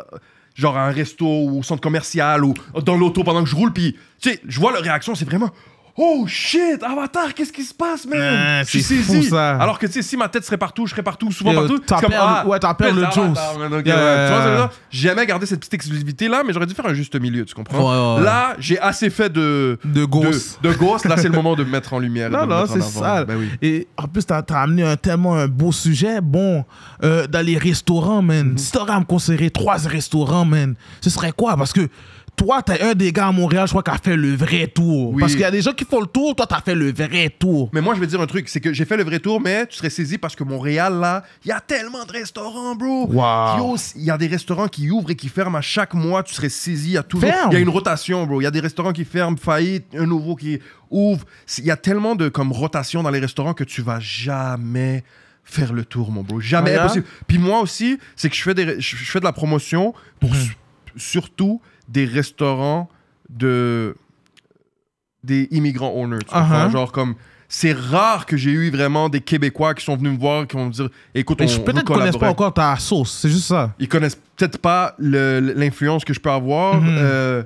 S4: genre à un resto ou au centre commercial ou dans l'auto pendant que je roule, puis tu sais, je vois leur réaction, c'est vraiment Oh shit, Avatar, qu'est-ce qui se passe, man?
S3: Ouais,
S4: je suis
S3: c'est fou,
S4: saisi.
S3: ça.
S4: Alors que, tu sais, si ma tête serait partout, je serais partout, souvent
S3: Yo,
S4: partout. c'est comme,
S3: le-
S4: ah,
S3: ouais,
S4: mais
S3: le juice.
S4: Avatar, man,
S3: Yeah,
S4: Tu vois? J'ai jamais gardé cette petite exclusivité-là, mais j'aurais dû faire un juste milieu, tu comprends?
S3: Ouais, ouais.
S4: Là, j'ai assez fait de.
S3: De Ghost.
S4: De, de Ghost, là, c'est le moment de me mettre en lumière. et
S3: Non,
S4: me
S3: non,
S4: mettre en
S3: c'est
S4: avant.
S3: ça.
S4: Ben oui.
S3: Et en plus, t'as as amené un, tellement un beau sujet. Bon, euh, dans les restaurants, man,
S4: Mhm.
S3: si t'aurais à me conseiller trois restaurants, man, ce serait quoi? Parce que toi, t'es un des gars à Montréal, je crois, qui a fait le vrai tour.
S4: Oui.
S3: Parce qu'il y a des gens qui font le tour, toi, t'as fait le vrai tour.
S4: Mais moi, je vais te dire un truc, c'est que j'ai fait le vrai tour, mais tu serais saisi parce que Montréal, là, il y a tellement de restaurants, bro.
S3: Wow.
S4: Il y a des restaurants qui ouvrent et qui ferment à chaque mois, tu serais saisi. A toujours.
S3: Ferme.
S4: Il y a une rotation, bro. Il y a des restaurants qui ferment, faillite, un nouveau qui ouvre. Il y a tellement de comme rotation dans les restaurants que tu vas jamais faire le tour, mon bro. Jamais
S3: Ah,
S4: impossible. Puis moi aussi, c'est que je fais, des, je je fais de la promotion pour su- surtout des restaurants de des immigrants owners.
S3: Uh-huh.
S4: Genre comme c'est rare que j'ai eu vraiment des Québécois qui sont venus me voir qui vont me dire écoute on,
S3: peut-être connaissent pas encore ta sauce, c'est juste ça.
S4: Ils connaissent peut-être pas l'influence que je peux avoir
S3: Mhm.
S4: euh,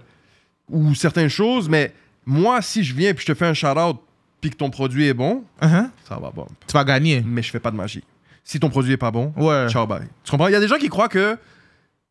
S4: ou certaines choses, mais moi si je viens puis je te fais un shout out puis que ton produit est bon,
S3: Uh-huh.
S4: ça va bon.
S3: Tu vas gagner.
S4: Mais je fais pas de magie. Si ton produit est pas bon,
S3: Ouais.
S4: ciao bye. Tu comprends? Il y a des gens qui croient que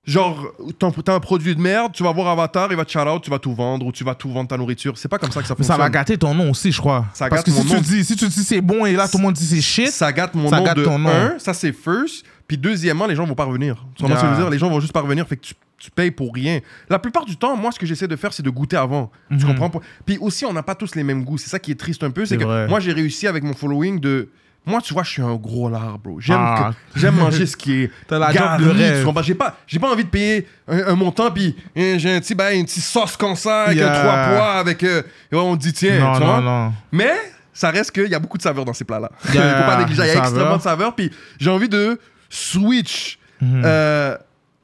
S4: genre t'as un produit de merde, tu vas voir Avatar, il va te shout out, tu vas tout vendre ou tu vas tout vendre ta nourriture. C'est pas comme ça que ça
S3: Mais ça
S4: fonctionne.
S3: va gâter ton nom aussi, je crois.
S4: Ça
S3: Parce
S4: gâte
S3: que si
S4: mon
S3: tu,
S4: nom.
S3: dis, si tu dis c'est bon et là tout le monde dit c'est shit,
S4: Ça gâte mon
S3: Ça
S4: nom
S3: gâte
S4: de
S3: ton nom.
S4: un, ça c'est first. Puis deuxièmement, les gens vont pas revenir. Tu comprends ce que je veux
S3: Yeah.
S4: dire? Les gens vont juste pas revenir, fait que tu, tu payes pour rien. La plupart du temps, moi, ce que j'essaie de faire, c'est de goûter avant. Tu
S3: Mhm.
S4: comprends? pas? Puis aussi, on n'a pas tous les mêmes goûts. C'est ça qui est triste un peu. C'est
S3: C'est
S4: que
S3: vrai.
S4: moi, j'ai réussi avec mon following de. Moi, tu vois, je suis un gros lard, bro. J'aime
S3: Ah.
S4: j'aime manger ce qui est. <laughs>
S3: T'as la job
S4: garni,
S3: de rêve.
S4: J'ai pas, j'ai pas envie de payer un, un montant, puis hein, j'ai un petit, ben, une petite sauce comme ça, avec
S3: Yeah.
S4: trois pois, avec. euh, on dit, tiens,
S3: non,
S4: tu vois?
S3: non.
S4: Mais ça reste qu'il y a beaucoup de saveurs dans ces plats-là. Il <laughs> faut pas négliger. Il y a extrêmement de saveurs. Puis j'ai envie de switch
S3: Mhm.
S4: euh,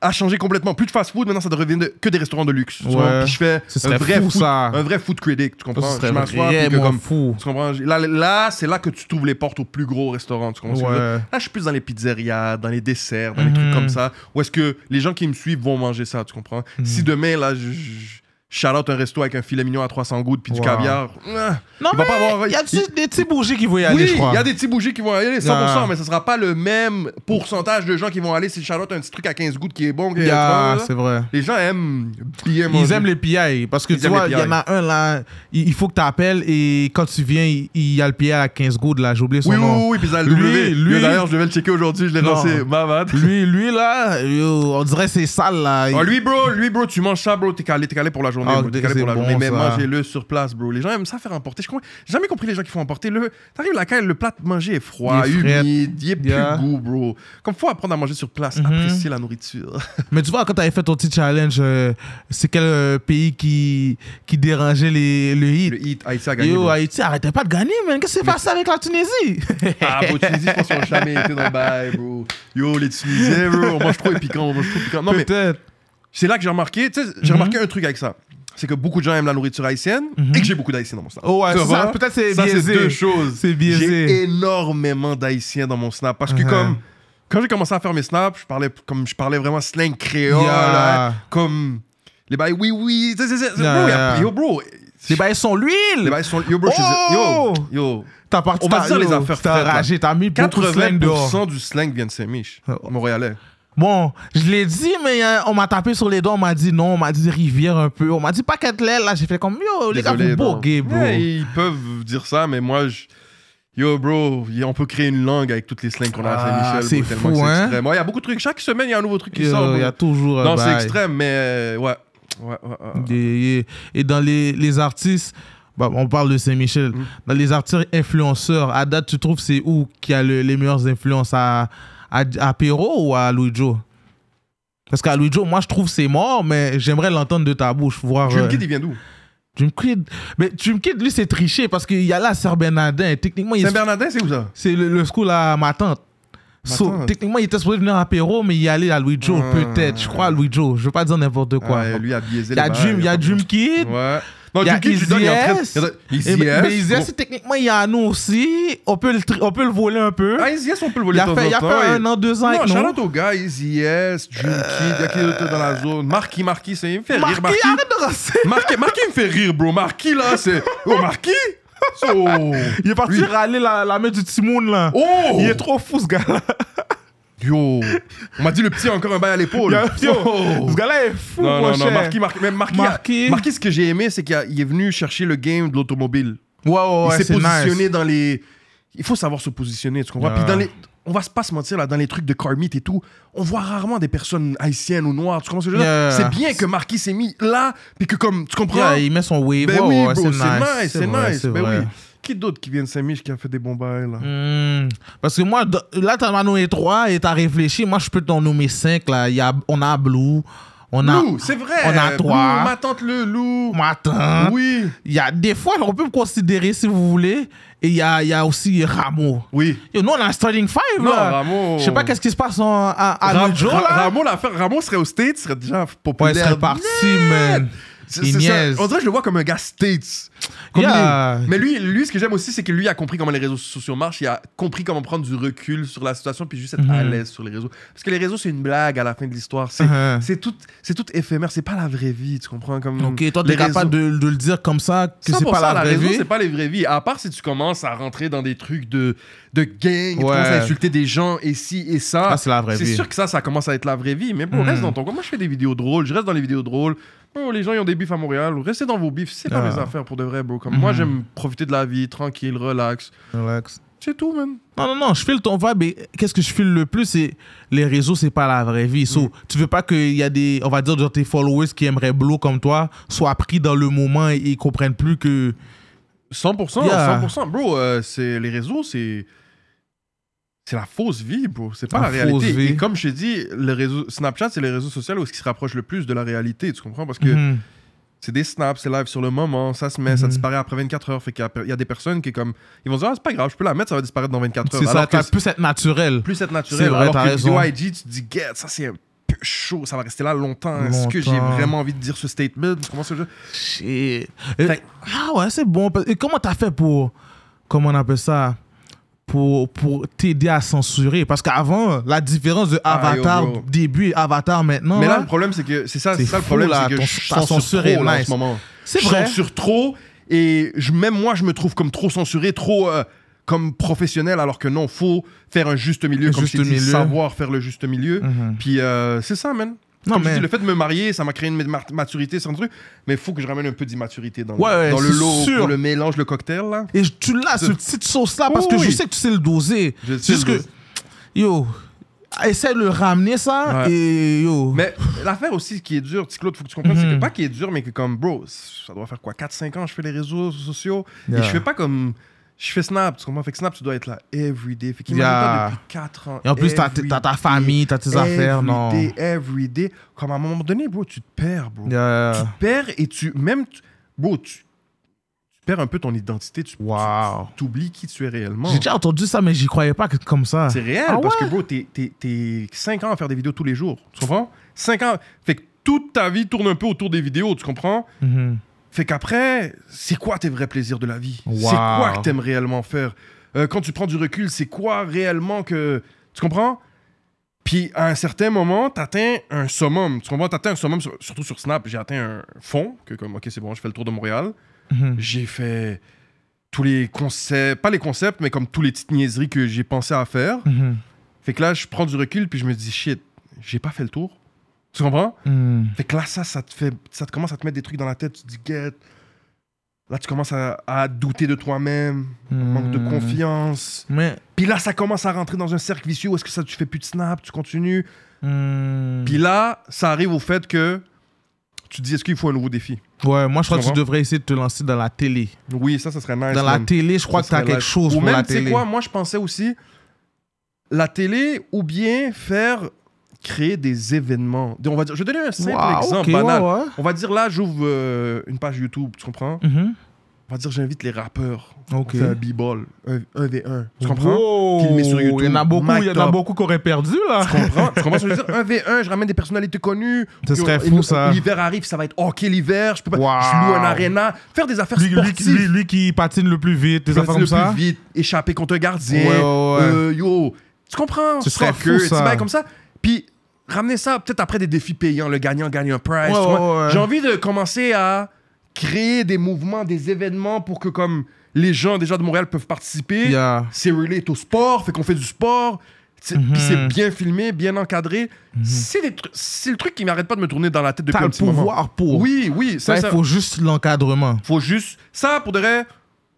S4: à changer complètement. Plus de fast-food, maintenant ça devient de- que des restaurants de luxe. tu
S3: Ouais.
S4: vois. Puis je fais
S3: Ce
S4: un
S3: serait
S4: vrai,
S3: fou,
S4: food,
S3: ça.
S4: un vrai food critic. Tu comprends?
S3: Ça, ce serait
S4: je m'assois. puis que
S3: vraiment
S4: comme-
S3: fou.
S4: Tu comprends? Là, là c'est là que tu t'ouvres les portes aux plus gros restaurants. Tu comprends? ce que je veux
S3: Ouais.
S4: dire? Là, je suis plus dans les pizzerias, dans les desserts, dans les
S3: Mhm.
S4: trucs comme ça. Où est-ce que les gens qui me suivent vont manger ça, tu comprends?
S3: Mhm.
S4: Si demain, là, je, je shout out un resto avec un filet mignon à 300 gouttes puis du caviar, ah,
S3: Non,
S4: il va pas
S3: mais
S4: avoir.
S3: il y a
S4: il-
S3: des petits bougies qui vont y aller,
S4: oui,
S3: je crois.
S4: il y a des petits bougies qui vont y aller, 100%,
S3: Yeah.
S4: mais ce sera pas le même pourcentage de gens qui vont aller si Charlotte a un petit truc à 15 gouttes qui est bon.
S3: Yeah, c'est vrai.
S4: Les gens aiment bien manger.
S3: Ils aiment les PI parce que
S4: Ils
S3: tu vois, il y en a un là, il faut que tu appelles et quand tu viens, il y a le PI à 15 gouttes là, j'ai oublié son
S4: Oui, oui,
S3: nom.
S4: oui, puis ça a le
S3: Lui,
S4: W.
S3: lui-
S4: D'ailleurs, je devais le checker aujourd'hui, je l'ai lancé. Ma bad.
S3: Lui, lui là, on dirait c'est sale là.
S4: Ah, lui, bro, lui, bro, tu manges ça, bro, t'es calé, t'es calé pour la journée,
S3: Ah,
S4: bro, t'es calé
S3: c'est
S4: pour la
S3: bon,
S4: journée. Mais mangez-le sur place, bro. Les gens aiment ça faire emporter. Je comprends- j'ai jamais compris les gens qui font emporter. Le, t'arrives là, quand le plat mangé est froid,
S3: Il est
S4: humide, il est plus
S3: Yeah.
S4: goût, bro. Comme faut apprendre à manger sur place,
S3: Mhm.
S4: apprécier la nourriture. <laughs>
S3: Mais tu vois, quand tu avais fait ton petit challenge, euh, c'est quel euh, pays qui, qui dérangeait les, le hit
S4: Le hit, Haïti a gagné.
S3: Yo,
S4: bro.
S3: Haïti, arrêtez pas de gagner, man. Qu'est-ce qui s'est passé avec la Tunisie?
S4: Ah, bro, Tunisie, je pense qu'ils ont jamais été dans le bail, bro. Yo, les Tunisiens, bro, on mange trop épicant, on mange trop piquant. Non, mais
S3: Peut-être.
S4: c'est là que j'ai remarqué, tu sais, j'ai
S3: Mhm.
S4: remarqué un truc avec ça. C'est que beaucoup de gens aiment la nourriture haïtienne
S3: Mhm.
S4: et que j'ai beaucoup d'haïtiens dans mon snap.
S3: Oh, ouais, ça. Peut-être c'est biaisé.
S4: deux choses.
S3: C'est biaisé.
S4: J'ai énormément d'haïtiens dans mon snap parce que
S3: Mhm.
S4: comme quand j'ai commencé à faire mes snaps, je parlais comme je parlais vraiment slang créole,
S3: Yeah.
S4: là, comme les bails oui oui, c'est- c'est-
S3: Yeah,
S4: yo bro,
S3: Les bails sont
S4: les
S3: l'huile.
S4: bails sont yo bro,
S3: Oh!
S4: yo yo
S3: T'as parti
S4: On va dire les affaires
S3: T'as enragé, t'as mis beaucoup de slang dehors.
S4: 80% du slang vient de Saint-Mich,
S3: Oh.
S4: montréalais.
S3: Bon, je l'ai dit, mais euh, on m'a tapé sur les doigts, on m'a dit non, on m'a dit rivière un peu, on m'a dit paquet de l'aile, là, j'ai fait comme yo, les gars, vous boguez, bro.
S4: Ouais, ils peuvent dire ça, mais moi, je... Yo, bro, on peut créer une langue avec toutes les slangs qu'on a à
S3: Ah,
S4: Saint-Michel.
S3: c'est
S4: que
S3: fou, hein?
S4: extrême. Ouais, y a beaucoup de trucs. Chaque semaine, il y a un nouveau truc qui
S3: Yo,
S4: sort.
S3: Il y a toujours
S4: Non, c'est extrême, mais euh, ouais. Ouais, ouais.
S3: Et, dans les, les artistes, bah, on parle de Saint-Michel,
S4: Mm.
S3: dans les artistes influenceurs, à date, tu trouves c'est où qui a le- les meilleures influences à, à, à Perrault ou à Louis Joe? Parce qu'à Louis Joe, moi, je trouve c'est mort, mais j'aimerais l'entendre de ta bouche. Voir,
S4: Dream
S3: euh,
S4: Kid, il vient d'où?
S3: Dream Kid. Mais Dream Kid, lui, c'est triché parce qu'il y a là Saint-Bernardin. Techniquement, il est-
S4: Saint-Bernardin, c'est où ça?
S3: C'est le, le school à ma tante. So, techniquement, il était supposé venir à Perrault, mais il est allé à Louis Joe,
S4: Ah.
S3: peut-être. Je crois à Louis Joe. Je veux pas dire n'importe quoi.
S4: Ouais, Lui a biaisé
S3: il y a Dream, il y a Dream Kid.
S4: Ouais. Non,
S3: Il y a
S4: Dream Kid, je lui donne, il est en train de-
S3: Easy mais techniquement, il y a nous aussi. On peut le, tri- on peut le voler un peu.
S4: Ah, Easy S, on peut le
S3: il
S4: voler temps
S3: fait, il a fait un an, deux ans
S4: Non,
S3: avec nous.
S4: shout-out aux gars, Easy S, Dream Kid, il y a qui d'autre dans la zone? Marquis, Marquis, il me fait rire.
S3: Marquis,
S4: Marquis,
S3: arrête de rasser.
S4: Marquis, Marquis me fait rire, bro. Marquis, là, c'est. Oh, Marquis <laughs> So-
S3: Il est parti
S4: Lui-
S3: râler la, la main du Timoun, là.
S4: Oh!
S3: Il est trop fou, ce gars-là.
S4: Yo! On m'a dit le petit a encore un bail à l'épaule. <laughs>
S3: Yo,
S4: Oh!
S3: Ce gars-là est fou,
S4: Non,
S3: mon
S4: non, non. Marquis, Marquis, même Marquis,
S3: Marquis.
S4: a- Marquis, ce que j'ai aimé, c'est qu'il est venu chercher le game de l'automobile.
S3: Ouais, ouais, ouais,
S4: il s'est positionné
S3: nice.
S4: dans les. Il faut savoir se positionner, tu comprends?
S3: Ouais.
S4: Puis dans les. On va se pas se mentir, là, dans les trucs de car meet et tout, on voit rarement des personnes haïtiennes ou noires. Tu comprends ce que je veux dire?
S3: Yeah.
S4: C'est bien que Marquis s'est mis là, puis que comme. Tu comprends?
S3: Yeah, il met son wave.
S4: ben oui,
S3: ouais,
S4: bro,
S3: c'est
S4: nice, c'est nice.
S3: c'est
S4: Ben
S3: vrai.
S4: oui. Qui d'autre qui vient de Saint-Mich qui a fait des bons bails, là?
S3: Hmm. Parce que moi, là, t'en as nommé trois et t'as réfléchi. Moi, je peux t'en nommer cinq. Là. Il y a, on a Blue, on a
S4: Lou, c'est vrai!
S3: on a
S4: Lou,
S3: toi.
S4: ma tante le Lou!
S3: Matin.
S4: Oui!
S3: Il y a des fois, on peut me considérer si vous voulez. Et il y a, y a aussi Ramo.
S4: Oui.
S3: Yo, nous, on a un starting five.
S4: Non,
S3: là.
S4: Rameau.
S3: Je sais pas qu'est-ce qui se passe en- à, à
S4: Ra- Ra-. Rameau, l'affaire- Rameau serait au States, serait déjà
S3: Ouais,
S4: populaire.
S3: il serait parti, man.
S4: C'est- c'est ça.
S3: niaise.
S4: On dirait que je le vois comme un gars States. Comme
S3: Yeah.
S4: lui. Mais lui, lui, ce que j'aime aussi, c'est que lui a compris comment les réseaux sociaux marchent. Il a compris comment prendre du recul sur la situation, puis juste être à
S3: Mhm.
S4: l'aise sur les réseaux. Parce que les réseaux, c'est une blague à la fin de l'histoire. C'est
S3: Uh-huh.
S4: c'est tout, c'est tout éphémère. C'est pas la vraie vie, tu comprends? Comme
S3: Ok, toi, t'es capable de, de le dire comme ça, que c'est
S4: 100%,
S3: pas la vraie vie?
S4: c'est pas les vraies vies. À part si tu commences à rentrer dans des trucs de, de gang, tu
S3: Ouais.
S4: commences à insulter des gens et ci et ça.
S3: Ah, c'est la vraie
S4: C'est
S3: vie.
S4: sûr que ça, ça commence à être la vraie vie. Mais bon,
S3: Mhm.
S4: reste dans ton coin. Moi, je fais des vidéos drôles. Je reste dans les vidéos drôles. Bon, les gens, ils ont des bifs à Montréal. Restez dans vos bifs. C'est pas
S3: Ah.
S4: mes affaires pour de vrai, bro. Comme moi,
S3: Mhm.
S4: j'aime profiter de la vie, tranquille, relax.
S3: Relax.
S4: C'est tout, man.
S3: Non, non, non, je file ton vibe. Et qu'est-ce que je file le plus, c'est les réseaux, c'est pas la vraie vie.
S4: Mm.
S3: So, tu veux pas qu'il y a des, on va dire, genre, tes followers qui aimeraient Blow comme toi soient pris dans le moment et ils comprennent plus que.
S4: 100%,
S3: Yeah.
S4: 100%. Bro, euh, c'est les réseaux, c'est. C'est la fausse vie, bro. C'est pas
S3: La
S4: réalité.
S3: vie.
S4: Et comme je t'ai dit, le réseau, Snapchat, c'est les réseaux sociaux où ce qui se rapproche le plus de la réalité. Tu comprends? Parce que
S3: Mhm.
S4: c'est des snaps, c'est live sur le moment, ça se met, ça
S3: Mhm.
S4: disparaît après 24 heures. Fait qu'il y a- il y, a des personnes qui, comme. Ils vont se dire, ah, c'est pas grave, je peux la mettre, ça va disparaître dans 24 heures.
S3: C'est ça,
S4: que
S3: plus être naturel.
S4: plus être naturel.
S3: vrai,
S4: alors que
S3: raison.
S4: IG, tu te dis, get, ça c'est un peu chaud, ça va rester là longtemps. Est-ce que j'ai vraiment envie de dire ce statement? Comment ça je...
S3: Et-
S4: Fait-
S3: Ah ouais, c'est bon. Et comment t'as fait pour. Comment on appelle ça? Pour, pour t'aider à censurer. Parce qu'avant, la différence de
S4: Ah, yo,
S3: Avatar début et Avatar maintenant.
S4: Mais là,
S3: là,
S4: le problème, c'est que c'est ça,
S3: C'est
S4: c'est ça le problème, c'est que
S3: ton-
S4: je censure trop là, en ce moment.
S3: c'est
S4: Je
S3: vrai.
S4: censure trop et je, même moi, je me trouve comme trop censuré, trop euh, comme professionnel, alors que non, faut faire un juste milieu, comme
S3: juste
S4: je
S3: milieu.
S4: savoir faire le juste milieu.
S3: Mhm.
S4: Puis euh, c'est ça, man.
S3: Non,
S4: Comme je
S3: mais-
S4: dis, le fait de me marier, ça m'a créé une ma- maturité, c'est un truc. Mais il faut que je ramène un peu d'immaturité dans, le-
S3: Ouais, ouais,
S4: dans le
S3: c'est
S4: lot,
S3: sûr.
S4: pour le mélange, le cocktail, là.
S3: Et tu l'as, ce petite sauce-là, parce
S4: Oui,
S3: que je
S4: oui.
S3: sais que tu sais le doser.
S4: Je
S3: C'est juste
S4: le
S3: que,
S4: doser.
S3: yo, essaie de le ramener ça,
S4: Ouais.
S3: et yo.
S4: Mais l'affaire aussi qui est dure, petit Claude, faut que tu comprennes, c'est
S3: Mhm.
S4: que pas qui est dur, mais que comme, bro, ça doit faire quoi, 4-5 ans, je fais les réseaux sociaux.
S3: Yeah.
S4: Et je fais pas comme. Je fais Snap, tu comprends? Fait que Snap, tu dois être là everyday. Fait qu'imagine
S3: Yeah.
S4: toi depuis 4 ans.
S3: Et en plus, t'as ta famille, t'as tes affaires, non?
S4: Everyday, everyday. Comme à un moment donné, bro, tu te perds, bro.
S3: Yeah.
S4: Tu te perds et tu. Même. tu- Bro, tu. Tu perds un peu ton identité. Tu
S3: Wow.
S4: tu oublies qui tu es réellement.
S3: J'ai déjà entendu ça, mais j'y croyais pas que comme ça.
S4: C'est réel,
S3: Ah
S4: parce
S3: ouais?
S4: que, bro, t'es- t'es t'es 5 ans à faire des vidéos tous les jours. Tu comprends? 5 ans. Fait que toute ta vie tourne un peu autour des vidéos, tu comprends?
S3: Mhm.
S4: Fait qu'après, c'est quoi tes vrais plaisirs de la vie?
S3: Wow.
S4: C'est quoi que t'aimes réellement faire? Euh, quand tu prends du recul, c'est quoi réellement que... Tu comprends? Puis à un certain moment, t'atteins un summum. Tu comprends? T'atteins un summum, sur- surtout sur Snap. J'ai atteint un fond, que comme, OK, c'est bon, je fais le tour de Montréal.
S3: Mhm.
S4: J'ai fait tous les concepts, pas les concepts, mais comme tous les petites niaiseries que j'ai pensé à faire.
S3: Mhm.
S4: Fait que là, je prends du recul, puis je me dis, shit, j'ai pas fait le tour. Tu comprends?
S3: Mhm.
S4: Fait que là, ça, ça te fait, ça te commence à te mettre des trucs dans la tête. Tu te dis, get. Là, tu commences à, à douter de toi-même, manque de
S3: Mhm.
S4: confiance.
S3: Mais.
S4: Puis là, ça commence à rentrer dans un cercle vicieux où est-ce que ça, tu fais plus de snap, tu continues.
S3: mhm.
S4: Puis là, ça arrive au fait que tu te dis, est-ce qu'il faut un nouveau défi?
S3: Ouais, moi je crois que tu devrais essayer de te lancer dans la télé.
S4: Oui, ça, ça serait nice.
S3: Dans la télé, je crois
S4: Ça
S3: que t'as
S4: serait
S3: quelque chose
S4: Ou
S3: pour
S4: même,
S3: la
S4: tu sais quoi, moi, je pensais aussi la télé ou bien faire créer des événements. On va dire, je vais donner un simple
S3: Wow,
S4: exemple
S3: ok,
S4: banal.
S3: ouais, ouais.
S4: On va dire là, j'ouvre euh, une page YouTube, tu comprends?
S3: Mhm.
S4: On va dire, j'invite les rappeurs.
S3: Ok.
S4: On fait un b-ball, un, un v1. Tu comprends?
S3: Wow.
S4: Qu'il met sur YouTube.
S3: Il y en a beaucoup, il y en a beaucoup qui auraient perdu là.
S4: Tu comprends? tu comprends ce que je veux dire? <laughs> Un v1, je ramène des personnalités connues.
S3: Ce serait fou, ça.
S4: L'hiver arrive, ça va être hockey l'hiver. Je peux pas.
S3: Wow.
S4: Je loue un arena. Faire des affaires
S3: Lui,
S4: sportives.
S3: lui- lui qui patine le plus vite, des
S4: Faire
S3: affaires comme ça.
S4: plus vite, échapper contre un gardien.
S3: Ouais.
S4: Euh, yo, tu comprends?
S3: Ce serait fou, ça.
S4: tu sais, comme ça. Puis ramener ça peut-être après des défis payants. Le gagnant gagne un prize.
S3: Ouais, ouais.
S4: J'ai envie de commencer à créer des mouvements, des événements pour que comme les gens déjà de Montréal peuvent participer.
S3: Yeah.
S4: C'est relate au sport, fait qu'on fait du sport. C'est-
S3: Mhm.
S4: Puis c'est bien filmé, bien encadré. Tru- c'est le truc qui m'arrête pas de me tourner dans la tête depuis un
S3: le
S4: petit moment.
S3: pouvoir pour.
S4: Oui, oui. Ça,
S3: Ça, il faut juste l'encadrement.
S4: faut juste. Ça, pour de vrai,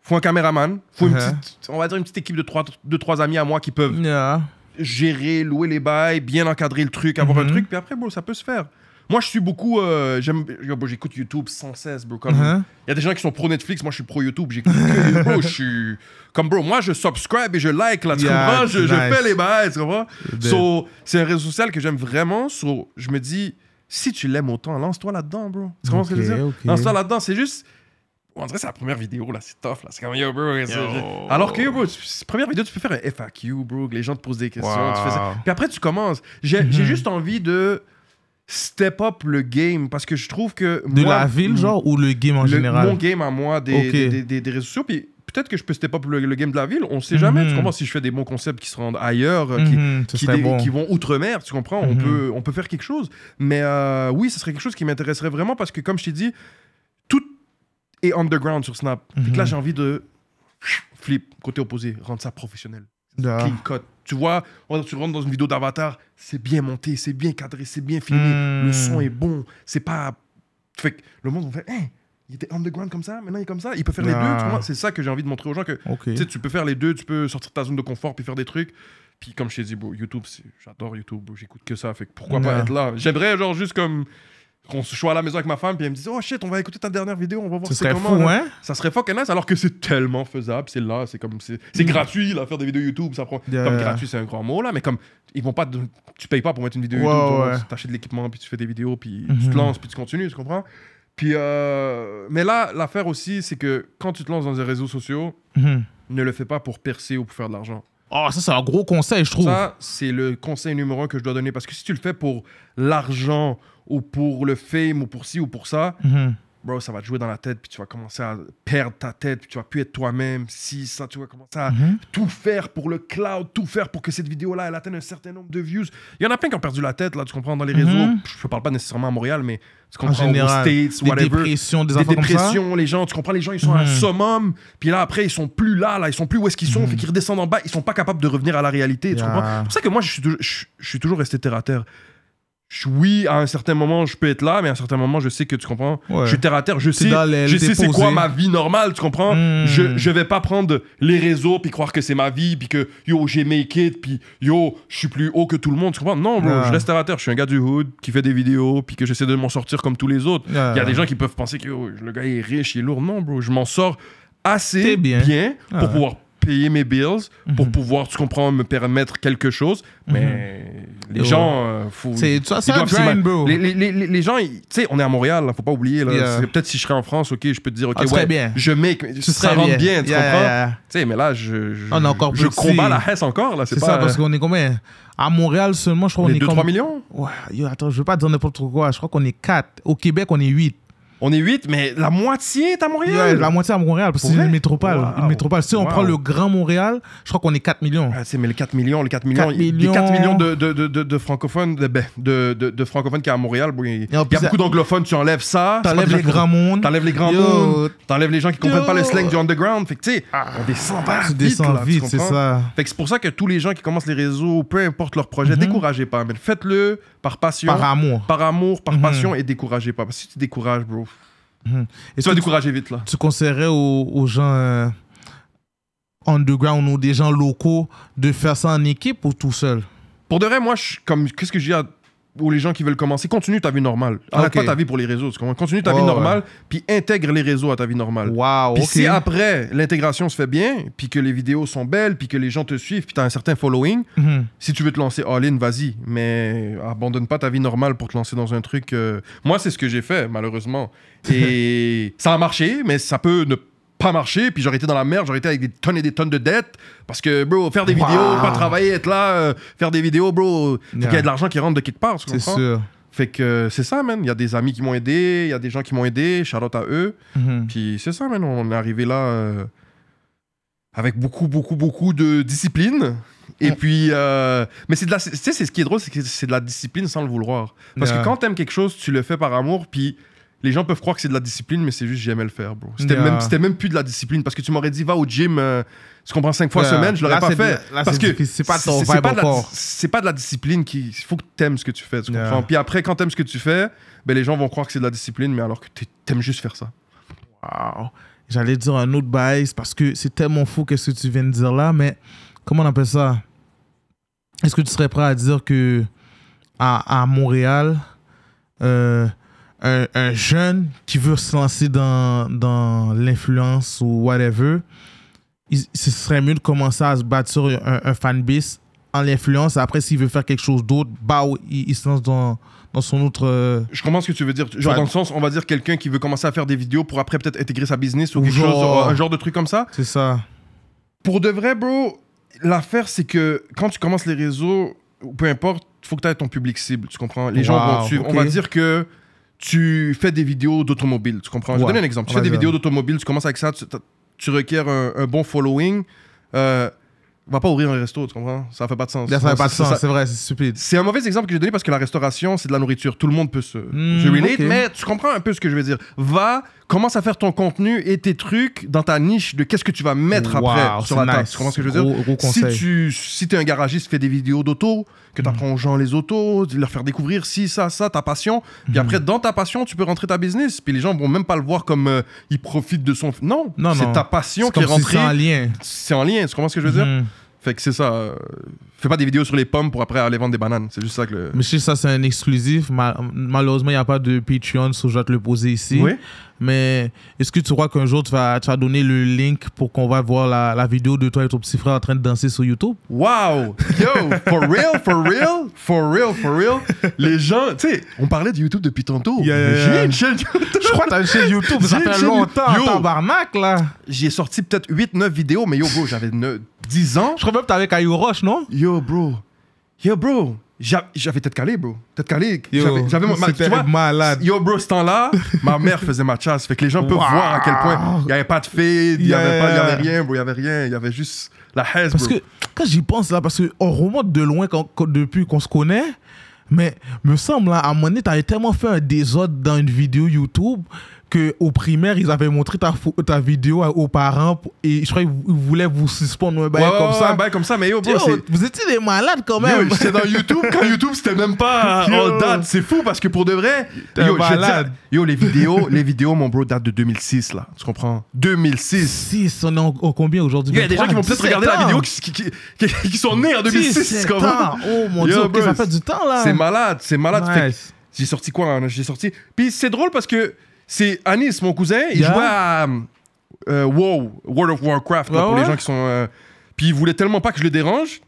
S4: faut un caméraman. Faut une
S3: Uh-huh.
S4: petite, on va dire une petite équipe de trois, trois amis à moi qui peuvent
S3: Yeah.
S4: Gérer, louer les bails, bien encadrer le truc, avoir un
S3: Mhm.
S4: truc. Puis après, bro, ça peut se faire. Moi, je suis beaucoup. euh, j'aime, j'écoute YouTube sans cesse, bro. Comme,
S3: Uh-huh.
S4: il y a des gens qui sont pro Netflix, moi je suis pro YouTube. J'écoute que <laughs> bro, je suis. Comme bro, moi je subscribe et je like là, tu
S3: Yeah,
S4: comprends? Je, je fais les bails, tu comprends? So, c'est un réseau social que j'aime vraiment. So, je me dis, si tu l'aimes autant, lance-toi là-dedans, bro. Tu comprends ce que je veux dire? Lance-toi là-dedans, c'est juste. On dirait que c'est la première vidéo, là, c'est tough, là. C'est comme, yo, bro.
S3: Yo.
S4: Alors que, yo, bro, tu- première vidéo, tu peux faire un FAQ, bro, que les gens te posent des questions. tu fais ça. Puis après, tu commences. J'ai
S3: Mhm.
S4: juste envie de step up le game parce que je trouve que.
S3: De
S4: moi,
S3: la ville, genre, ou le game en
S4: le-
S3: général?
S4: Mon game à moi des, des, des- des- des réseaux sociaux. Puis peut-être que je peux step up le, le game de la ville. On sait jamais.
S3: Mhm.
S4: Tu comprends si je fais des bons concepts qui se rendent ailleurs, euh, qui,
S3: Mhm,
S4: qui,
S3: bon.
S4: vont outre-mer, tu comprends on,
S3: Mhm.
S4: peut, on peut faire quelque chose. Mais euh, oui, ce serait quelque chose qui m'intéresserait vraiment parce que, comme je t'ai dit, est underground sur Snap. Fait que là,
S3: Mhm.
S4: j'ai envie de flip, côté opposé, rendre ça professionnel.
S3: Yeah.
S4: Clean cut. Tu vois, on- tu rentres dans une vidéo d'avatar, c'est bien monté, c'est bien cadré, c'est bien filmé,
S3: Mhm.
S4: le son est bon, c'est pas. Fait que le monde va faire, Hein, il était underground comme ça, maintenant il est comme ça, il peut faire les
S3: Ah.
S4: deux, vois. C'est ça que j'ai envie de montrer aux gens que
S3: Ok.
S4: tu peux faire les deux, tu peux sortir de ta zone de confort puis faire des trucs. Puis comme je t'ai dit, bro, YouTube, j'adore YouTube, j'écoute que ça. Fait que pourquoi pas être là J'aimerais, genre, juste comme. Qu'on se soit à la maison avec ma femme, puis elle me dise, oh shit, on va écouter ta dernière vidéo, on va voir
S3: Ce
S4: c'est
S3: serait
S4: comment.
S3: fou, hein?
S4: Ça serait fucking nice, alors que c'est tellement faisable, c'est là, c'est comme. C'est c'est gratuit, là, faire des vidéos YouTube, ça prend.
S3: Yeah.
S4: Comme gratuit, c'est un grand mot, là, mais comme. Ils vont pas. te- Tu payes pas pour mettre une vidéo YouTube,
S3: ouais.
S4: t'achètes de l'équipement, puis tu fais des vidéos, puis tu
S3: Mhm.
S4: te lances, puis tu continues, tu comprends? Puis. euh, Mais là, l'affaire aussi, c'est que quand tu te lances dans les réseaux sociaux,
S3: Mhm.
S4: ne le fais pas pour percer ou pour faire de l'argent.
S3: Oh, ça, c'est un gros conseil, je trouve.
S4: Ça, c'est le conseil numéro un que je dois donner. Parce que si tu le fais pour l'argent ou pour le fame ou pour ci ou pour ça,
S3: Mhm.
S4: bro, ça va te jouer dans la tête. Puis tu vas commencer à perdre ta tête. Puis tu vas plus être toi-même. Si, ça, tu vas commencer à
S3: Mhm.
S4: tout faire pour le cloud, tout faire pour que cette vidéo-là, elle atteigne un certain nombre de views. Il y en a plein qui ont perdu la tête, là, tu comprends, dans les réseaux. Je parle pas nécessairement à Montréal, mais tu
S3: En
S4: comprends,
S3: général,
S4: aux States,
S3: des
S4: whatever
S3: dépressions, des,
S4: des
S3: affaires comme ça.
S4: dépressions, les gens, tu comprends, les gens, ils sont à un
S3: Mhm.
S4: summum, puis là, après, ils sont plus là, là, ils sont plus où est-ce qu'ils sont, fait qu'ils redescendent en bas, ils sont pas capables de revenir à la réalité, tu comprends? C'est pour ça que moi, je suis, toujours- je, je suis toujours resté terre à terre. Je- oui, à un certain moment, je peux être là, mais à un certain moment, je sais que tu comprends.
S3: Ouais.
S4: Je suis terre à terre, je sais,
S3: les-
S4: je sais c'est quoi ma vie normale, tu comprends?
S3: Mm.
S4: Je, je vais pas prendre les réseaux puis croire que c'est ma vie, puis que yo, j'ai make it, puis yo, je suis plus haut que tout le monde, tu comprends? Non, bro, je reste terre à terre. Je suis un gars du hood qui fait des vidéos, puis que j'essaie de m'en sortir comme tous les autres.
S3: Yeah.
S4: Il y a des gens qui peuvent penser que yo, le gars est riche, il est lourd. Non, bro, je m'en sors assez
S3: bien.
S4: bien, pour pouvoir payer mes bills, pour
S3: Mhm.
S4: pouvoir, tu comprends, me permettre quelque chose. Mais les
S3: Yo.
S4: gens, euh, faut.
S3: C'est ça, c'est
S4: ils
S3: un
S4: doivent s'ima-
S3: grind, bro.
S4: Les, les- les- les- les gens, ils- tu sais, on est à Montréal, là, faut pas oublier. là.
S3: Yeah.
S4: C'est- Peut-être si je serais en France, ok, je peux te dire, ok,
S3: Ah, tu
S4: ouais,
S3: bien.
S4: je make,
S3: Tu
S4: ça
S3: serais
S4: rentre bien, tu
S3: Yeah,
S4: comprends?
S3: yeah, yeah.
S4: Tu sais, mais là, je, je,
S3: On est encore
S4: je
S3: petit.
S4: combats la Hesse encore, là, c'est
S3: C'est
S4: pas.
S3: ça, parce qu'on est combien? À Montréal seulement, je crois
S4: on
S3: qu'on
S4: est
S3: est
S4: 2-3
S3: comme...
S4: millions?
S3: Ouais, yo, attends, je veux pas dire n'importe quoi. Je crois qu'on est 4. Au Québec, on est 8.
S4: On est 8, mais la moitié est à Montréal.
S3: Ouais, la moitié à Montréal, parce que c'est une métropole.
S4: Wow.
S3: Une métropole. Si on
S4: Wow.
S3: prend le Grand Montréal, je crois qu'on est 4 millions.
S4: Ah, c'est mais les 4 millions, les 4 millions,
S3: 4
S4: il-
S3: millions.
S4: les 4 millions de, de, de, de, de francophones, de, ben, de, de, de francophones qui est à Montréal, bon, il il y a beaucoup d'anglophones, tu enlèves ça.
S3: T'enlèves les grands mondes.
S4: T'enlèves les grands mondes, t'enlèves les gens qui comprennent
S3: Yo.
S4: pas le slang du underground. Fait que tu sais, on descend pas
S3: Tu
S4: vite.
S3: descends
S4: là, tu
S3: vite, c'est ça.
S4: Fait que c'est pour ça que tous les gens qui commencent les réseaux, peu importe leur projet,
S3: Mhm.
S4: découragez pas, mais faites-le par passion,
S3: Par amour.
S4: par amour, par
S3: Mhm.
S4: passion et découragez pas. Parce que si tu décourages, bro,
S3: Et
S4: tu vas décourager vite là.
S3: tu conseillerais aux, aux gens euh, underground ou des gens locaux de faire ça en équipe ou tout seul?
S4: Pour de vrai, moi, je, comme qu'est-ce que je dis à ou les gens qui veulent commencer, continue ta vie normale. Arrête
S3: Ok.
S4: pas ta vie pour les réseaux. Continue ta vie normale, puis intègre les réseaux à ta vie normale.
S3: Waouh,
S4: Puis si après l'intégration se fait bien, puis que les vidéos sont belles, puis que les gens te suivent, puis tu as un certain following,
S3: Mhm.
S4: si tu veux te lancer all-in, vas-y. Mais abandonne pas ta vie normale pour te lancer dans un truc. euh, Moi, c'est ce que j'ai fait, malheureusement. Et <laughs> ça a marché, mais ça peut ne pas marcher. Puis j'aurais été dans la merde, j'aurais été avec des tonnes et des tonnes de dettes. Parce que, bro, faire des
S3: Wow.
S4: vidéos, pas travailler, être là, euh, faire des vidéos, bro, faut
S3: Yeah.
S4: qu'il y ait de l'argent qui rentre de quelque part. tu
S3: C'est sûr.
S4: Fait que euh, c'est ça, man. Il y a des amis qui m'ont aidé, il y a des gens qui m'ont aidé, shout out à eux.
S3: Mhm.
S4: Puis c'est ça, man. On est arrivé là euh, avec beaucoup, beaucoup, beaucoup de discipline. Et
S3: Ouais.
S4: puis, euh, mais c'est de la, tu sais, c'est ce qui est drôle, c'est que c'est de la discipline sans le vouloir. Parce
S3: Yeah.
S4: que quand t'aimes quelque chose, tu le fais par amour, puis les gens peuvent croire que c'est de la discipline, mais c'est juste j'aimais le faire, bro. C'était
S3: Yeah.
S4: même, c'était même plus de la discipline parce que tu m'aurais dit va au gym, euh, tu comprends, cinq fois
S3: Yeah.
S4: semaine, je l'aurais
S3: Là,
S4: pas
S3: c'est
S4: fait.
S3: de- là,
S4: parce
S3: c'est
S4: que.
S3: C'est pas ton
S4: c'est
S3: vibe
S4: pas de la-
S3: encore.
S4: C'est pas de la discipline qui. Il faut que t'aimes ce que tu fais, tu
S3: Yeah.
S4: comprends. Puis après, quand t'aimes ce que tu fais, ben les gens vont croire que c'est de la discipline, mais alors que t'es- t'aimes juste faire ça.
S3: Wow. J'allais dire un autre bail parce que c'est tellement fou qu'est-ce que tu viens de dire là, mais comment on appelle ça? Est-ce que tu serais prêt à dire que à, à Montréal, euh, un, un jeune qui veut se lancer dans, dans l'influence ou whatever, il- ce serait mieux de commencer à se bâtir un, un fanbase en l'influence. Après, s'il veut faire quelque chose d'autre, bah, il, il se lance dans, dans son autre. euh,
S4: Je comprends ce que tu veux dire. Genre
S3: Ouais.
S4: dans le sens, on va dire quelqu'un qui veut commencer à faire des vidéos pour après peut-être intégrer sa business ou,
S3: Ou
S4: quelque
S3: genre-
S4: chose, un genre de truc comme ça.
S3: c'est ça.
S4: Pour de vrai, bro, l'affaire, c'est que quand tu commences les réseaux, peu importe, il faut que tu aies ton public cible. Tu comprends? Les gens vont te suivre. On va dire que tu fais des vidéos d'automobile. Tu comprends? Je vais
S3: Ouais.
S4: donner un exemple. Tu fais des vidéos d'automobile, tu commences avec ça, tu, tu requiers un, un bon following. Euh, va pas ouvrir un resto, tu comprends? Ça fait pas de sens.
S3: Là, ça n'a pas de sens, c'est vrai, c'est stupide.
S4: c'est un mauvais exemple que j'ai donné parce que la restauration, c'est de la nourriture. Tout le monde peut se,
S3: Hmm,
S4: se relate, mais tu comprends un peu ce que je veux dire. Va, commence à faire ton contenu et tes trucs dans ta niche de qu'est-ce que tu vas mettre
S3: Wow,
S4: après sur la table. Tu comprends ce que je veux dire?
S3: Gros-
S4: Si tu si es un garagiste, fais des vidéos d'auto, que tu apprends aux gens les autos, de leur faire découvrir si, ça, ça, ta passion. Puis après, dans ta passion, tu peux rentrer ta business. Puis les gens vont même pas le voir comme euh, ils profitent de son. Non,
S3: Non,
S4: c'est ta passion qui est
S3: si c'est en
S4: rentrée.
S3: lien.
S4: C'est en lien, tu comprends ce que je veux dire?
S3: Mhm.
S4: Fait que c'est ça. euh, fais pas des vidéos sur les pommes pour après aller vendre des bananes. C'est juste ça que le.
S3: Que ça, c'est un exclusif. Ma- malheureusement, il n'y a pas de Patreon, so je vais te le poser ici.
S4: Oui.
S3: Mais est-ce que tu crois qu'un jour, tu vas, tu vas donner le link pour qu'on va voir la, la vidéo de toi et ton petit frère en train de danser sur YouTube?
S4: Wow! Yo! For real? For real? For real? For real? Les gens, tu sais, on parlait de YouTube depuis tantôt.
S3: Yeah.
S4: J'ai une chaîne YouTube.
S3: Je crois que t'as une chaîne YouTube, ça fait longtemps,
S4: Yo.
S3: tabarnak, là.
S4: J'ai sorti peut-être 8-9 vidéos, mais yo, bro, j'avais 10 ans?
S3: Je crois même que t'avais Caillou Roche, non?
S4: Yo, bro. Yo, bro. J'a- J'avais tête calée, bro. Tête calée.
S3: Yo,
S4: J'avais-
S3: c'était malade.
S4: Yo, bro, ce temps-là, ma mère faisait ma chasse. Fait que les gens peuvent voir à quel point il n'y avait pas de fade, il n'y avait, rien, bro. Il n'y avait rien. Il y avait juste la haise,
S3: Parce
S4: bro.
S3: que quand j'y pense là, parce qu'on remonte de loin quand- quand- depuis qu'on se connaît, mais me semble là, à un moment donné, t'avais tellement fait un désordre dans une vidéo YouTube que au primaire, ils avaient montré ta, ta vidéo aux parents et je crois qu'ils vou- ils voulaient vous suspendre un bail
S4: Ouais,
S3: comme
S4: ouais,
S3: ça.
S4: un bail comme ça, mais yo, bro,
S3: Yo,
S4: c'est.
S3: vous étiez des malades quand même.
S4: j'étais dans YouTube quand YouTube c'était même pas <laughs> en date. C'est fou parce que pour de vrai, yo,
S3: malade.
S4: dire, yo, les vidéos, les vidéos, mon bro, datent de 2006 là. Tu comprends? 2006.
S3: 6, on est en, en combien aujourd'hui?
S4: Il y a des gens qui vont peut-être
S3: 17
S4: regarder la vidéo qui, qui, qui- qui- sont nés en 2006.
S3: 17
S4: tu comprends?
S3: ans. Oh mon dieu, ça fait du temps là.
S4: C'est malade, c'est malade.
S3: Nice.
S4: J'ai sorti quoi hein? J'ai sorti. Puis c'est drôle parce que c'est Anis, mon cousin, il
S3: Yeah.
S4: jouait à euh, WoW, World of Warcraft, là,
S3: Ouais,
S4: pour les gens qui sont. euh, Puis il voulait tellement pas que je le dérange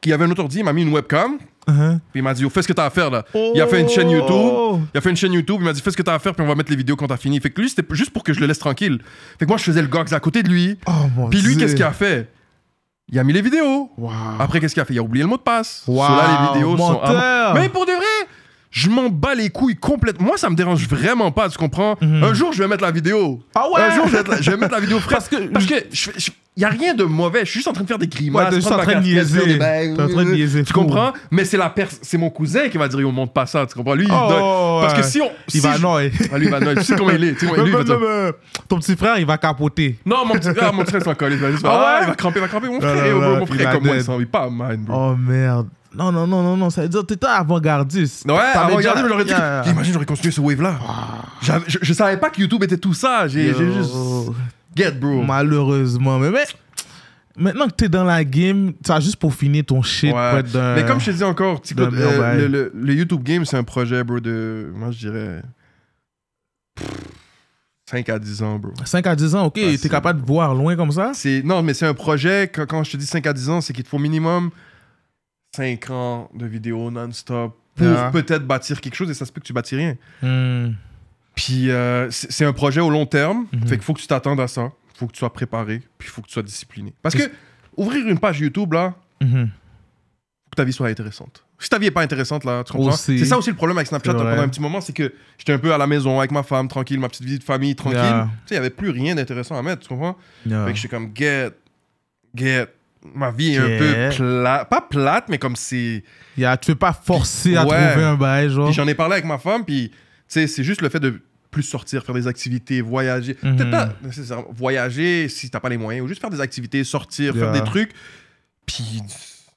S4: qu'il y avait un autre ordi, il m'a mis une webcam.
S3: Uh-huh.
S4: Puis il m'a dit, Yo, fais ce que t'as à faire là. Il a fait une chaîne YouTube.
S3: Oh.
S4: Il a fait une chaîne YouTube. Il m'a dit, fais ce que t'as à faire, puis on va mettre les vidéos quand t'as fini. Fait que lui, c'était juste pour que je le laisse tranquille. Fait que moi, je faisais le gox à côté de lui.
S3: Oh mon
S4: Puis lui, qu'est-ce qu'il a fait? Il a mis les vidéos.
S3: Wow.
S4: Après, qu'est-ce qu'il a fait? Il a oublié le mot de passe.
S3: Wow,
S4: So là, les vidéos sont.
S3: menteur.
S4: Mais pour de vrai, je m'en bats les couilles complètement. Moi, ça me dérange vraiment pas, tu comprends?
S3: Mhm.
S4: Un jour, je vais mettre la vidéo.
S3: Ah ouais?
S4: Un jour, je vais, mettre la- je vais mettre la vidéo fraîche.
S3: Parce que-
S4: Parce que je, je- y a rien de mauvais. Je suis juste en train de faire des
S3: Ouais,
S4: grimaces.
S3: t'es juste
S4: prendre
S3: en train de niaiser. T'es en train de niaiser
S4: Tu comprends? Mais c'est la c'est mon cousin qui va dire on monte pas ça, tu comprends? Lui, il
S3: Oh,
S4: donne- parce que
S3: ouais.
S4: si on
S3: Il
S4: si
S3: va
S4: je-
S3: non.
S4: Ah, lui, il va non, tu sais comment il est, tu sais comment lui, il va
S3: Ton petit frère, il va capoter.
S4: Non, mon petit frère, mon frère, il s'en colle. Il va juste
S3: Ah ouais?
S4: Ah, il va cramper, il va cramper. Mon frère, mon
S3: il
S4: frère
S3: va
S4: comme moi, il s'en il pas bro.
S3: Oh merde. Non, non, non, non, non. Ça veut dire que t'étais avant-gardiste.
S4: Ouais,
S3: T'avais
S4: avant,
S3: déjà-
S4: regardez, mais j'aurais dit.
S3: Yeah.
S4: j'aurais continué ce wave-là. J'avais- Je, je savais pas que YouTube était tout ça. J'ai juste. Get, bro.
S3: Malheureusement. Mais, mais maintenant que t'es dans la game, tu as juste pour finir ton shit.
S4: Ouais. Mais comme je te dis encore,
S3: meilleur
S4: euh, le, le- le YouTube Game, c'est un projet, bro, de. Moi, je dirais. 5 à 10 ans, bro.
S3: 5 à 10 ans, ok, t'es capable de voir loin comme ça?
S4: Non, mais c'est un projet, quand, quand je te dis 5 à 10 ans, c'est qu'il te faut minimum 5 ans de vidéos non-stop pour
S3: Yeah.
S4: peut-être bâtir quelque chose et ça se peut que tu bâtis rien.
S3: Hmm.
S4: Puis euh, c'est un projet au long terme,
S3: Mhm.
S4: fait qu'il faut que tu t'attendes à ça, il faut que tu sois préparé, puis il faut que tu sois discipliné. Parce que ouvrir une page YouTube, là,
S3: Mhm.
S4: faut que ta vie soit intéressante. Si ta vie est pas intéressante, là, tu comprends? C'est ça aussi le problème avec Snapchat pendant un petit moment, c'est que j'étais un peu à la maison avec ma femme, tranquille, ma petite vie de famille, tranquille.
S3: Yeah.
S4: Tu sais, il y avait plus rien d'intéressant à mettre, tu comprends?
S3: Yeah.
S4: Fait que j'étais comme, get, get. Ma vie est un peu plate. Pas plate, mais comme c'est.
S3: Yeah, tu veux pas forcer à
S4: Ouais.
S3: trouver un bail, genre.
S4: J'en ai parlé avec ma femme, puis tu sais, c'est juste le fait de plus sortir, faire des activités, voyager.
S3: Mhm.
S4: Peut-être pas nécessairement voyager si t'as pas les moyens, ou juste faire des activités, sortir, faire
S3: Yeah.
S4: des trucs. Puis,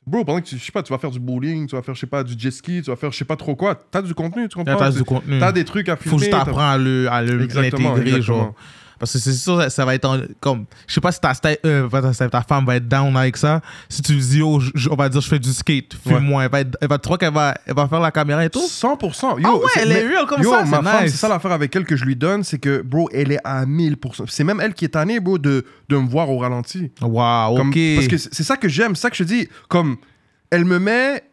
S4: bro, pendant que tu, je sais pas, tu vas faire du bowling, tu vas faire, je sais pas, du jet ski, tu vas faire, je sais pas trop quoi, t'as du contenu, tu comprends?
S3: Là, t'as du contenu.
S4: T'as des trucs à
S3: Faut
S4: filmer.
S3: juste
S4: t'as-
S3: apprendre à le, à le
S4: Exactement,
S3: l'intégrer,
S4: exactement.
S3: genre. Parce que c'est sûr, ça, ça va être en- comme. Je sais pas si ta, euh, ta, femme va être down avec ça. Si tu lui dis, oh, je- on va dire, je fais du skate, filme-moi. Elle va, être- elle va te croire qu'elle va, elle va faire la caméra et tout?
S4: 100%. Yo,
S3: Ah ouais, elle est real comme
S4: yo,
S3: ça,
S4: ma
S3: c'est
S4: femme, c'est ça l'affaire avec elle que je lui donne, c'est que, bro, elle est à 1000%. C'est même elle qui est tannée, bro, de, de me voir au ralenti.
S3: Waouh, ok.
S4: Parce que c'est ça que j'aime, c'est ça que je dis. Comme, elle me met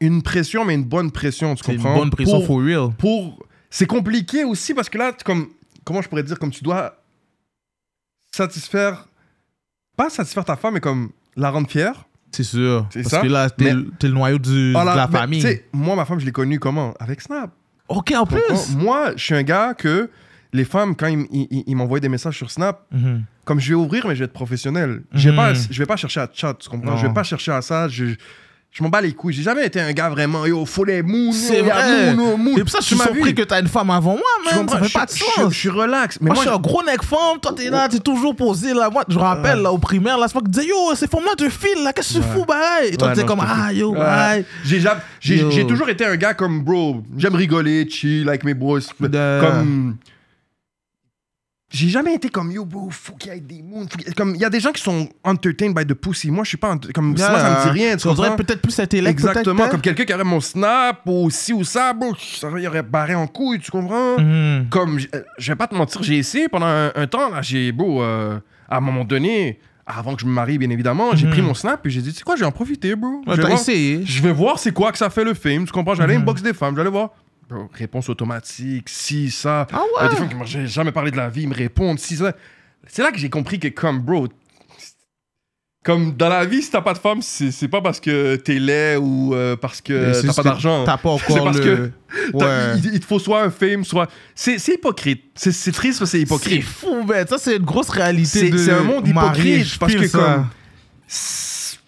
S4: une pression, mais une bonne pression, tu
S3: c'est une
S4: comprends?
S3: bonne pression
S4: Pour-
S3: for real.
S4: pour c'est compliqué aussi parce que là comme comment je pourrais dire comme tu dois satisfaire pas satisfaire ta femme mais comme la rendre fière
S3: C'est sûr.
S4: C'est
S3: Parce
S4: ça.
S3: que là, t'es
S4: Mais-
S3: le- t'es le noyau du,
S4: Voilà,
S3: de la
S4: mais,
S3: famille.
S4: moi ma femme je l'ai connue comment? Avec Snap
S3: Ok, en plus.
S4: Moi je suis un gars que les femmes quand ils, ils- des messages sur Snap
S3: Mhm.
S4: comme je vais ouvrir mais je vais être professionnel je vais
S3: Mhm.
S4: pas je vais pas chercher à chat tu comprends?
S3: Non.
S4: je vais pas chercher à ça je je m'en bats les couilles j'ai jamais été un gars vraiment yo faut les moon
S3: C'est vrai. Et pour ça, je suis surpris que t'as une femme avant moi, man. Ça fait pas de sens.
S4: je suis relax mais
S3: moi, je suis un gros neck femme, toi t'es là, t'es toujours posé là. Moi, je rappelle là au primaire, là, c'est pas que tu disais yo, ces femmes-là te filent là, qu'est-ce que tu fous, bah Et toi
S4: non,
S3: comme ah yo, bye.
S4: J'ai toujours été un gars comme bro. J'aime rigoler, chill avec mes bros. Comme. J'ai jamais été comme yo, bro. Faut qu'il y ait des moons. Comme il y a des gens qui sont entertained by the pussy. Moi, je suis pas. ent- Comme moi, ça me dit rien. Tu comprends?
S3: peut-être plus intellect.
S4: Exactement. Comme quelqu'un qui aurait mon snap ou ci ou ça, bro. Ça il aurait barré en couille. Tu comprends?
S3: Mhm.
S4: Comme je vais pas te mentir, j'ai essayé pendant un, un temps. Là, j'ai beau. euh, à un moment donné. Avant que je me marie, bien évidemment, j'ai pris mon snap et j'ai dit, tu sais quoi, je vais en profiter, bro.
S3: Ouais,
S4: Je vais voir-
S3: essayé.
S4: je vais voir c'est quoi que ça fait le film. Tu comprends? J'allais
S3: Mhm.
S4: inbox des femmes, j'allais voir. Bro, réponse automatique, si, ça.
S3: Ah
S4: des
S3: ouais.
S4: femmes qui m'ont j'ai jamais parlé de la vie, ils me répondent, si, ça. C'est là que j'ai compris que, comme, bro, comme dans la vie, si t'as pas de femme, c'est c'est pas parce que t'es laid ou euh, parce que
S3: c'est
S4: t'as pas
S3: que
S4: d'argent.
S3: T'as pas <laughs>
S4: C'est
S3: encore
S4: parce
S3: le. <laughs> Ouais.
S4: Il, il te faut soit un fame, soit. C'est c'est hypocrite. C'est c'est triste, c'est
S3: C'est
S4: hypocrite.
S3: fou, ben. Ça, c'est une grosse réalité.
S4: C'est
S3: de
S4: c'est un monde hypocrite parce que,
S3: ça.
S4: comme.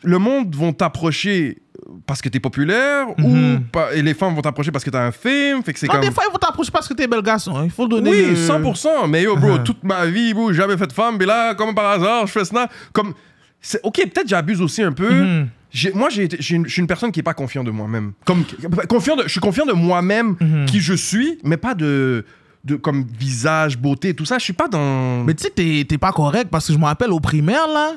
S4: Le monde vont t'approcher parce que t'es populaire
S3: Mhm.
S4: ou pas- et les femmes vont t'approcher parce que t'as un film. Fait que c'est comme.
S3: des fois, ils vont t'approcher parce que t'es bel garçon. hein. Il faut donner.
S4: Oui,
S3: le-
S4: 100%. Mais yo, bro,
S3: Uh-huh.
S4: toute ma vie, bro, j'ai jamais fait de femme. Mais là, comme par hasard, je fais ça. Comme. Ok, peut-être j'abuse aussi un peu.
S3: Mhm.
S4: Moi, j'ai été- j'ai une- je suis une personne qui est pas confiant de moi-même. Comme confiant je suis confiant de moi-même,
S3: Mhm.
S4: qui je suis, mais pas de, de comme visage, beauté, tout ça. Je suis pas dans.
S3: Mais tu sais, t'es t'es pas correct parce que je me rappelle au primaire, là,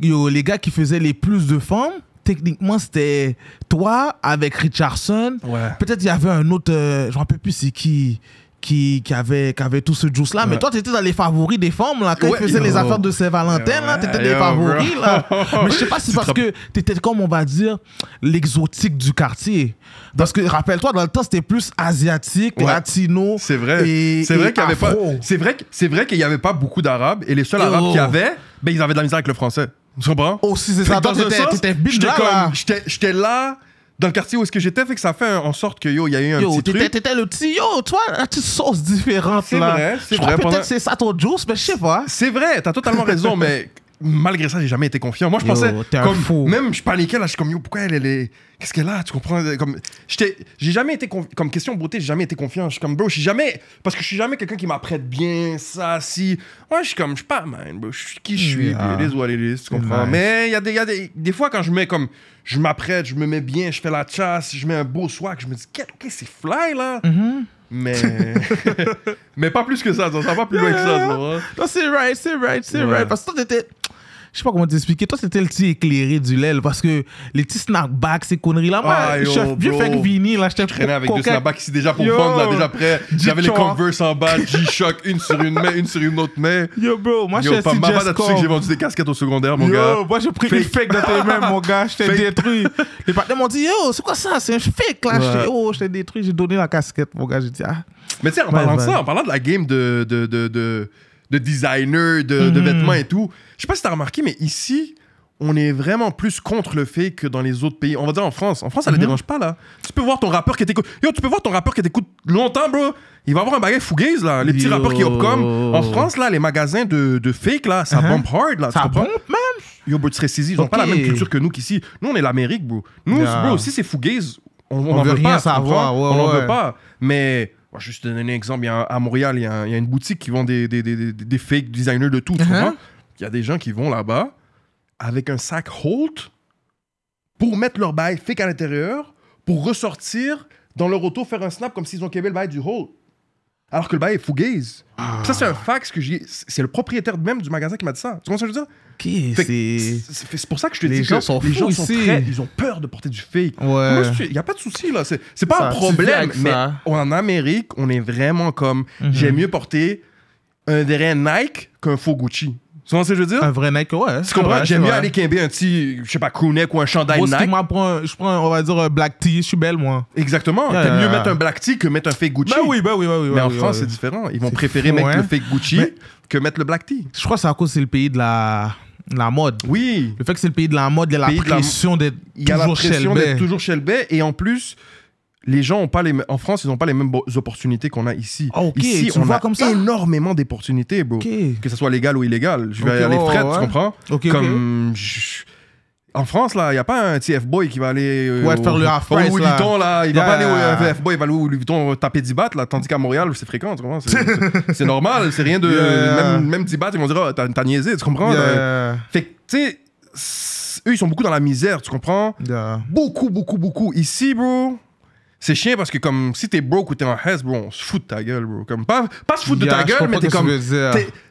S3: yo, les gars qui faisaient les plus de femmes, techniquement, c'était toi avec Richardson.
S4: Ouais.
S3: Peut-être il y avait un autre, euh, je me rappelle plus c'est qui. Qui, qui, avait, qui avait tout ce juice là, mais toi t'étais dans les favoris des femmes là, quand
S4: Ouais,
S3: ils faisaient
S4: yo.
S3: les affaires de Saint-Valentin là, t'étais des favoris
S4: bro.
S3: là. <laughs> mais je sais pas si
S4: Tu
S3: c'est parce que t'étais comme on va dire l'exotique du quartier. Parce que rappelle-toi, dans le temps c'était plus asiatique,
S4: Ouais.
S3: latino.
S4: C'est vrai. C'est vrai qu'il y avait pas.
S3: afro.
S4: C'est vrai. que- C'est vrai qu'il y avait pas beaucoup d'arabes et les seuls arabes qu'il y avait, ben ils avaient de la misère avec le français. Tu comprends?
S3: Aussi, c'est
S4: Fait
S3: ça.
S4: dans un sens, j'étais
S3: là.
S4: J'étais là dans le quartier où est-ce que j'étais, fait que ça fait en sorte que yo, il y a eu un
S3: Yo,
S4: petit
S3: t'étais
S4: truc.
S3: t'étais le petit yo, toi, la petite sauce différente
S4: C'est
S3: là?
S4: vrai, c'est
S3: Je crois
S4: vrai,
S3: peut-être
S4: pendant-
S3: c'est ça ton juice, mais je sais pas.
S4: C'est vrai, t'as totalement raison, mais malgré ça, j'ai jamais été confiant. Moi, je
S3: Yo,
S4: pensais, comme,
S3: fou.
S4: même je paniquais là, je suis comme yo, pourquoi elle, elle est, qu'est-ce qu'elle a, tu comprends? Comme, j'ai jamais été confi- comme question beauté, j'ai jamais été confiant. Je suis comme bro, je suis jamais, parce que je suis jamais quelqu'un qui m'apprête bien, ça, si. Moi, je suis comme, je suis pas man, bro, je suis qui je suis,
S3: Yeah.
S4: les is, tu comprends?
S3: Nice.
S4: Mais il y a des, y a des, des fois quand je mets comme, je m'apprête, je me mets bien, je fais la chasse, je mets un beau swag, je me dis, ok, c'est fly là?
S3: Mm-hmm.
S4: Mais, <laughs> mais pas plus que ça, ça va plus loin que ça, vois.
S3: Non, c'est right, c'est right, c'est right. Parce que toi, t'étais. Je sais pas comment t'expliquer. Toi, c'était le petit éclairé du là, parce que les petits snapbacks, ces conneries-là. Moi,
S4: Ah,
S3: je
S4: yo,
S3: un vieux fake Vini, là. J'étais
S4: Je traînais avec deux
S3: coquin.
S4: snapbacks ici déjà pour
S3: Yo.
S4: vendre, là, déjà prêt. J'avais les. Converse en bas, G-Shock, une sur une main, une sur une autre main.
S3: Yo, bro, moi, je
S4: Yo,
S3: suis
S4: pas mal
S3: petit
S4: là-dessus que j'ai vendu des casquettes au secondaire, mon
S3: Yo,
S4: gars.
S3: moi j'ai pris une
S4: Fake.
S3: fake dans tes mains, mon gars. Je t'ai
S4: Fake.
S3: détruit. Les partenaires m'ont dit, yo, c'est quoi ça? C'est un fake, là.
S4: Ouais.
S3: Oh, je t'ai détruit. J'ai donné la casquette, mon gars. J'ai dit, ah.
S4: Mais tu sais, en parlant de ça, en parlant de la game de, de, de, de, de designer, de, de
S3: Mhm.
S4: vêtements et tout, je sais pas si t'as remarqué, mais ici, on est vraiment plus contre le fait que dans les autres pays. On va dire en France. En France, ça ne
S3: Mhm.
S4: dérange pas, là. Tu peux voir ton rappeur qui t'écoute. Yo, tu peux voir ton rappeur qui t'écoute longtemps, bro. Il va avoir un bagage fugaze, là. Les petits
S3: Yo.
S4: rappeurs qui comme. En France, là, les magasins de, de fake, là, ça
S3: Uh-huh.
S4: bombe hard, là. tu
S3: Ça
S4: comprends?
S3: pompe, man.
S4: Yo, bro, tu serais saisi. Ils ont
S3: Ok.
S4: pas la même culture que nous qu'ici. Nous, on est l'Amérique, bro. Nous,
S3: Yeah.
S4: bro, si c'est fugaze, on, on,
S3: On veut
S4: veut
S3: rien
S4: pas. tu
S3: savoir, ouais,
S4: on en
S3: ouais.
S4: veut pas. Mais Moi, juste te donner un exemple. Il y a, à Montréal, il y a, il y a une boutique qui vend des, des, des, fake designers de tout.
S3: Uh-huh.
S4: Il y a des gens qui vont là-bas avec un sac Holt pour mettre leur bail fake à l'intérieur, pour ressortir dans leur auto, faire un snap comme s'ils ont québé le bail du Holt. Alors que le bail est fugaze.
S3: Ah.
S4: Ça, c'est un fax que j'ai. C'est le propriétaire même du magasin qui m'a dit ça. Tu comprends ce que je veux dire?
S3: Ok,
S4: Fait que
S3: c'est.
S4: pour ça que je te
S3: Les
S4: dis
S3: gens
S4: que
S3: sont
S4: les gens sont très- ils ont peur de porter du fake.
S3: Ouais.
S4: Il n'y a pas de souci, là. C'est pas
S3: Ça,
S4: un problème. Mais
S3: ça.
S4: en Amérique, on est vraiment comme.
S3: Mhm.
S4: J'aime mieux porter un vrai Nike qu'un faux Gucci. Tu vois ce que je veux dire?
S3: Un vrai Nike, ouais.
S4: tu comprends? J'aime mieux aller quimber un petit, je sais pas, crewneck ou un chandail Nike.
S3: moi, prends je prends, on va dire, un black tee. Je suis belle, moi.
S4: Exactement. T'aimes mieux mettre un black tee que mettre un fake Gucci.
S3: Bah oui, bah oui, bah oui.
S4: Mais
S3: bah
S4: en France, c'est différent. Ils vont préférer mettre
S3: hein.
S4: le fake Gucci que mettre le black tee.
S3: Je crois que c'est à cause c'est le pays de la, la mode.
S4: Oui.
S3: Le fait que c'est le pays de la mode, il y a la pression d'être
S4: Il y a la
S3: toujours
S4: pression d'être toujours baie. Et en plus, les gens ont pas les... En France, ils n'ont pas les mêmes opportunités qu'on a ici.
S3: Ah, ok,
S4: Ici,
S3: tu
S4: on
S3: le
S4: a
S3: comme ça?
S4: énormément d'opportunités, bro. Que ce soit légal ou illégal. Je vais
S3: Ok,
S4: aller
S3: ouais,
S4: fret,
S3: ouais,
S4: tu comprends? Comme... je- En France, là, il n'y a pas un TF boy qui va aller. euh,
S3: Ouais,
S4: au-
S3: faire le half
S4: au
S3: price,
S4: Louis
S3: là.
S4: Vuitton, là. Il va pas aller au TF boy, il va aller au Louis Vuitton taper 10 bahts, là. Tandis qu'à Montréal, c'est fréquent, tu comprends? C'est- <laughs> normal, c'est rien de.
S3: Yeah.
S4: Même, même 10 bahts, ils vont dire, oh, t'as niaisé, tu comprends?
S3: Yeah.
S4: Fait que, tu sais, eux, ils sont beaucoup dans la misère, tu comprends? Beaucoup, beaucoup, beaucoup. Ici, bro, c'est chiant parce que comme si t'es broke ou t'es en hess, bro, on se fout de ta gueule, bro. Comme, pas, pas se foutre de ta gueule, mais t'es comme.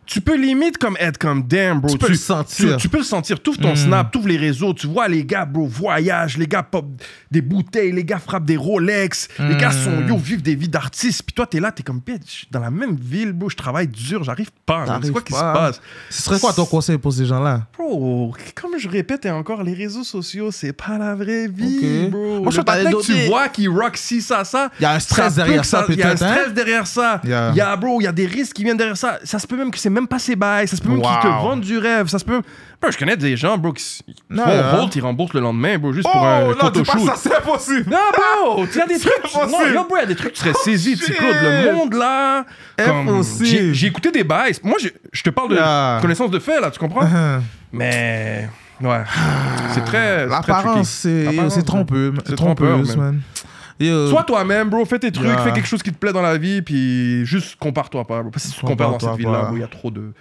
S3: Tu
S4: peux limite comme être comme damn, bro.
S3: Tu peux le sentir.
S4: Tu, tu peux le sentir. Tu ouvres ton
S3: Mm.
S4: snap, tu ouvres les réseaux, tu vois les gars, bro, voyagent, les gars pop des bouteilles, les gars frappent des Rolex, les gars sont
S3: Mm.
S4: yo, vivent des vies d'artistes. Puis toi, t'es là, t'es comme, je suis dans la même ville, bro, je travaille dur, j'arrive pas. C'est quoi qui se
S3: pas.
S4: passe?
S3: Ce serait quoi ton conseil pour ces gens-là?
S4: Bro, comme je répète et encore, les réseaux sociaux, c'est pas la vraie vie, bro.
S3: Moi, je
S4: le
S3: que
S4: tu vois qui rock ci, ça, ça.
S3: Il y a un stress derrière ça,
S4: Il y a un
S3: peut-être, hein?
S4: stress derrière ça. Il y a, bro, il y a des risques qui viennent derrière ça. Ça se peut même que c'est même pas ses bails. Ça se peut même qu'ils te
S3: Wow.
S4: vendent du rêve. Ça se peut. Bro, je connais des gens, bro, qui qui
S3: Non,
S4: font
S3: hein.
S4: Bolt, ils remboursent le lendemain, bro, juste pour un
S3: Oh,
S4: photo shoot.
S3: ça, c'est impossible.
S4: Non, bro, <laughs> tu as des trucs. Non, yo, bro, il y a des trucs que tu serais saisi. Tu sais, le monde là. J'ai écouté des bails. Moi, je te parle de
S3: Yeah.
S4: connaissance de fait, là, tu comprends?
S3: Uh-huh.
S4: Mais. Ouais. C'est très. très
S3: L'apparence, c'est c'est trompeux.
S4: C'est
S3: trompeuse, man. Yo,
S4: Sois toi-même, bro. Fais tes trucs.
S3: Yeah.
S4: Fais quelque chose qui te plaît dans la vie. Puis juste compare-toi pas, bro. Parce que si tu te compares dans cette ville-là, il y a trop de.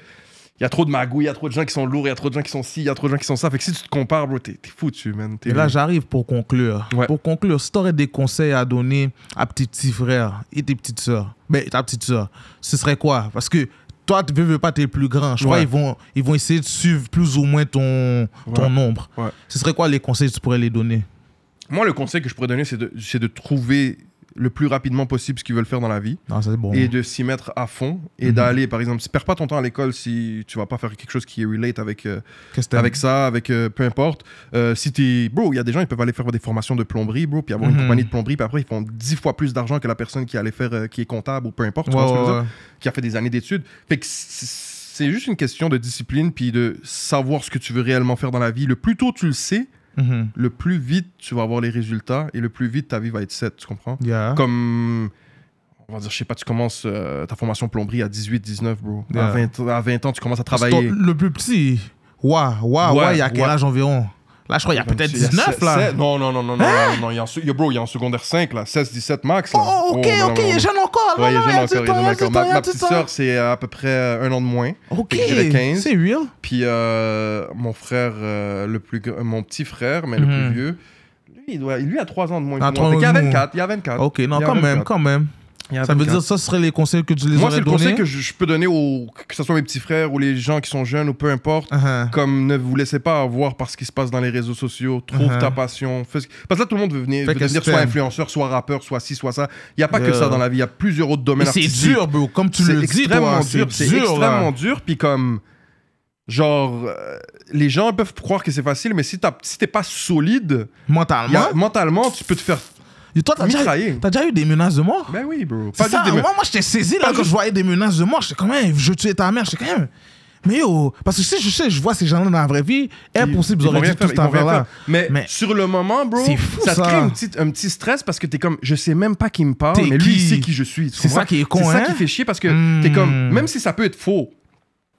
S4: Il y a trop de magouilles, il y a trop de gens qui sont lourds, il y a trop de gens qui sont ci, il y a trop de gens qui sont ça. Fait que si tu te compares, bro, t'es foutu, man.
S3: Et là, j'arrive pour conclure.
S4: Ouais.
S3: Pour conclure, si tu aurais des conseils à donner à tes petits frères et tes petites sœurs, ben, ta petite sœur, ce serait quoi? Parce que toi, tu veux, veux pas, t'es plus grand. Je crois
S4: Ouais.
S3: qu'ils vont, ils vont essayer de suivre plus ou moins ton, ton nombre.
S4: Ouais.
S3: Ce serait quoi les conseils que tu pourrais les donner?
S4: Moi, le conseil que je pourrais donner, c'est de, c'est de trouver le plus rapidement possible ce qu'ils veulent faire dans la vie
S3: ça c'est bon.
S4: et de s'y mettre à fond et
S3: Mhm.
S4: d'aller, par exemple, perds pas ton temps à l'école si tu vas pas faire quelque chose qui est relate avec, euh, avec ça, avec euh, peu importe. Euh, si t'es. Bro, il y a des gens, ils peuvent aller faire des formations de plomberie, bro, puis avoir une
S3: Mhm.
S4: compagnie de plomberie, puis après, ils font dix fois plus d'argent que la personne qui allait faire, qui est comptable ou peu importe, tu vois ce que je veux
S3: ouais,
S4: dire? qui a fait des années d'études. Fait que c'est juste une question de discipline, puis de savoir ce que tu veux réellement faire dans la vie. Le plus tôt tu le sais,
S3: Mhm.
S4: le plus vite tu vas avoir les résultats, et le plus vite ta vie va être set, tu comprends?
S3: Yeah.
S4: Comme. On va dire, je sais pas, tu commences euh, ta formation plomberie à 18, 19, bro. À,
S3: Yeah.
S4: 20, à 20 ans, tu commences à travailler.
S3: Le plus petit, waouh, waouh,
S4: ouais,
S3: il y a quel âge environ? Là, je crois qu'il y a peut-être
S4: Il y a
S3: 19
S4: sept-
S3: là.
S4: Non, non, non, non, non, non, non, il y a en, il bro, il y a en secondaire 5, là, 16, 17 max. Là.
S3: Oh, ok,
S4: non,
S3: ok, il est jeune encore.
S4: Ouais, il est jeune encore, il est jeune encore. Ma, petite sœur, c'est à peu près euh, un an de moins.
S3: Ok,
S4: Fait que je dirais 15.
S3: c'est real.
S4: Puis euh, mon frère, euh, le plus, mon petit frère, mais le
S3: Mhm.
S4: plus vieux, lui, il, doit, lui a 3 ans de moins.
S3: Ah,
S4: que moi. Y a
S3: ans de moins.
S4: 24, il y a 24.
S3: Ok, non,
S4: Il
S3: quand même,
S4: 24.
S3: quand même. Ça veut
S4: 24.
S3: dire ça, ce serait les conseils que tu les
S4: Moi,
S3: aurais
S4: c'est le conseil que je, je peux donner aux, que ce soit mes petits frères ou les gens qui sont jeunes ou peu importe.
S3: Uh-huh.
S4: Comme ne vous laissez pas avoir par ce qui se passe dans les réseaux sociaux. Trouve
S3: Uh-huh.
S4: ta passion. Fais Parce que là, tout le monde veut venir, veut devenir soit influenceur, soit rappeur, soit ci, soit ça. Il n'y a pas que ça dans la vie. Il y a plusieurs autres domaines
S3: c'est dur, bro. Comme tu
S4: C'est
S3: le dis,
S4: extrêmement
S3: toi,
S4: dur.
S3: c'est
S4: extrêmement
S3: là.
S4: dur. Puis comme, genre, euh, les gens peuvent croire que c'est facile, mais si t'as- si t'es pas solide,
S3: Mentalement?
S4: a- mentalement, tu peux te faire
S3: toi, t'as déjà,
S4: mitrailler.
S3: t'as déjà eu des menaces de mort?
S4: Ben oui, bro. Pas
S3: ça,
S4: des
S3: moi, moi j'étais saisi là quand je voyais des menaces de mort. J'étais quand même, je tuais ta mère. J'étais quand même. Mais yo, parce que si je sais, je vois ces gens-là dans la vraie vie, impossible, ils
S4: vont
S3: auraient dit tout
S4: faire, ils
S3: affaire-là.
S4: faire. Mais,
S3: Mais-
S4: sur le moment, bro,
S3: fou,
S4: ça, te
S3: ça.
S4: crée une petite- un petit stress parce que t'es comme, je sais même pas qui me parle, mais lui,
S3: qui?
S4: il sait qui je suis.
S3: C'est ça qui est con,
S4: C'est ça
S3: hein?
S4: qui fait chier parce que
S3: Hmm.
S4: t'es comme, même si ça peut être faux,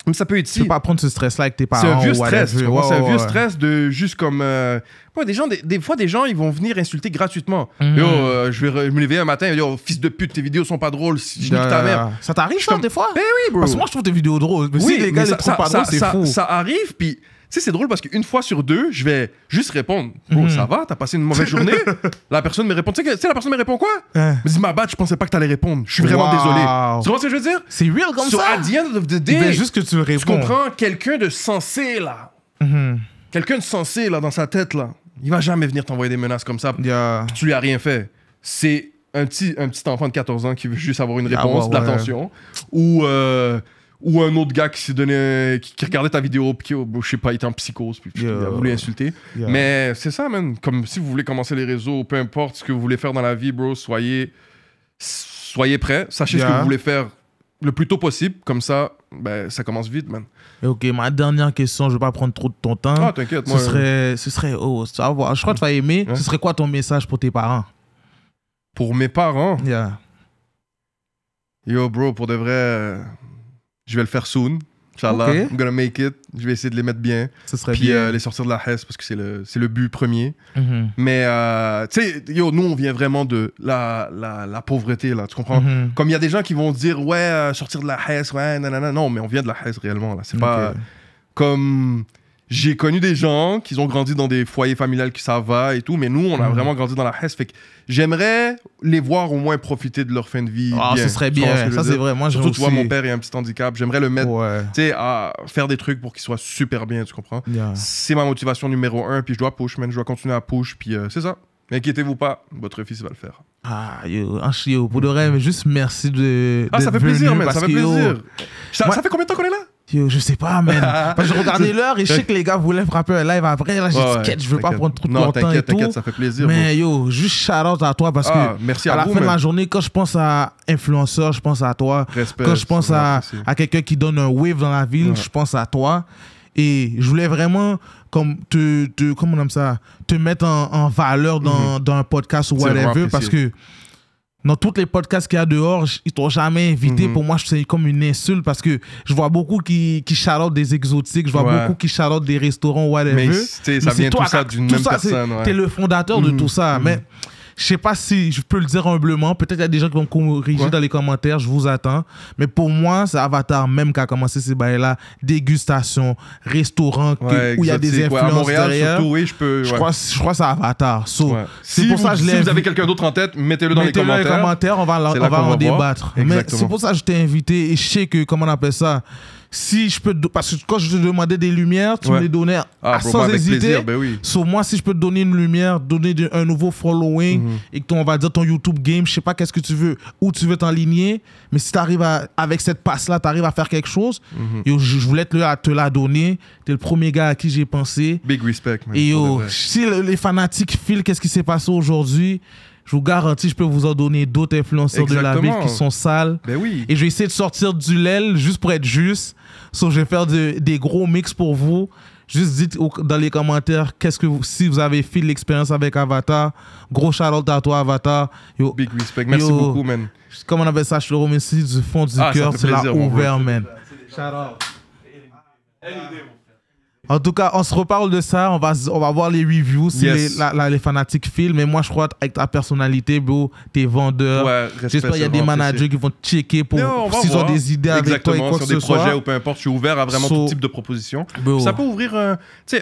S4: Mais ça peut être
S3: Tu
S4: si.
S3: peux pas prendre ce stress-là avec tes
S4: C'est
S3: parents.
S4: un vieux stress. tu comprends?
S3: Ouais,
S4: c'est un
S3: ouais,
S4: vieux
S3: ouais.
S4: stress de juste comme. euh, ouais, des, gens, des, des fois, des gens, ils vont venir insulter gratuitement.
S3: Mhm.
S4: Yo, euh, je vais re- me lever un matin, yo, fils de pute, tes vidéos sont pas drôles. Je nique ta mère.
S3: Ça t'arrive,
S4: Je
S3: ça,
S4: comme-
S3: des fois?
S4: Ben oui, bro.
S3: Parce que moi, je trouve tes vidéos drôles. Mais
S4: oui,
S3: si les gars
S4: mais
S3: les
S4: ça,
S3: trouvent
S4: ça,
S3: pas
S4: ça,
S3: drôles, c'est fou.
S4: ça arrive, puis. Tu sais, c'est drôle parce qu'une fois sur deux, je vais juste répondre. Bro,
S3: Mhm.
S4: ça va, t'as passé une mauvaise journée? <laughs> la personne me répond. Tu sais, que- tu sais, la personne me répond quoi?
S3: Hein.
S4: Me dit, ma bad, je pensais pas que t'allais répondre. Je suis vraiment
S3: Wow.
S4: désolé. Tu comprends ce que je veux dire?
S3: C'est real comme
S4: So,
S3: ça.
S4: at the end of the
S3: Il
S4: day,
S3: veut juste que tu le
S4: tu
S3: réponds.
S4: comprends quelqu'un de sensé, là.
S3: Mhm.
S4: Quelqu'un de sensé, là, dans sa tête, là. Il va jamais venir t'envoyer des menaces comme ça.
S3: Yeah.
S4: Tu lui as rien fait. C'est un petit, un petit enfant de 14 ans qui veut juste avoir une
S3: Ah,
S4: réponse,
S3: ouais,
S4: de
S3: ouais.
S4: l'attention. Ou, euh, ou un autre gars qui s'est donné. Qui, qui regardait ta vidéo, puis qui, oh, je sais pas, il était en psychose, puis il a
S3: Yeah.
S4: voulu insulter.
S3: Yeah.
S4: Mais c'est ça, man. Comme si vous voulez commencer les réseaux, peu importe ce que vous voulez faire dans la vie, bro, soyez, soyez prêts. Sachez ce que
S3: Yeah.
S4: vous voulez faire le plus tôt possible. Comme ça, ben, ça commence vite, man.
S3: Ok, ma dernière question, je vais pas prendre trop de ton temps.
S4: Ah, t'inquiète,
S3: ce
S4: moi.
S3: serait, ce serait, oh, vas voir, je crois que tu vas aimer. Ce serait quoi ton message pour tes parents?
S4: Pour mes parents,
S3: Yeah.
S4: yo, bro, pour de vrai, euh, je vais le faire soon. Inch'Allah,
S3: Ok.
S4: I'm gonna make it. Je vais essayer de les mettre bien.
S3: Ce serait
S4: Puis
S3: bien.
S4: euh, les sortir de la haisse parce que c'est le, c'est le but premier.
S3: Mhm.
S4: Mais, euh, tu sais, yo, nous, on vient vraiment de la, la, la pauvreté, là. Tu comprends?
S3: Mhm.
S4: Comme il y a des gens qui vont dire, ouais, euh, sortir de la haisse, ouais, nanana. Non, mais on vient de la haisse réellement, là. C'est pas
S3: Ok.
S4: comme. J'ai connu des gens qui ont grandi dans des foyers familiales qui ça va et tout, mais nous, on a
S3: Mhm.
S4: vraiment grandi dans la haisse. Fait que j'aimerais les voir au moins profiter de leur fin de vie.
S3: Ah, ce serait bien.
S4: ce
S3: Ça, c'est vrai. Moi,
S4: Surtout,
S3: j'ai
S4: tu vois,
S3: aussi-
S4: mon père a un petit handicap. J'aimerais le mettre,
S3: Ouais.
S4: tu sais, à faire des trucs pour qu'il soit super bien, tu comprends?
S3: Yeah.
S4: C'est ma motivation numéro un, puis je dois push, man. Je dois continuer à push, puis euh, c'est ça. Inquiétez-vous pas, votre fils va le faire.
S3: Ah, yo, un chiot. Pour de vrai, mais juste merci de.
S4: Ah, ça fait plaisir, man, ça fait
S3: yo,
S4: plaisir. Ça,
S3: Moi-
S4: ça fait combien de temps qu'on est là?
S3: Yo, je sais pas, man. <laughs> Parce que je regardais l'heure et je sais que les gars voulaient frapper un live après. Là, j'ai dit, Quête, je veux pas prendre trop de temps
S4: t'inquiète, t'inquiète, ça fait plaisir.
S3: Mais yo, juste shout out à toi parce
S4: Ah,
S3: que
S4: merci
S3: à,
S4: à
S3: la
S4: vous,
S3: fin de
S4: man.
S3: la journée, quand je pense à influenceur, je pense à toi.
S4: Respect.
S3: Quand je pense à, à quelqu'un qui donne un wave dans la ville,
S4: Ouais.
S3: je pense à toi. Et je voulais vraiment comme te, te comment on aime ça, te mettre en, en valeur dans, dans un podcast ou
S4: Mhm.
S3: Whatever parce que dans tous les podcasts qu'il y a dehors, ils t'ont jamais invité.
S4: Mhm.
S3: Pour moi, c'est comme une insulte parce que je vois beaucoup qui, qui des exotiques, je vois
S4: Ouais.
S3: beaucoup qui out des restaurants, whatever.
S4: Mais ça
S3: Mais c'est
S4: vient
S3: toi
S4: tout ça d'une même
S3: ça,
S4: personne. ouais.
S3: T'es le fondateur de
S4: Mhm.
S3: tout ça.
S4: Mhm.
S3: Mais je sais pas si je peux le dire humblement. Peut-être il y a des gens qui vont me corriger
S4: Ouais.
S3: dans les commentaires. Je vous attends. Mais pour moi, c'est Avatar même qui a commencé ces bails-là. Dégustation, restaurant,
S4: Ouais,
S3: où il y a des
S4: ouais.
S3: influences
S4: À Montréal,
S3: derrière.
S4: surtout, oui, je peux.
S3: Je crois, je crois que c'est Avatar. So,
S4: Ouais.
S3: c'est
S4: Si
S3: pour
S4: vous-
S3: ça que je
S4: Si vous avez quelqu'un d'autre en tête, mettez-le dans les
S3: Mettez-le
S4: commentaires.
S3: on va, la-
S4: C'est
S3: on va en
S4: va voir.
S3: débattre. Mais c'est pour ça que je t'ai invité et je sais que, comment on appelle ça, si je peux, te- parce que quand je te demandais des lumières, tu
S4: Ouais.
S3: me les donnais
S4: Ah,
S3: à-
S4: bro,
S3: sans hésiter.
S4: plaisir, ben oui.
S3: So, moi, si je peux te donner une lumière, donner de- un nouveau following
S4: Mhm.
S3: et que ton, on va dire ton YouTube game, je sais pas qu'est-ce que tu veux, où tu veux t'enligner, mais si tu arrives avec cette passe-là, tu arrives à faire quelque chose,
S4: Mhm.
S3: yo, je, je voulais te, la- te la donner. Tu es le premier gars à qui j'ai pensé.
S4: Big respect, man.
S3: Et yo, si le- les fanatiques filent qu'est-ce qui s'est passé aujourd'hui, je vous garantis, je peux vous en donner d'autres influenceurs de la ville qui sont sales.
S4: Ben oui.
S3: Et je vais essayer de sortir du l'aile juste pour être juste. So, je vais faire de- des gros mix pour vous. Juste dites au- dans les commentaires qu'est-ce que vous, si vous avez fait l'expérience avec Avatar. Gros shout out à toi, Avatar. Yo,
S4: Big respect. Merci
S3: Yo.
S4: beaucoup, man.
S3: comme on appelle ça, je te remercie du fond du
S4: Ah,
S3: cœur. Tu l'as ouvert, man. Shout out. En tout cas, on se reparle de ça. On va, on va voir les reviews
S4: Yes.
S3: les, la- la- les fanatiques filent. Mais moi, je crois avec ta personnalité, bro, t'es vendeur.
S4: Ouais,
S3: J'espère qu'il y a des managers
S4: apprécié.
S3: qui vont te checker pour s'ils ont des idées avec toi et
S4: Exactement,
S3: quoi que
S4: sur des
S3: ce
S4: projets
S3: soit.
S4: ou peu importe. Je suis ouvert à vraiment
S3: So-
S4: tout type de propositions.
S3: Bro,
S4: Ça peut ouvrir un-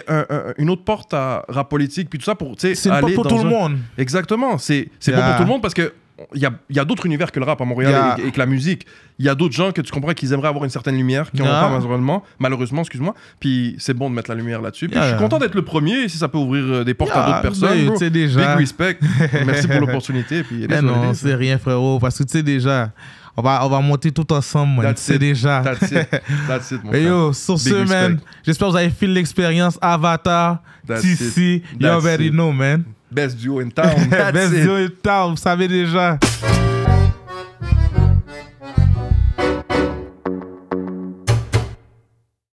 S4: un- un- une autre porte à rap politique, puis tout ça pour
S3: C'est
S4: aller
S3: pour
S4: dans
S3: tout le monde.
S4: Exactement. C'est
S3: Yeah.
S4: pour tout le monde parce que il y a, il y a d'autres univers que le rap à Montréal
S3: Yeah.
S4: et, et que la musique. Il y a d'autres gens que tu comprends qu'ils aimeraient avoir une certaine lumière, qui n'en
S3: Yeah.
S4: ont pas malheureusement, malheureusement, excuse-moi. Puis c'est bon de mettre la lumière là-dessus. Puis
S3: Yeah,
S4: je suis
S3: yeah.
S4: content d'être le premier et si ça peut ouvrir euh, des portes à
S3: Yeah,
S4: d'autres personnes. bro,
S3: déjà.
S4: Big respect. <laughs> Merci pour l'opportunité. Puis
S3: non, c'est rien, frérot. Parce que tu sais déjà, on va, on va monter tout ensemble, man.
S4: It.
S3: déjà.
S4: That's it. That's it, mon <laughs> frère.
S3: yo, sur
S4: Big
S3: ce, man, j'espère que vous avez fait l'expérience Avatar,
S4: That's
S3: TC, you already
S4: it.
S3: know, man.
S4: Best duo in town. <laughs> That's
S3: Best
S4: it.
S3: duo in town, vous savez déjà.